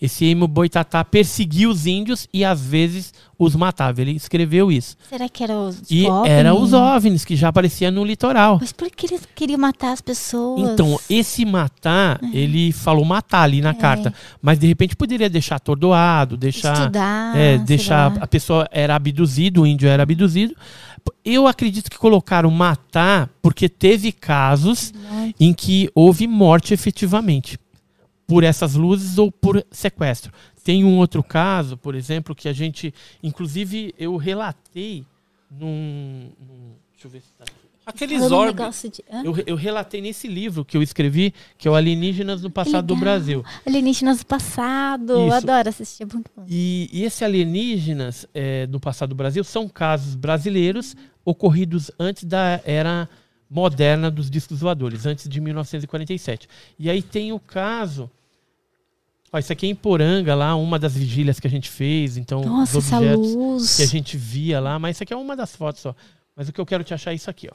esse emo boitatá perseguia os índios e às vezes os matava. Ele escreveu isso. Será que era os E OVNI? era os OVNIs que já apareciam no litoral. Mas por que eles queriam matar as pessoas? Então, esse matar, é. ele falou matar ali na é. carta. Mas de repente poderia deixar atordoado, deixar. Estudar. É, deixar. A pessoa era abduzido, o índio era abduzido. Eu acredito que colocaram matar porque teve casos em que houve morte efetivamente por essas luzes ou por sequestro. Tem um outro caso, por exemplo, que a gente, inclusive, eu relatei num, num deixa eu ver se está aqui. Aqueles órgãos. De... Eu, eu, relatei nesse livro que eu escrevi, que é o Alienígenas no Passado do Brasil. Alienígenas do Passado. Isso. Eu adoro assistir, é muito bom. E, e esse Alienígenas é, no Passado do Brasil são casos brasileiros ocorridos antes da era moderna dos discos voadores, antes de 1947. E aí tem o caso. Ó, isso aqui é em Poranga, lá, uma das vigílias que a gente fez. Então, Nossa, os objetos que a gente via lá. Mas isso aqui é uma das fotos só. Mas o que eu quero te achar é isso aqui, ó.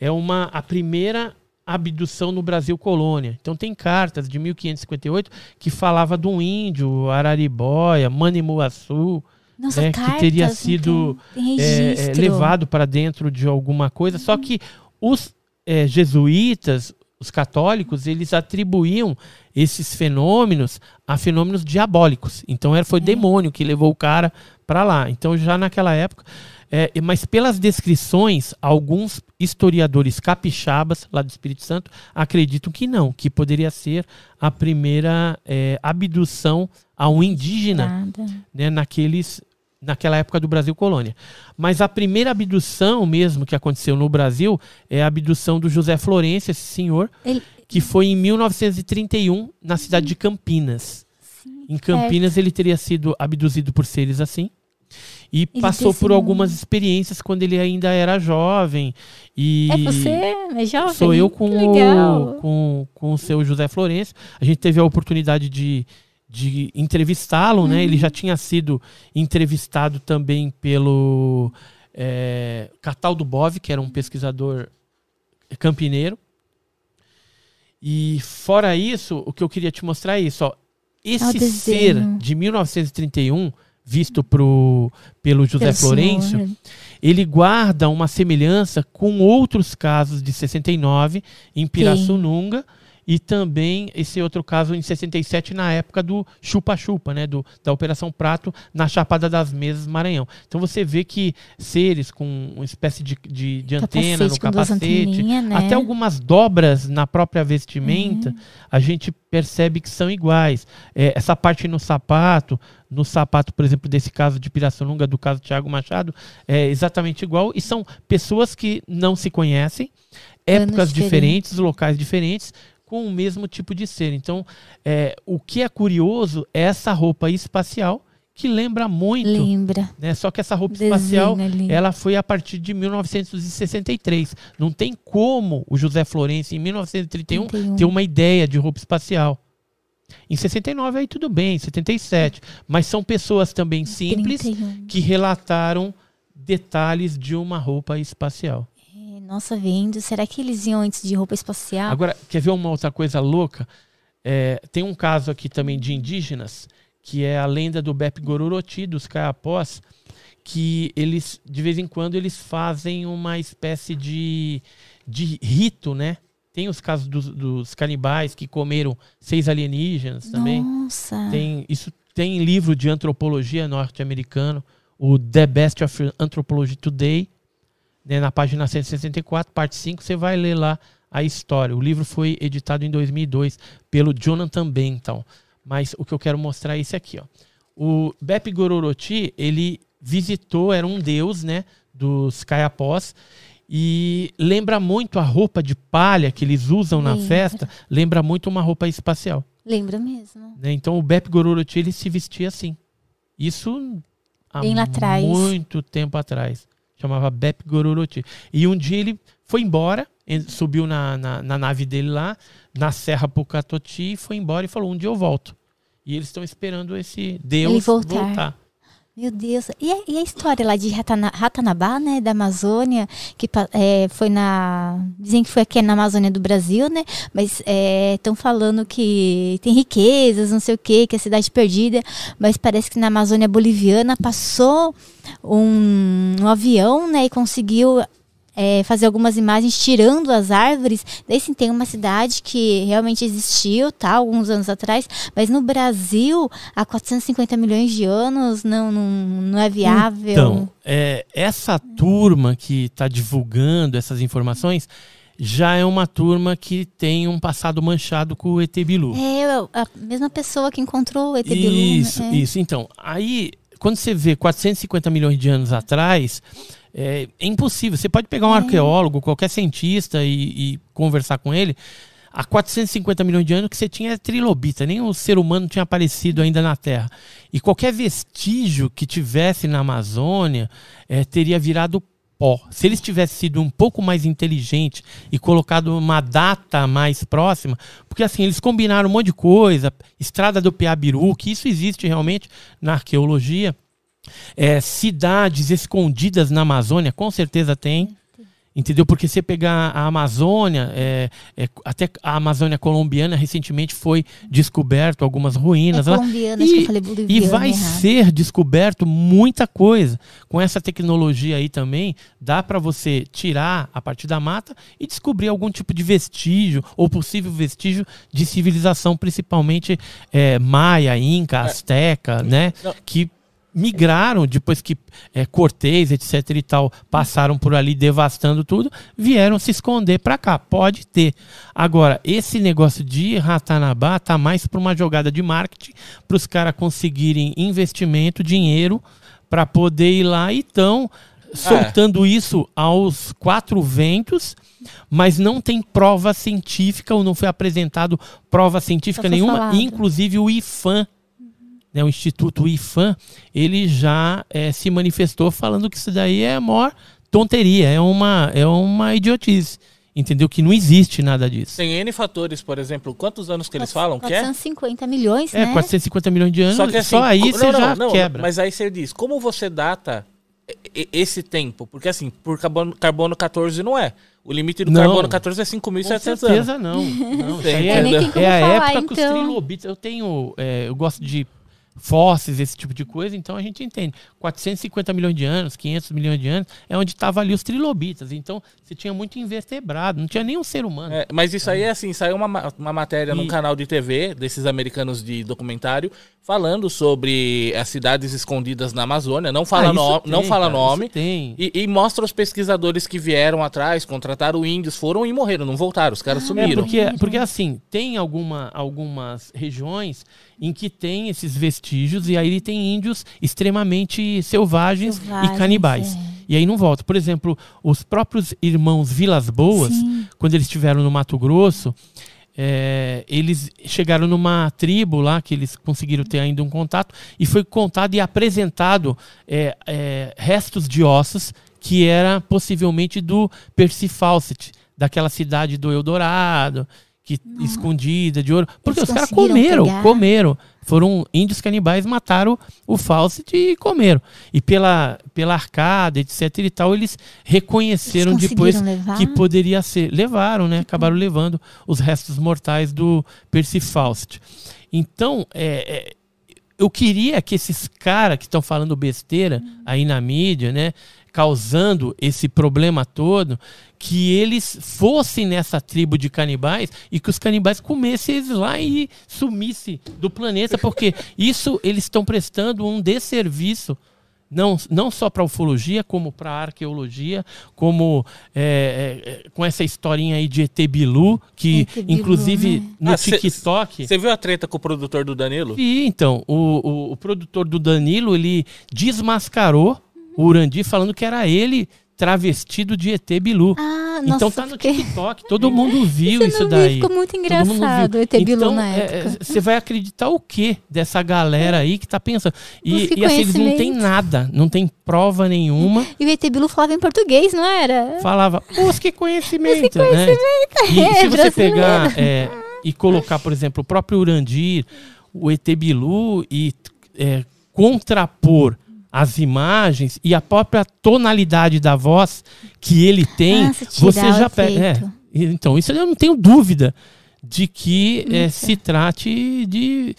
É uma, a primeira abdução no Brasil colônia. Então tem cartas de 1558 que falava de um índio, Araribóia, Manimuaçu, Nossa, né, cartas, que teria sido é, é, levado para dentro de alguma coisa. Uhum. Só que os é, jesuítas, os católicos, eles atribuíam esses fenômenos a fenômenos diabólicos. Então era, foi é. demônio que levou o cara para lá. Então já naquela época. É, mas pelas descrições, alguns historiadores capixabas lá do Espírito Santo acreditam que não, que poderia ser a primeira é, abdução a um indígena né, naqueles naquela época do Brasil colônia. Mas a primeira abdução mesmo que aconteceu no Brasil é a abdução do José Florencio, esse senhor, Ele... que foi em 1931 na cidade de Campinas. Sim, em Campinas ele teria sido abduzido por seres assim. E ele passou por algumas experiências quando ele ainda era jovem. E é você, é jovem? Sou eu com, o, com, com o seu José Florencio. A gente teve a oportunidade de de entrevistá-lo, uhum. né? Ele já uhum. tinha sido entrevistado também pelo é, Cataldo Bov, que era um pesquisador campineiro. E fora isso, o que eu queria te mostrar é isso. Ó. Esse ser de 1931, visto pro, pelo José pelo Florencio, senhor. ele guarda uma semelhança com outros casos de 69 em Pirassununga. Sim e também esse outro caso em 67 na época do chupa-chupa, né, do, da Operação Prato na Chapada das Mesas, Maranhão. Então você vê que seres com uma espécie de, de, de antena no capacete, né? até algumas dobras na própria vestimenta, uhum. a gente percebe que são iguais. É, essa parte no sapato, no sapato, por exemplo, desse caso de Pirassununga, do caso Tiago Machado, é exatamente igual e são pessoas que não se conhecem, épocas diferentes, locais diferentes, com o mesmo tipo de ser. Então, é, o que é curioso é essa roupa espacial que lembra muito. Lembra. Né? Só que essa roupa Desenha espacial, ali. ela foi a partir de 1963. Não tem como o José Florencio, em 1931, 31. ter uma ideia de roupa espacial. Em 69 aí tudo bem, 77. Mas são pessoas também simples 31. que relataram detalhes de uma roupa espacial. Nossa, vendo. Será que eles iam antes de roupa espacial? Agora, quer ver uma outra coisa louca? É, tem um caso aqui também de indígenas, que é a lenda do Bep Gororoti, dos Caiapós, que eles, de vez em quando, eles fazem uma espécie de, de rito, né? Tem os casos dos, dos canibais que comeram seis alienígenas também. Nossa! Tem, isso tem livro de antropologia norte-americano, o The Best of Anthropology Today, né, na página 164, parte 5, você vai ler lá a história. O livro foi editado em 2002 pelo Jonathan Benton. Mas o que eu quero mostrar é esse aqui, ó. O Beppe Gororoti, ele visitou, era um deus, né, dos caiapós, e lembra muito a roupa de palha que eles usam lembra. na festa, lembra muito uma roupa espacial. Lembra mesmo. Né? Então o Beppe Gororoti, ele se vestia assim. Isso há Bem lá atrás. muito tempo atrás. Chamava Beppe Gororoti. E um dia ele foi embora, subiu na, na, na nave dele lá, na Serra Pucatoti, foi embora e falou: um dia eu volto. E eles estão esperando esse Deus voltar. voltar. Meu Deus. E a, e a, história lá de Ratanabá, né, da Amazônia, que é, foi na. Dizem que foi aqui na Amazônia do Brasil, né? Mas estão é, falando que tem riquezas, não sei o quê, que é cidade perdida. Mas parece que na Amazônia Boliviana passou um, um avião, né, e conseguiu é, fazer algumas imagens tirando as árvores. Daí sim tem uma cidade que realmente existiu, tá, alguns anos atrás, mas no Brasil, há 450 milhões de anos, não, não, não é viável. Então, é, essa turma que está divulgando essas informações já é uma turma que tem um passado manchado com o ET Bilu. É, a mesma pessoa que encontrou o ET Bilu. Isso, né? isso. Então, aí, quando você vê 450 milhões de anos atrás, é, é impossível. Você pode pegar um é. arqueólogo, qualquer cientista e, e, conversar com ele. Há 450 milhões de anos que você tinha trilobita, nem o ser humano tinha aparecido ainda na Terra. E qualquer vestígio que tivesse na Amazônia é, teria virado pó. Se eles tivessem sido um pouco mais inteligentes e colocado uma data mais próxima, porque assim, eles combinaram um monte de coisa, estrada do Piabiru, que isso existe realmente na arqueologia, é, cidades escondidas na Amazônia, com certeza tem. Entendeu? Porque você pegar a Amazônia, é, é, até a Amazônia colombiana recentemente foi descoberto algumas ruínas. É lá, e, e vai errado. ser descoberto muita coisa. Com essa tecnologia aí também, dá para você tirar a partir da mata e descobrir algum tipo de vestígio ou possível vestígio de civilização, principalmente é, maia, inca, é. asteca, né? Que migraram depois que é, Cortez, etc e tal, passaram por ali devastando tudo, vieram se esconder para cá. Pode ter. Agora, esse negócio de Ratanabá tá mais para uma jogada de marketing, para os caras conseguirem investimento, dinheiro, para poder ir lá e estão soltando é. isso aos quatro ventos, mas não tem prova científica ou não foi apresentado prova científica nenhuma, falado. inclusive o IFAM né, o Instituto IFAM, ele já é, se manifestou falando que isso daí é a maior tonteria, é uma, é uma idiotice. Entendeu? Que não existe nada disso. Tem N fatores, por exemplo, quantos anos que eles falam 450 que é? milhões, é, né? É, 450 milhões de anos, só, que, assim, só aí não, você não, já não, quebra. Mas aí você diz, como você data esse tempo? Porque assim, por carbono, carbono 14 não é. O limite do não, carbono 14 é 5.700 anos. Com certeza não. não é, é, a época então. que os então. trilobites... Eu tenho... É, eu gosto de fósseis, esse tipo de coisa, então a gente entende. 450 milhões de anos, 500 milhões de anos, é onde estavam ali os trilobitas. Então, você tinha muito invertebrado, não tinha nenhum ser humano. É, mas isso aí é assim, saiu uma, uma matéria e... num canal de TV, desses americanos de documentário, falando sobre as cidades escondidas na Amazônia, não fala, ah, no, tem, não fala cara, nome, e, e, mostra os pesquisadores que vieram atrás, contrataram índios, foram e morreram, não voltaram, os caras ah, sumiram. É porque, porque assim, tem alguma, algumas regiões em que tem esses vestígios e aí tem índios extremamente selvagens, selvagens e canibais. É. E aí não volta. Por exemplo, os próprios irmãos Vilas Boas, Sim. quando eles estiveram no Mato Grosso, é, eles chegaram numa tribo lá que eles conseguiram ter ainda um contato e foi contado e apresentado é, é, restos de ossos que era possivelmente do Percy Fawcett, daquela cidade do Eldorado, que escondida de ouro. Porque Eles os caras comeram, pegar. comeram. Foram índios canibais, mataram o Fawcett e comeram. E pela, pela arcada, etc e tal, eles reconheceram eles depois levar? que poderia ser. Levaram, né? Acabaram levando os restos mortais do Percy Fawcett. Então, é, é eu queria que esses caras que estão falando besteira aí na mídia, né? Causando esse problema todo, que eles fossem nessa tribo de canibais e que os canibais comessem eles lá e sumissem do planeta, porque *laughs* isso eles estão prestando um desserviço não, não só para ufologia, como para arqueologia, como é, é, é, com essa historinha aí de ET Bilu, que ET Bilu, inclusive né? no ah, TikTok. Você viu a treta com o produtor do Danilo? E então, o, o, o produtor do Danilo, ele desmascarou o Urandi falando que era ele travestido de ET Bilu. Ah, então nossa, tá no TikTok, todo mundo viu isso, isso daí. Ficou muito engraçado o ET Bilu então, na é, é, época. Você é, vai acreditar o quê dessa galera aí que tá pensando? E, e assim, eles não tem nada, não tem prova nenhuma. E o ET Bilu falava em português, não era? Falava, busque conhecimento, busque conhecimento. né? E é, se você pegar é, e colocar, por exemplo, o próprio Urandir, o ET Bilu e contrapor as imagens e a própria tonalidade da voz que ele tem, ah, você já pega. É, então, isso eu não tenho dúvida de que é, se trate de,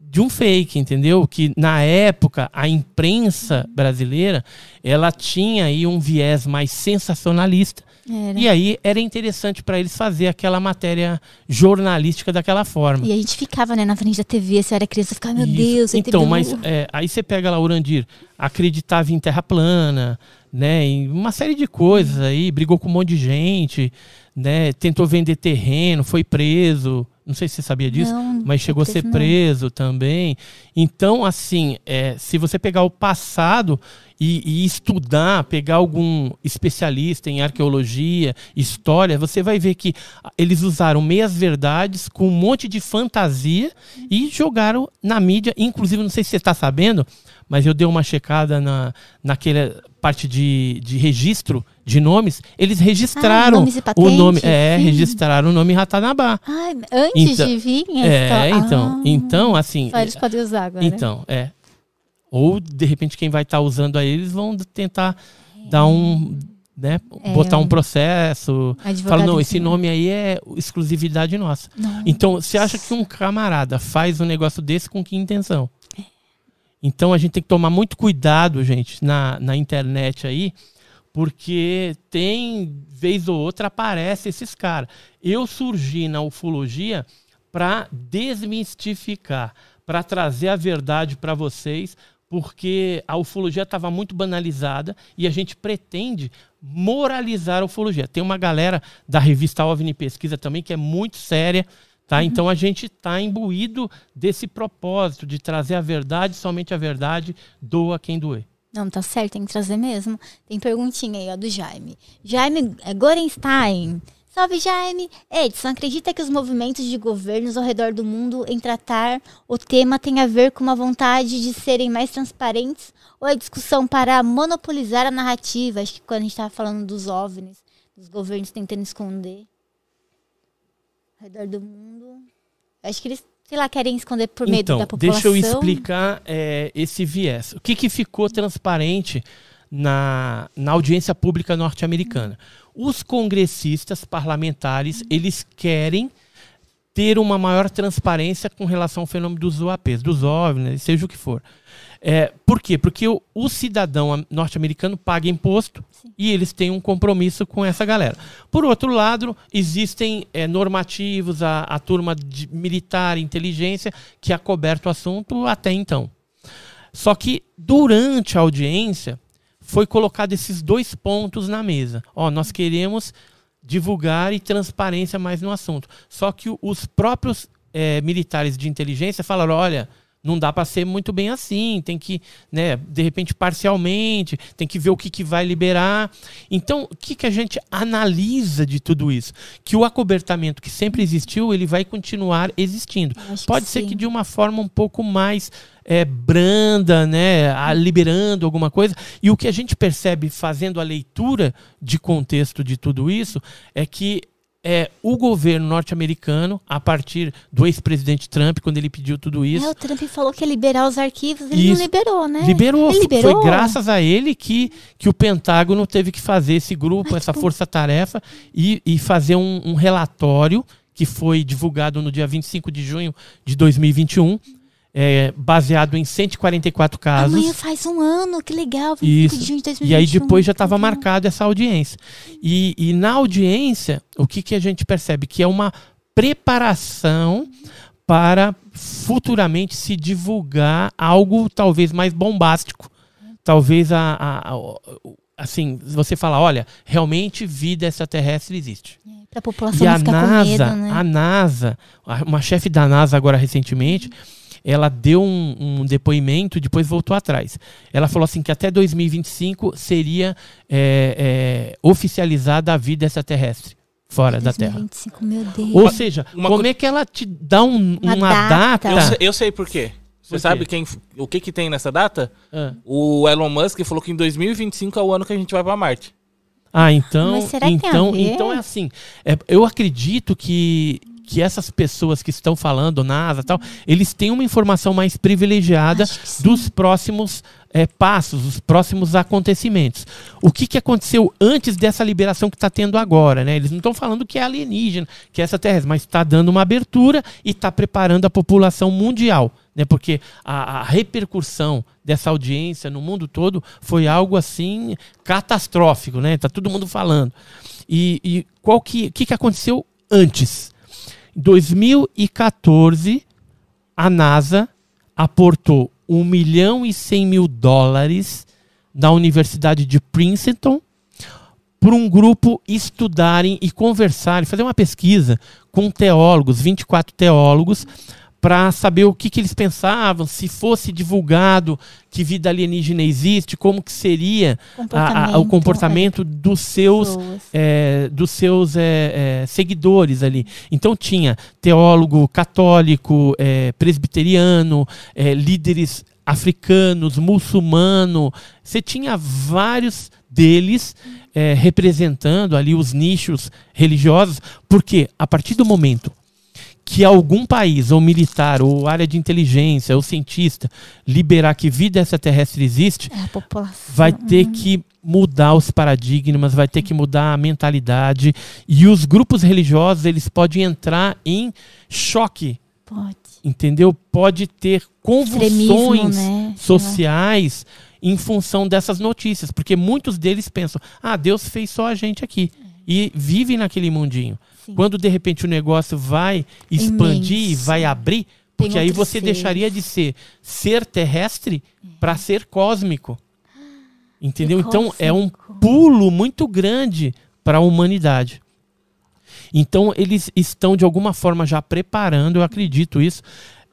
de um fake, entendeu? Que na época a imprensa brasileira ela tinha aí um viés mais sensacionalista era. E aí era interessante para eles fazer aquela matéria jornalística daquela forma. E a gente ficava né, na frente da TV, se era criança, ficava, meu Isso. Deus. Então, mas é, aí você pega lá o Urandir, acreditava em terra plana, né, em uma série de coisas aí, brigou com um monte de gente, né, tentou vender terreno, foi preso. Não sei se você sabia disso, não, mas chegou a ser preso não. também. Então, assim, é, se você pegar o passado e, e, estudar, pegar algum especialista em arqueologia, história, você vai ver que eles usaram meias verdades com um monte de fantasia e jogaram na mídia. Inclusive, não sei se você está sabendo, mas eu dei uma checada na, naquela parte de, de registro de nomes, eles registraram ah, o nome, é, sim. registraram o nome Ratanabá. Ah, antes então, de vir? É, então, ah, então assim. Só eles podem usar agora. Então, é. Ou de repente quem vai estar tá usando aí, eles vão tentar é. dar um, né, é, botar um processo, fala não, esse nome aí é exclusividade nossa. Nossa. Então, você acha que um camarada faz um negócio desse com que intenção? Então a gente tem que tomar muito cuidado, gente, na, na internet aí, porque tem, vez ou outra, aparece esses caras. Eu surgi na ufologia para desmistificar, para trazer a verdade para vocês, porque a ufologia estava muito banalizada e a gente pretende moralizar a ufologia. Tem uma galera da revista OVNI Pesquisa também que é muito séria, Tá? Uhum. Então a gente está imbuído desse propósito de trazer a verdade, somente a verdade, doa quem doer. Não, tá certo, tem que trazer mesmo. Tem perguntinha aí, ó, do Jaime. Jaime é, Gorenstein. Salve, Jaime! Edson, acredita que os movimentos de governos ao redor do mundo em tratar o tema tem a ver com uma vontade de serem mais transparentes ou é discussão para monopolizar a narrativa? Acho que quando a gente estava falando dos OVNIs, dos governos tentando esconder ao redor do mundo. Acho que eles, sei lá, querem esconder por medo então, da população. Deixa eu explicar é, esse viés. O que, que ficou transparente na, na audiência pública norte-americana? Os congressistas parlamentares, eles querem ter uma maior transparência com relação ao fenômeno dos UAPs, dos OVNIs, seja o que for. É, por quê? Porque o, o cidadão norte-americano paga imposto Sim. e eles têm um compromisso com essa galera. Por outro lado, existem é, normativos, a, a turma de militar, inteligência, que coberto o assunto até então. Só que durante a audiência foi colocado esses dois pontos na mesa. Ó, nós queremos divulgar e transparência mais no assunto. Só que os próprios é, militares de inteligência falaram: olha, não dá para ser muito bem assim, tem que, né, de repente, parcialmente, tem que ver o que, que vai liberar. Então, o que, que a gente analisa de tudo isso? Que o acobertamento que sempre existiu, ele vai continuar existindo. Pode ser sim. que de uma forma um pouco mais é, branda, né, liberando alguma coisa. E o que a gente percebe fazendo a leitura de contexto de tudo isso é que é, o governo norte-americano, a partir do ex-presidente Trump, quando ele pediu tudo isso. É, o Trump falou que ia liberar os arquivos, ele isso, não liberou, né? Liberou. Ele liberou. Foi graças a ele que, que o Pentágono teve que fazer esse grupo, Ai, essa força-tarefa, e, e fazer um, um relatório que foi divulgado no dia 25 de junho de 2021 é, baseado em 144 casos. Amanhã faz um ano, que legal. Isso. De junho de 2021, e aí depois já estava marcado essa audiência. E, e na audiência, o que, que a gente percebe? Que é uma preparação para futuramente se divulgar algo talvez mais bombástico. Talvez a, a, a assim, você fala, olha, realmente vida extraterrestre existe. É, para a população e a NASA, medo, né? a NASA, uma chefe da NASA agora recentemente, ela deu um, um, depoimento, depois voltou atrás. Ela falou assim que até 2025 seria é, é, oficializada a vida extraterrestre fora 2025, da Terra. Meu Deus. Ou seja, uma como co... é que ela te dá um, uma, uma, data? data? Eu, sei, eu sei por quê. Você sabe quem, o que, que tem nessa data? Ah. O Elon Musk falou que em 2025 é o ano que a gente vai para Marte. Ah, então, então, então é assim. É, eu acredito que que essas pessoas que estão falando, NASA tal, eles têm uma informação mais privilegiada dos próximos é, passos, os próximos acontecimentos. O que, que aconteceu antes dessa liberação que está tendo agora? Né? Eles não estão falando que é alienígena, que é essa terra, mas está dando uma abertura e está preparando a população mundial. Né? Porque a, a, repercussão dessa audiência no mundo todo foi algo assim catastrófico, né? Tá todo mundo falando. E, e qual que, que, que aconteceu antes? Em 2014, a NASA aportou 1 milhão e 100 mil dólares na Universidade de Princeton para um grupo estudarem e conversarem, fazer uma pesquisa com teólogos, 24 teólogos, para saber o que, que, eles pensavam, se fosse divulgado que vida alienígena existe, como que seria a, a, o comportamento é. dos seus, é, dos seus é, é, seguidores ali. Então tinha teólogo católico, é, presbiteriano, é, líderes africanos, muçulmano, você tinha vários deles representando ali os nichos religiosos, porque a partir do momento que algum país, ou militar, ou área de inteligência, ou cientista, liberar que vida extraterrestre existe, é vai ter que mudar os paradigmas, vai ter que mudar a mentalidade. E os grupos religiosos, eles podem entrar em choque. Pode. Entendeu? Pode ter convulsões né? sociais em função dessas notícias. Porque muitos deles pensam, ah, Deus fez só a gente aqui. E vivem naquele mundinho. Sim. Quando de repente o negócio vai expandir e vai abrir, porque aí você ser. deixaria de ser ser terrestre é. para ser cósmico. Entendeu? Então é um pulo muito grande para a humanidade. Então eles estão de alguma forma já preparando, eu acredito isso,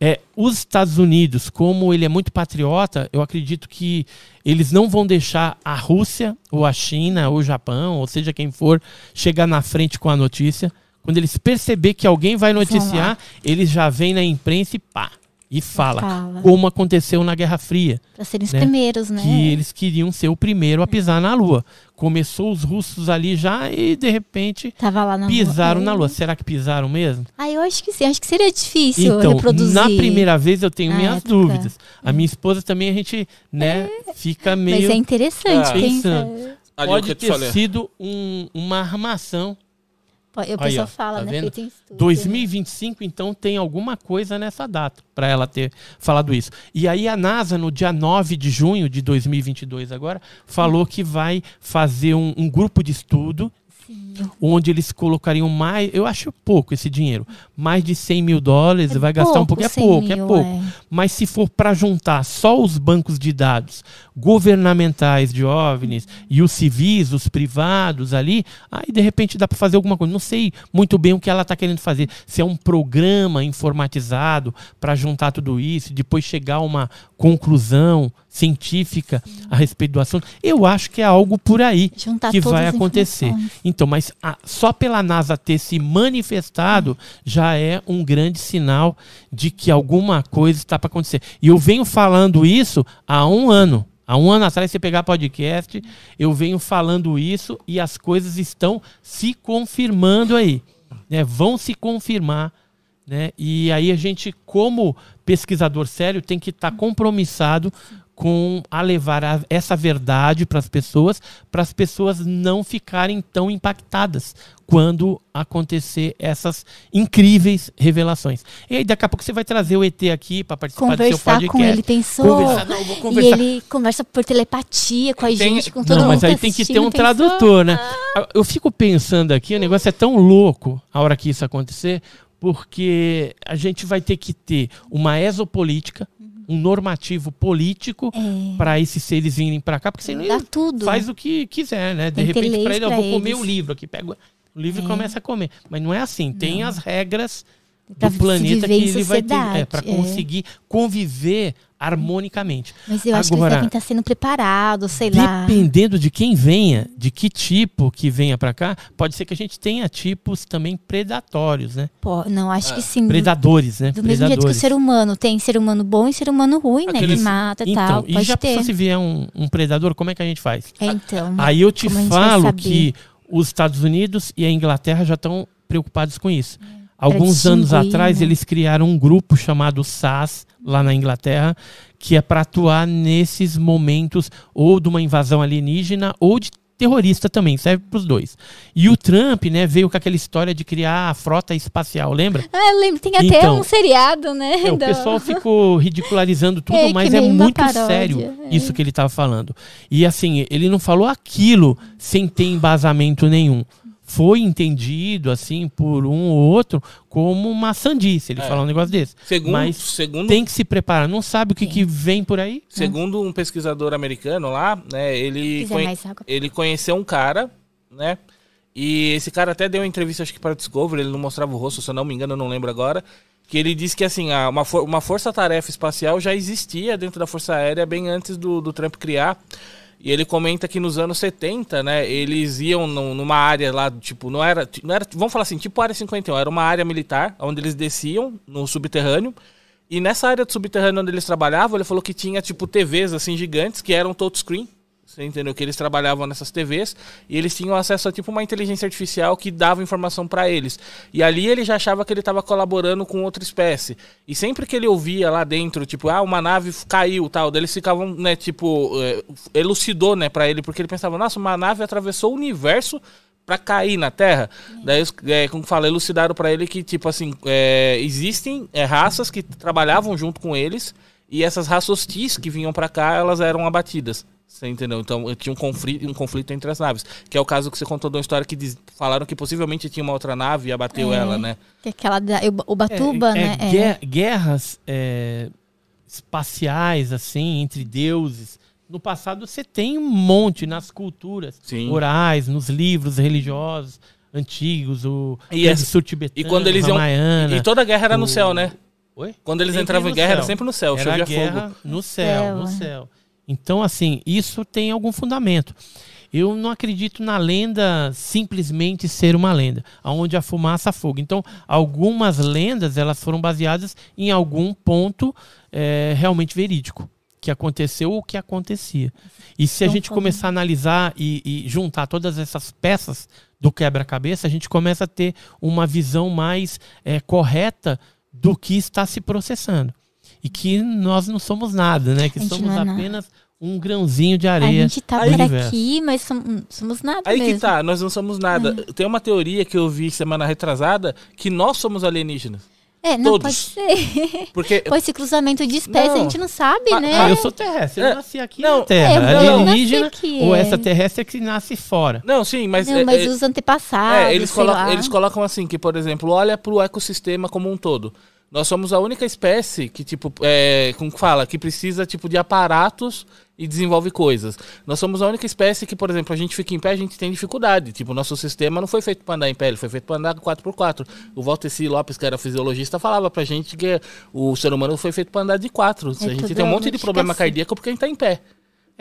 é, os Estados Unidos, como ele é muito patriota, eu acredito que eles não vão deixar a Rússia, ou a China, ou o Japão, ou seja quem for, chegar na frente com a notícia. Quando eles perceber que alguém vai noticiar, eles já vêm na imprensa e pá, e fala, fala, como aconteceu na Guerra Fria. Para serem os né? primeiros, né? Que eles queriam ser o primeiro a pisar na Lua. Começou os russos ali já e de repente na pisaram na Lua. Será que pisaram mesmo? Ah, eu acho que sim. Acho que seria difícil então, reproduzir. Na primeira vez eu tenho minhas época. dúvidas. A minha esposa também a gente, né, é. fica meio. Mas é interessante ah. pensando. Pode ter sido um, uma armação o pessoal fala, tá né? Estúdio, 2025, né? então, tem alguma coisa nessa data para ela ter falado isso. E aí a NASA, no dia 9 de junho de 2022 agora, falou que vai fazer um, um grupo de estudo onde eles colocariam mais, eu acho pouco esse dinheiro, mais de 100 mil dólares, é vai pouco, gastar um pouco, é pouco, é mil, é pouco. É. Mas se for para juntar só os bancos de dados governamentais de OVNIs e os civis, os privados ali, aí de repente dá para fazer alguma coisa. Não sei muito bem o que ela está querendo fazer. Se é um programa informatizado para juntar tudo isso, depois chegar a uma conclusão científica a respeito do assunto. Eu acho que é algo por aí Juntar que vai acontecer. Então, mas a, só pela NASA ter se manifestado já é um grande sinal de que alguma coisa está para acontecer. E eu venho falando isso há um ano. Há um ano atrás, você pegar podcast, eu venho falando isso e as coisas estão se confirmando aí. Né? Vão se confirmar Né? E aí a gente, como pesquisador sério, tem que estar tá compromissado com a levar a, essa verdade para as pessoas, para as pessoas não ficarem tão impactadas quando acontecer essas incríveis revelações. E aí daqui a pouco você vai trazer o ET aqui para participar conversar do seu podcast. com ele, pensou? Conversar, não, vou conversar. E ele conversa por telepatia com a tem, gente, com todo não, mundo. Mas aí tem que ter um pensou? tradutor, né? Eu fico pensando aqui, o negócio é tão louco a hora que isso acontecer, porque a gente vai ter que ter uma exopolítica, um normativo político é. para esses seres virem para cá, porque senão Dá tudo. faz o que quiser, né? De repente, para ele, eu vou comer o livro aqui, pego o livro é. e começa a comer. Mas não é assim, tem não. as regras do planeta que ele vai ter é, para é. conseguir conviver harmonicamente. Mas eu acho Agora, que eles devem estar sendo preparados, sei lá. Dependendo de quem venha, de que tipo que venha para cá, pode ser que a gente tenha tipos também predatórios, né? Pô, não, acho que sim. Predadores, né? Do Predadores. mesmo jeito que o ser humano tem ser humano bom e ser humano ruim, né? Que mata e então, tal. Pode e já ter. se vier um, um, predador, como é que a gente faz? É, então. Aí eu te falo que os Estados Unidos e a Inglaterra já estão preocupados com isso. É. Alguns anos atrás, né? eles criaram um grupo chamado SAS, lá na Inglaterra, que é para atuar nesses momentos ou de uma invasão alienígena ou de terrorista também, serve para os dois. E o Trump, né, veio com aquela história de criar a frota espacial, lembra? Ah, eu lembro, tem até então, um seriado, né? É, o pessoal *laughs* ficou ridicularizando tudo, é, mas é muito paródia, sério é. isso que ele estava falando. E assim, ele não falou aquilo sem ter embasamento nenhum foi entendido, assim, por um ou outro, como uma sandice. Ele é. fala um negócio desse. Segundo, Mas segundo, tem que se preparar. Não sabe o que, que vem por aí? Segundo um pesquisador americano lá, né, ele, conhe ele conheceu um cara, né? E esse cara até deu uma entrevista, acho que para Discovery, ele não mostrava o rosto, se eu não me engano, eu não lembro agora. Que ele disse que assim, uma, for uma força-tarefa espacial já existia dentro da Força Aérea bem antes do, do Trump criar. E ele comenta que nos anos 70, né, eles iam numa área lá, tipo, não era, não era, vamos falar assim, tipo área 51, era uma área militar, onde eles desciam no subterrâneo. E nessa área do subterrâneo onde eles trabalhavam, ele falou que tinha, tipo, TVs, assim, gigantes, que eram touchscreen. Você entendeu? Que eles trabalhavam nessas TVs e eles tinham acesso a tipo uma inteligência artificial que dava informação para eles. E ali ele já achava que ele estava colaborando com outra espécie. E sempre que ele ouvia lá dentro, tipo, ah, uma nave caiu, tal, eles ficavam, né, tipo, é, elucidou, né, para ele, porque ele pensava, nossa, uma nave atravessou o universo para cair na Terra. Daí, é, como fala, elucidaram para ele que, tipo assim, é, existem é, raças que trabalhavam junto com eles e essas raças hostis que vinham para cá, elas eram abatidas. Você entendeu? Então tinha um conflito, um conflito entre as naves. Que é o caso que você contou de uma história que diz, falaram que possivelmente tinha uma outra nave e abateu é, ela, né? Que é aquela da Ubatuba, é, é, né? É. Guerras é, espaciais, assim, entre deuses. No passado você tem um monte nas culturas Sim. orais, nos livros religiosos antigos, o e, essa, e quando eles iam e, e toda guerra era o, no céu, né? Oi? Quando eles sempre entravam em guerra céu. era sempre no céu, era chovia guerra fogo. No céu, céu, no céu. Então, assim, isso tem algum fundamento. Eu não acredito na lenda simplesmente ser uma lenda, onde a fumaça fogo. Então, algumas lendas elas foram baseadas em algum ponto é, realmente verídico que aconteceu ou que acontecia. E se a então, gente começar a analisar e, e juntar todas essas peças do quebra-cabeça, a gente começa a ter uma visão mais é, correta do que está se processando e que nós não somos nada, né? Que somos é apenas um grãozinho de areia. A gente tá por aqui, mas somos, somos nada Aí mesmo. que tá, nós não somos nada. É. Tem uma teoria que eu vi semana retrasada que nós somos alienígenas. É, não Todos. pode ser. Porque... *laughs* Pô, esse cruzamento de espécies a gente não sabe, ah, né? Ah, eu sou terrestre, eu é, nasci aqui não, na Terra. É, alienígena ou essa terrestre é que nasce fora. Não, sim, mas... Não, mas é, os antepassados, é, eles, colocam, eles colocam assim, que, por exemplo, olha pro ecossistema como um todo. Nós somos a única espécie que, tipo, é, como fala, que precisa, tipo, de aparatos e desenvolve coisas. Nós somos a única espécie que, por exemplo, a gente fica em pé, a gente tem dificuldade. Tipo, o nosso sistema não foi feito para andar em pé, ele foi feito para andar 4x4. O Walter C. Lopes, que era fisiologista, falava pra gente que o ser humano foi feito para andar de quatro. É a gente tem um monte de problema cardíaco porque a gente tá em pé.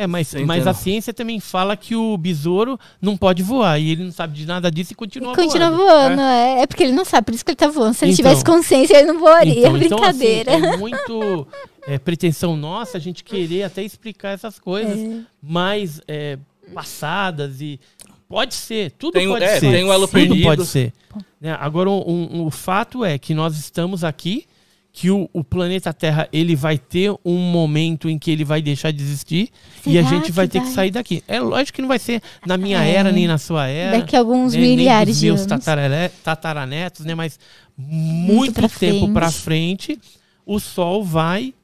É, mas, mas a ciência também fala que o besouro não pode voar. E ele não sabe de nada disso e continua, e continua voando. voando é. é. porque ele não sabe, por isso que ele tá voando. Se ele então, tivesse consciência, ele não voaria. Então, Brincadeira. *laughs* Então, assim, é muito é, pretensão nossa a gente querer até explicar essas coisas é. mais é, passadas e Pode ser, tudo tem, pode é, ser. Tem um elo tudo perdido. pode ser. Né? Agora, um, um, o fato é que nós estamos aqui, que o, o, planeta Terra ele vai ter um momento em que ele vai deixar de existir Será e a gente vai ter vai? que sair daqui. É lógico que não vai ser na minha é. era, nem na sua era. Daqui a alguns né? milhares nem dos de meus anos. tataranetos, né? Mas muito, muito pra tempo para frente, o Sol vai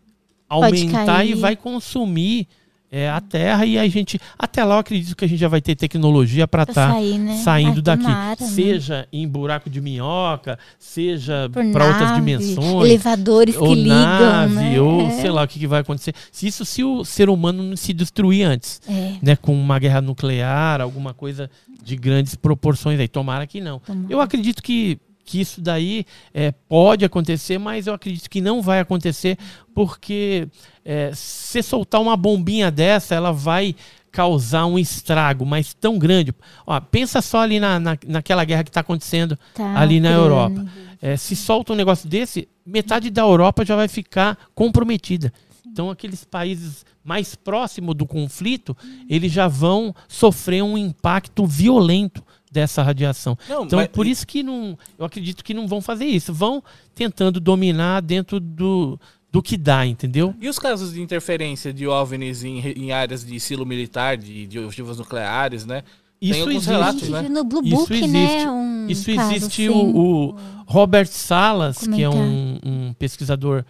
aumentar e vai consumir é, a Terra e a gente até lá eu acredito que a gente já vai ter tecnologia para estar tá né? saindo Ai, daqui, tomara, né? seja né? em buraco de minhoca, seja para outras dimensões, elevadores ou que nave, ligam, né? ou sei lá o que, que, vai acontecer. Se isso se o ser humano não se destruir antes, é. né, com uma guerra nuclear, alguma coisa de grandes proporções aí, tomara que não. Tomara. Eu acredito que que isso daí é, pode acontecer, mas eu acredito que não vai acontecer, porque é, se soltar uma bombinha dessa, ela vai causar um estrago, mas tão grande. Ó, pensa só ali na, na, naquela guerra que está acontecendo tá, ali na Europa. É, se solta um negócio desse, metade da Europa já vai ficar comprometida. Então, aqueles países mais próximos do conflito, eles já vão sofrer um impacto violento dessa radiação. Não, então, mas... por isso que não, eu acredito que não vão fazer isso. Vão tentando dominar dentro do, do que dá, entendeu? E os casos de interferência de OVNIs em, em áreas de silo militar, de, de ogivas nucleares, né? Isso existe. Relatos, né? No Blue Book, isso né, existe. Né, um isso existe. O, o, Robert Salas, Comentar. que é um, um pesquisador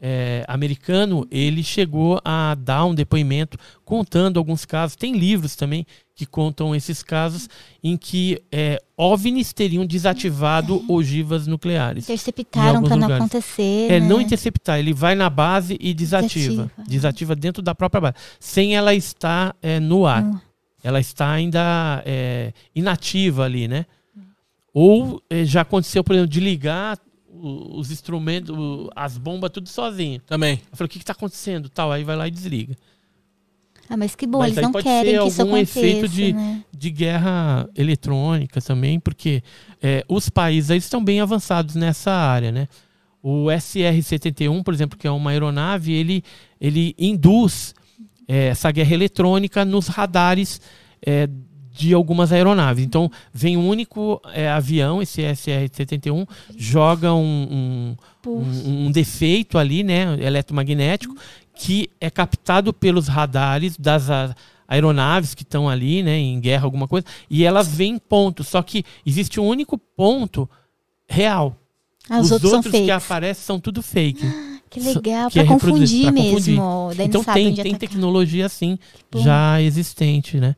é, americano, ele chegou a dar um depoimento contando alguns casos. Tem livros também que contam esses casos em que é, OVNIs teriam desativado é. ogivas nucleares. Interceptaram para não acontecer. É, né? não interceptar, ele vai na base e desativa. Desativa, desativa dentro da própria base, sem ela estar é, no ar. Hum. Ela está ainda é, inativa ali, né? Ou é, já aconteceu, por exemplo, de ligar os instrumentos, as bombas, tudo sozinho. Também. Eu falei, o que está acontecendo? Tal, aí vai lá e desliga. Ah, mas que bom, mas eles não querem que isso aconteça, efeito de, né? de guerra eletrônica também, porque é, os países aí estão bem avançados nessa área, né? O SR-71, por exemplo, que é uma aeronave, ele, ele induz é, essa guerra eletrônica nos radares é, de algumas aeronaves. Então, vem um único é, avião, esse SR-71, joga um, um, um, um, defeito ali, né, eletromagnético, que é captado pelos radares das aeronaves que estão ali, né, em guerra, alguma coisa, e elas vêm ponto. Só que existe um único ponto real. Ah, os, os outros, outros que aparecem são tudo fake. *gasps* Que legal, *gasps* para é confundir mesmo. Então tem, tem tecnologia assim, já existente, né?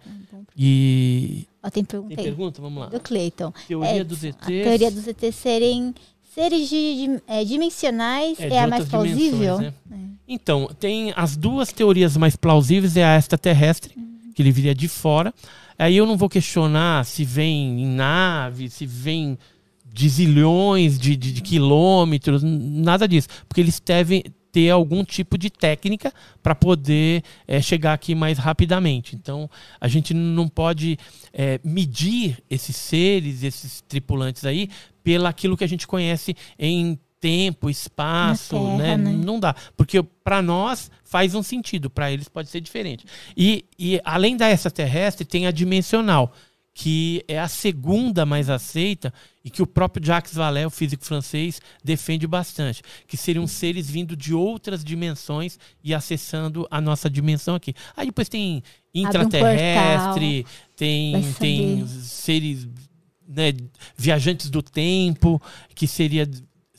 E. Ó, tem pergunta tem pergunta? Vamos lá. Do Cleiton. Teoria é, dos ETs. A teoria dos ETs serem seres de, é, dimensionais é, é a mais plausível? Né? É. Então, tem as duas teorias mais plausíveis, é a extraterrestre, uhum. que ele viria de fora. Aí eu não vou questionar se vem em nave, se vem de zilhões de, de, de quilômetros, nada disso. Porque eles devem, ter algum tipo de técnica para poder é, chegar aqui mais rapidamente. Então, a gente não pode é, medir esses seres, esses tripulantes aí, pelo aquilo que a gente conhece em tempo, espaço, terra, né? né? Não dá. Porque para nós faz um sentido, para eles pode ser diferente. E, e além da extraterrestre, tem a dimensional que é a segunda mais aceita e que o próprio Jacques Vallée, o físico francês, defende bastante, que seriam seres vindo de outras dimensões e acessando a nossa dimensão aqui. Aí depois tem intraterrestre, um tem, tem seres né, viajantes do tempo, que seria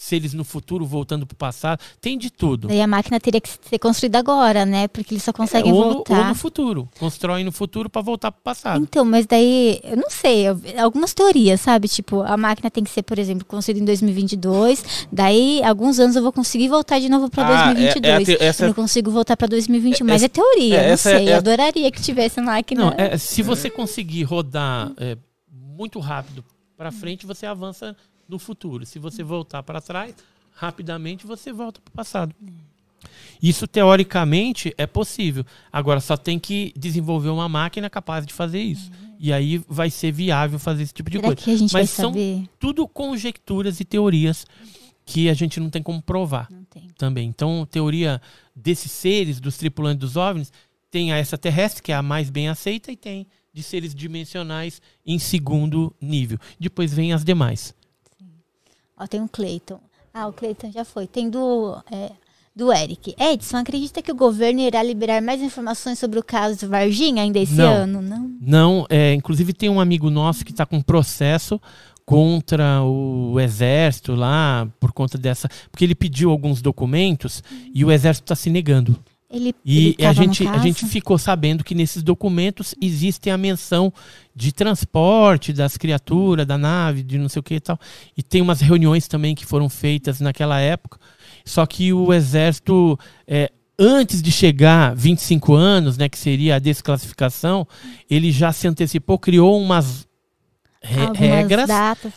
seres no futuro voltando para o passado, tem de tudo. E a máquina teria que ser construída agora, né? Porque eles só conseguem é, ou voltar. No, ou no futuro. Constroem no futuro para voltar para o passado. Então, mas daí, eu não sei, algumas teorias, sabe? Tipo, a máquina tem que ser, por exemplo, construída em 2022, daí alguns anos eu vou conseguir voltar de novo para ah, 2022. É, é essa... Eu não consigo voltar para 2021, mas é teoria, é, não sei. É, adoraria que tivesse máquina. Não, é, se você conseguir rodar é, muito rápido para frente, você avança no futuro. Se você voltar para trás, rapidamente você volta para o passado. Isso teoricamente é possível. Agora só tem que desenvolver uma máquina capaz de fazer isso. Uhum. E aí vai ser viável fazer esse tipo de Será coisa. Que a gente Mas são saber? tudo conjecturas e teorias que a gente não tem como provar tem. também. Então, teoria desses seres, dos tripulantes dos OVNIs, tem a extraterrestre, que é a mais bem aceita, e tem de seres dimensionais em segundo nível. Depois vem as demais. Ó, tem um Cleiton. Ah, o Cleiton já foi. Tem do, é, do Eric. Edson, acredita que o governo irá liberar mais informações sobre o caso Varginha ainda esse não, ano? Não. Não, é, inclusive tem um amigo nosso que está com processo contra o exército lá por conta dessa, porque ele pediu alguns documentos uhum. e o exército está se negando. Ele, e ele a gente a gente ficou sabendo que nesses documentos existe a menção de transporte das criaturas da nave, de não sei o que e tal. E tem umas reuniões também que foram feitas naquela época. Só que o exército é, antes de chegar 25 anos, né, que seria a desclassificação, ele já se antecipou, criou umas re regras,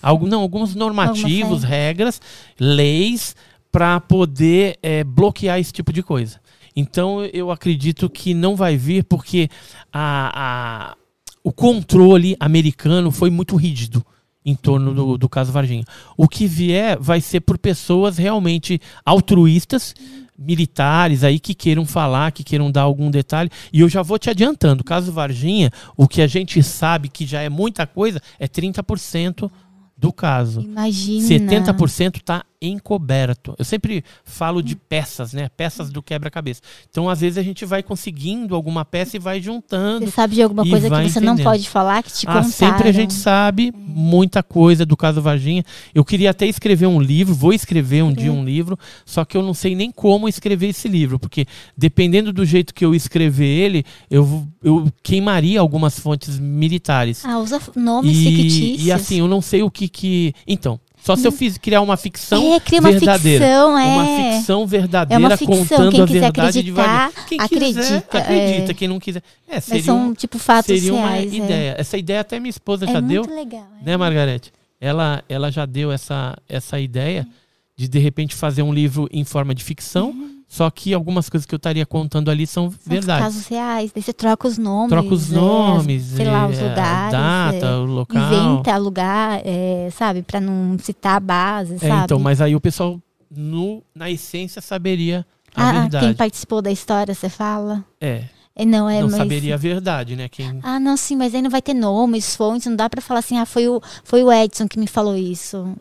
algum, não, alguns normativos, regras, leis para poder é, bloquear esse tipo de coisa. Então eu acredito que não vai vir porque a, a, o controle americano foi muito rígido em torno do, do caso Varginha. O que vier vai ser por pessoas realmente altruístas, militares aí que queiram falar, que queiram dar algum detalhe. E eu já vou te adiantando, caso Varginha, o que a gente sabe que já é muita coisa é 30% do caso. Imagina. 70% está encoberto. Eu sempre falo de peças, né? Peças do quebra-cabeça. Então, às vezes, a gente vai conseguindo alguma peça e vai juntando. Você sabe de alguma coisa que você entendendo. não pode falar, que te ah, contaram? Sempre a gente sabe muita coisa do caso Varginha. Eu queria até escrever um livro, vou escrever um é. dia um livro, só que eu não sei nem como escrever esse livro, porque dependendo do jeito que eu escrever ele, eu, eu queimaria algumas fontes militares. Ah, usa nomes e, fictícios. E assim, eu não sei o que que... Então, só se eu fiz criar uma ficção é, cria uma verdadeira. Ficção, é. Uma ficção verdadeira é uma ficção. contando Quem a verdade de Varginha. Quem acredita, quiser, acredita. É. Quem não quiser. É, seria Mas são, tipo, fatos seria reais. uma é. ideia. Essa ideia até minha esposa é já deu. Legal, é. né, Margarete? Ela, ela já deu essa, essa ideia de, de repente, fazer um livro em forma de ficção. Uhum só que algumas coisas que eu estaria contando ali são, são verdades. casos reais. Daí você troca os nomes. Troca os é, nomes. sei lá, os é, lugares. data, é, o local. Inventa lugar, é, sabe? Pra não citar a base, sabe? então, mas aí o pessoal, no, na essência, saberia a ah, verdade. quem participou da história, você fala? É. É, não, é, não mas... saberia a verdade, né? Quem... Ah, não, sim, mas aí não vai ter nomes, fontes, não dá para falar assim, ah, foi o, foi o Edson que me falou isso.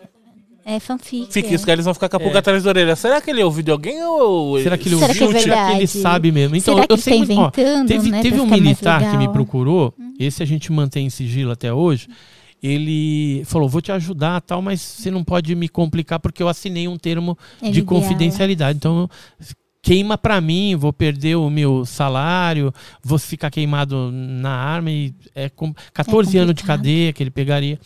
É fanfic. Fica, é. os caras vão ficar com a pulga é. atrás da orelha. Será que ele ouviu de alguém ou. Será que ele Será ouviu? Que é Será que ele sabe mesmo? Então, Será que eu sei tá inventando, ó, teve, né, teve um militar que me procurou, hum. esse a gente mantém em sigilo até hoje. Ele falou: vou te ajudar, tal, mas você não pode me complicar porque eu assinei um termo é de confidencialidade. Então, queima para mim, vou perder o meu salário, vou ficar queimado na arma e é com 14 é anos de cadeia que ele pegaria.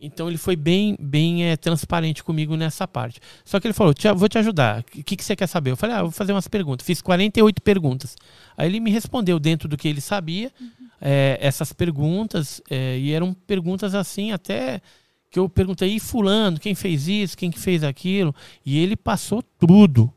Então ele foi bem, bem é, transparente comigo nessa parte. Só que ele falou: vou te ajudar. O que, que você quer saber? Eu falei: ah, vou fazer umas perguntas. Fiz 48 perguntas. Aí ele me respondeu dentro do que ele sabia uhum. é, essas perguntas. É, e eram perguntas assim, até que eu perguntei: e Fulano, quem fez isso, quem que fez aquilo? E ele passou tudo.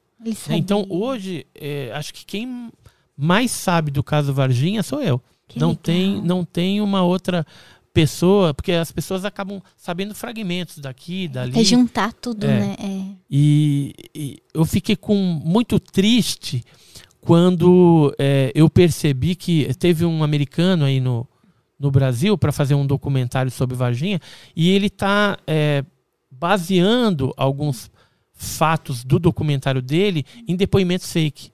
Então hoje, é, acho que quem mais sabe do caso Varginha sou eu. Que não tem, não tem uma outra pessoa, porque as pessoas acabam sabendo fragmentos daqui, dali. É juntar tudo, é. né? É. E, e, eu fiquei com muito triste quando é, eu percebi que teve um americano aí no, no Brasil para fazer um documentário sobre Varginha e ele está é, baseando alguns fatos do documentário dele em depoimentos fake.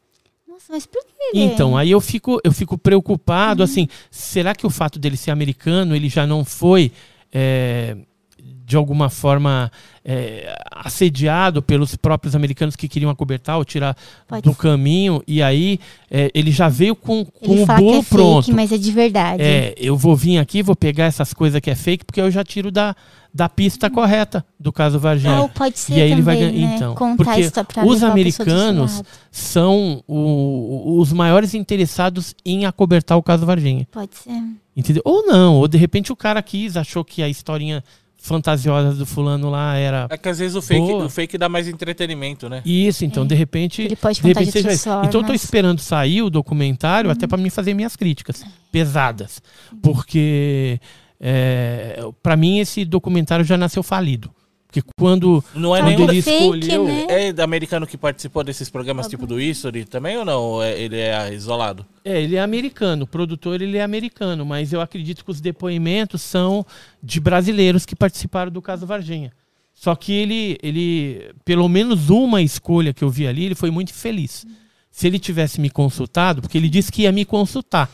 Mas por que? Então, aí eu fico, eu fico preocupado, uhum. assim, será que o fato dele ser americano, ele já não foi, é, de alguma forma, é, assediado pelos próprios americanos que queriam acobertar ou tirar Pode do ser. caminho, e aí é, ele já veio com, com o bolo é pronto. Fake, mas é de verdade. É, eu vou vir aqui, vou pegar essas coisas que é fake, porque eu já tiro da, da pista correta do caso Varginha. Ou pode ser e aí também, ele vai ganhar. Né? Então, Contar porque os americanos são o, os maiores interessados em acobertar o caso Varginha. Pode ser. Entendeu? Ou não, ou de repente o cara quis, achou que a historinha fantasiosa do fulano lá era. É que às vezes o fake, o fake dá mais entretenimento, né? Isso, então, é. de repente. Ele pode de repente de seja... Então eu tô esperando sair o documentário até para mim fazer minhas críticas pesadas. Porque é, para mim esse documentário já nasceu falido. Porque quando, não é quando ele escolheu. Né? É americano que participou desses programas tipo do History também ou não? É, ele é isolado? É, ele é americano. O produtor ele é americano, mas eu acredito que os depoimentos são de brasileiros que participaram do caso Varginha. Só que ele, ele, pelo menos uma escolha que eu vi ali, ele foi muito feliz. Se ele tivesse me consultado, porque ele disse que ia me consultar.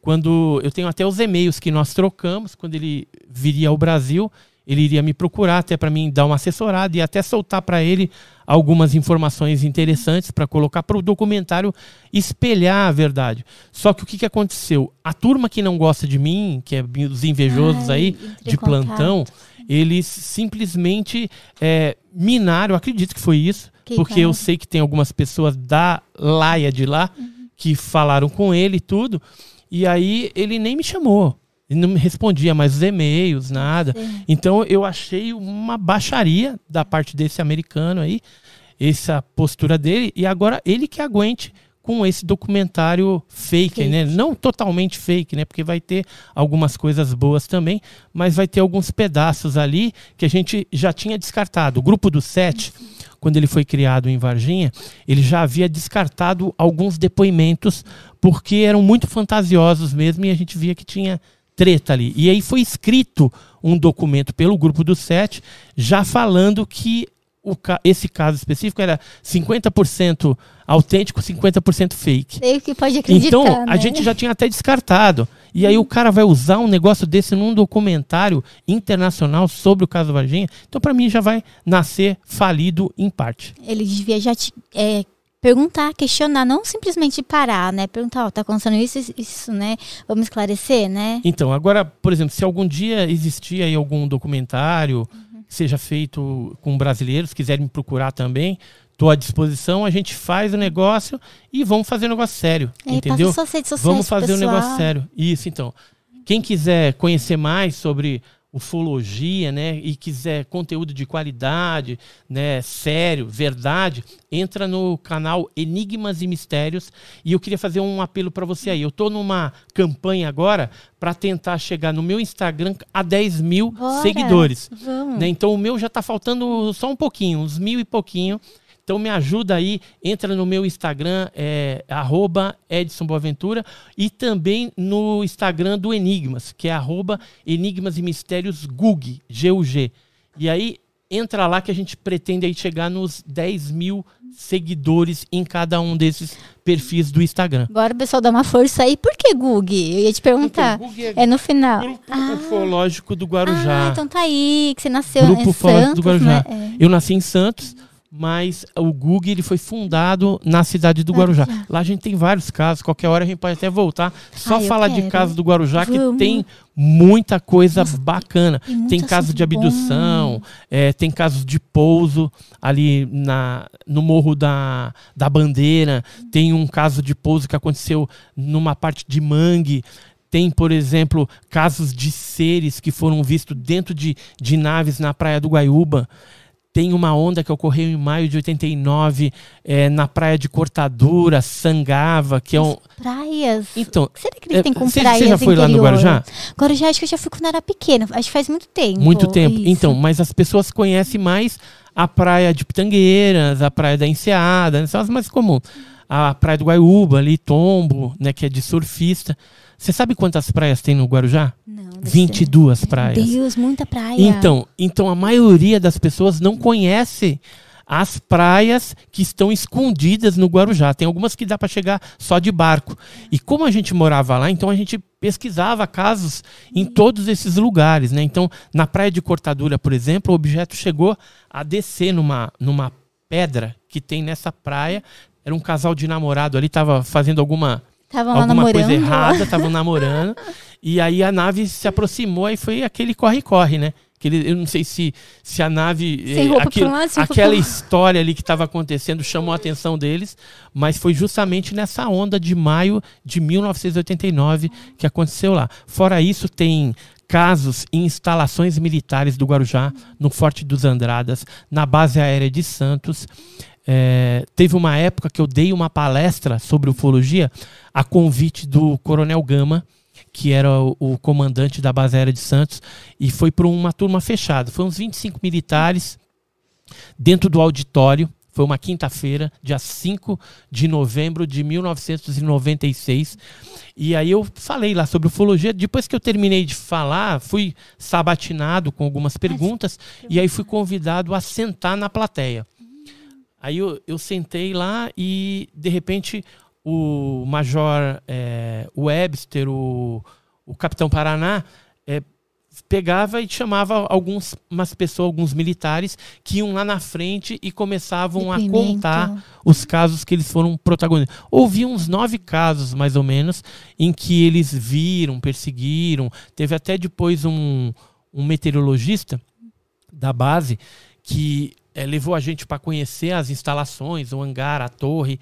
Quando eu tenho até os e-mails que nós trocamos, quando ele viria ao Brasil, ele iria me procurar até para mim dar uma assessorada e até soltar para ele algumas informações interessantes para colocar para o documentário espelhar a verdade. Só que o que, que aconteceu? A turma que não gosta de mim, que é os invejosos Ai, aí de plantão, eles simplesmente é, minaram, eu acredito que foi isso, que porque cara. eu sei que tem algumas pessoas da laia de lá uhum. que falaram com ele e tudo, e aí ele nem me chamou. Ele não me respondia mais os e-mails, nada. Sim. Então eu achei uma baixaria da parte desse americano aí, essa postura dele, e agora ele que aguente com esse documentário fake, fake, né? Não totalmente fake, né? Porque vai ter algumas coisas boas também, mas vai ter alguns pedaços ali que a gente já tinha descartado. O grupo do Sete, quando ele foi criado em Varginha, ele já havia descartado alguns depoimentos porque eram muito fantasiosos mesmo e a gente via que tinha treta ali. E aí foi escrito um documento pelo grupo do Sete já falando que o, esse caso específico era 50% autêntico, 50% fake. Sei que pode acreditar. Então, né? a gente já tinha até descartado. E aí o cara vai usar um negócio desse num documentário internacional sobre o caso Varginha. Então, para mim, já vai nascer falido em parte. Ele devia já te, é, perguntar, questionar, não simplesmente parar, né? Perguntar, ó, oh, tá acontecendo isso, isso, né? Vamos esclarecer, né? Então, agora, por exemplo, se algum dia existir aí algum documentário seja feito com brasileiros, quiserem me procurar também, estou à disposição, a gente faz o negócio e vamos fazer um negócio sério, é, entendeu? Vamos fazer um negócio sério. Isso, então. Quem quiser conhecer mais sobre ufologia, né, e quiser conteúdo de qualidade, né, sério, verdade, entra no canal Enigmas e Mistérios. E eu queria fazer um apelo para você aí. Eu estou numa campanha agora para tentar chegar no meu Instagram a 10 mil Bora, seguidores. Né? Então o meu já está faltando só um pouquinho, uns mil e pouquinho. Então me ajuda aí, entra no meu Instagram, é, arroba Edson Boaventura, e também no Instagram do Enigmas, que é arroba Enigmas e Mistérios GUG, G-U-G. E aí entra lá que a gente pretende aí chegar nos 10 mil seguidores em cada um desses perfis do Instagram. Agora o pessoal dá uma força aí. Por que Gug? Eu ia te perguntar. Então, é, é, no final. Grupo ah. Ufológico do Guarujá. Ah, então tá aí, que você nasceu Grupo em Ufológico do Guarujá. Né? É. Eu nasci em Santos mas o Google ele foi fundado na cidade do Guarujá. Lá a gente tem vários casos, qualquer hora a gente pode até voltar. Só ah, falar de casos do Guarujá Vamos. que tem muita coisa Nossa, bacana. Tem casos de abdução, é, tem casos de pouso ali na, no Morro da, da Bandeira, tem um caso de pouso que aconteceu numa parte de mangue. Tem, por exemplo, casos de seres que foram vistos dentro de, de naves na Praia do Guaiúba. Tem uma onda que ocorreu em maio de 89 é, na praia de Cortadura, Sangava, que é um. Praias? Então. Será que eles têm com praias Você já foi interior? lá no Guarujá? Guarujá, acho que eu já fui quando era pequeno. Acho que faz muito tempo. Muito tempo. Isso. Então, mas as pessoas conhecem mais a praia de Pitangueiras, a praia da Enseada, né? são as mais comuns. A praia do Guaiúba, ali, Tombo, né, que é de surfista. Você sabe quantas praias tem no Guarujá? Não. 22 ser. praias. Deus, muita praia. Então, então a maioria das pessoas não conhece as praias que estão escondidas no Guarujá. Tem algumas que dá para chegar só de barco. E como a gente morava lá, então a gente pesquisava casos em todos esses lugares, né? Então, na praia de Cortadura, por exemplo, o objeto chegou a descer numa, numa pedra que tem nessa praia. Era um casal de namorado ali, estava fazendo alguma alguma coisa errada, estavam namorando. *laughs* E aí a nave se aproximou e foi aquele corre-corre, né? Aquele, eu não sei se, se a nave. Sem eh, aquilo, lado, aquela história ali que estava acontecendo chamou a atenção deles, mas foi justamente nessa onda de maio de 1989 que aconteceu lá. Fora isso, tem casos em instalações militares do Guarujá, no Forte dos Andradas, na base aérea de Santos. É, teve uma época que eu dei uma palestra sobre ufologia a convite do Coronel Gama, que era o, o comandante da base aérea de Santos, e foi para uma turma fechada. Foi uns 25 militares dentro do auditório. Foi uma quinta-feira, dia 5 de novembro de 1996. E aí eu falei lá sobre ufologia. Depois que eu terminei de falar, fui sabatinado com algumas perguntas e aí fui convidado a sentar na plateia. Aí eu, eu sentei lá e, de repente, o Major é, Webster, o, o Capitão Paraná, é, pegava e chamava algumas pessoas, alguns militares, que iam lá na frente e começavam a contar os casos que eles foram protagonistas. Houve uns nove casos, mais ou menos, em que eles viram, perseguiram. Teve até depois um, um meteorologista da base que é, levou a gente para conhecer as instalações, o hangar, a torre,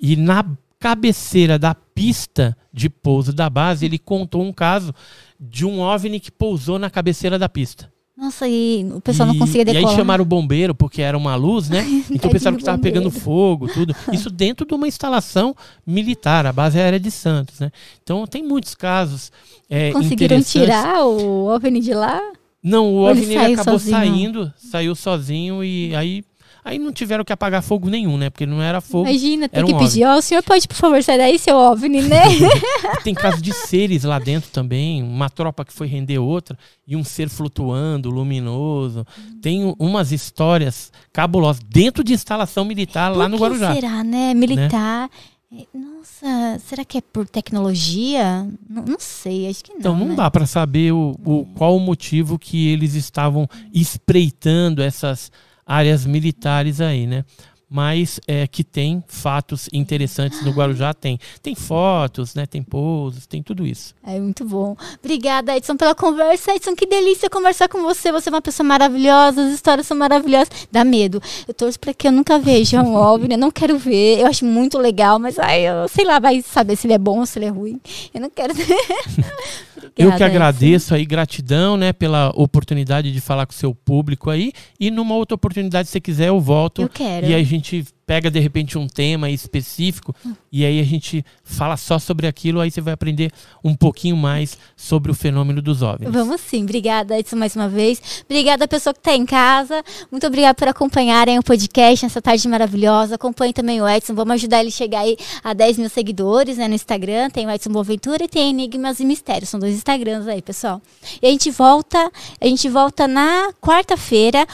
e na cabeceira da pista de pouso da base, ele contou um caso de um OVNI que pousou na cabeceira da pista. Nossa, e o pessoal e, não conseguia decolar. E aí chamaram o bombeiro, porque era uma luz, né? *laughs* Então pensaram que estava pegando fogo, tudo. Isso dentro de uma instalação militar, a base aérea de Santos, né? Então tem muitos casos é, Conseguiram tirar o OVNI de lá? Não, o OVNI acabou sozinho? saindo, saiu sozinho e aí Aí não tiveram que apagar fogo nenhum, né? Porque não era fogo. Imagina, tem que um pedir, ó, oh, o senhor pode, por favor, sair daí, seu OVNI, né? *laughs* tem casos de seres lá dentro também, uma tropa que foi render outra, e um ser flutuando, luminoso. Tem umas histórias cabulosas dentro de instalação militar por lá no Guarujá. será, né? Militar. Né? Nossa, será que é por tecnologia? Não, não sei, acho que não. Então não né? dá para saber o, o, qual o motivo que eles estavam espreitando essas áreas militares aí, né? Mas é, que tem fatos interessantes no Guarujá, tem. Tem fotos, né? Tem pousos, tem tudo isso. É muito bom. Obrigada, Edson, pela conversa. Edson, que delícia conversar com você. Você é uma pessoa maravilhosa, as histórias são maravilhosas. Dá medo. Eu torço para que eu nunca veja um OVNI, eu não quero ver. Eu acho muito legal, mas ai, eu sei lá, vai saber se ele é bom ou se ele é ruim. Eu não quero *laughs* eu que agradeço aí, gratidão, né, pela oportunidade de falar com o seu público aí. E numa outra oportunidade, se você quiser, eu volto. Eu quero. E aí a gente gente pega de repente um tema específico e aí a gente fala só sobre aquilo, aí você vai aprender um pouquinho mais sobre o fenômeno dos OVNIs. Vamos sim. Obrigada, Edson, mais uma vez. Obrigada a pessoa que está em casa. Muito obrigada por acompanharem o podcast nessa tarde maravilhosa. Acompanhe também o Edson. Vamos ajudar ele a chegar aí a 10 mil seguidores né, no Instagram. Tem o Edson Boaventura e tem Enigmas e Mistérios. São dois Instagrams aí, pessoal. E a gente volta, a gente volta na quarta-feira.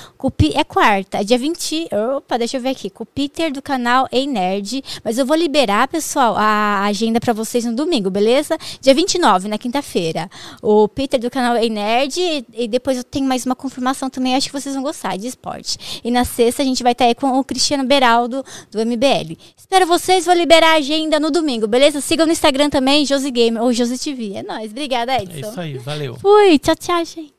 É quarta, dia 20. Opa, deixa eu ver aqui. Com o Peter Do canal Ei Nerd. Mas eu vou liberar, pessoal, a agenda para vocês no domingo, beleza? Dia 29, na quinta-feira. O Peter do canal Ei Nerd. E, e, depois eu tenho mais uma confirmação também, acho que vocês vão gostar, de esporte. E na sexta a gente vai estar aí com o Cristiano Beraldo, do MBL. Espero vocês, vou liberar a agenda no domingo, beleza? Sigam no Instagram também, Josi Gamer ou Josi TV. É nóis. Obrigada, Edson. É isso aí, valeu. Fui, tchau, tchau, gente.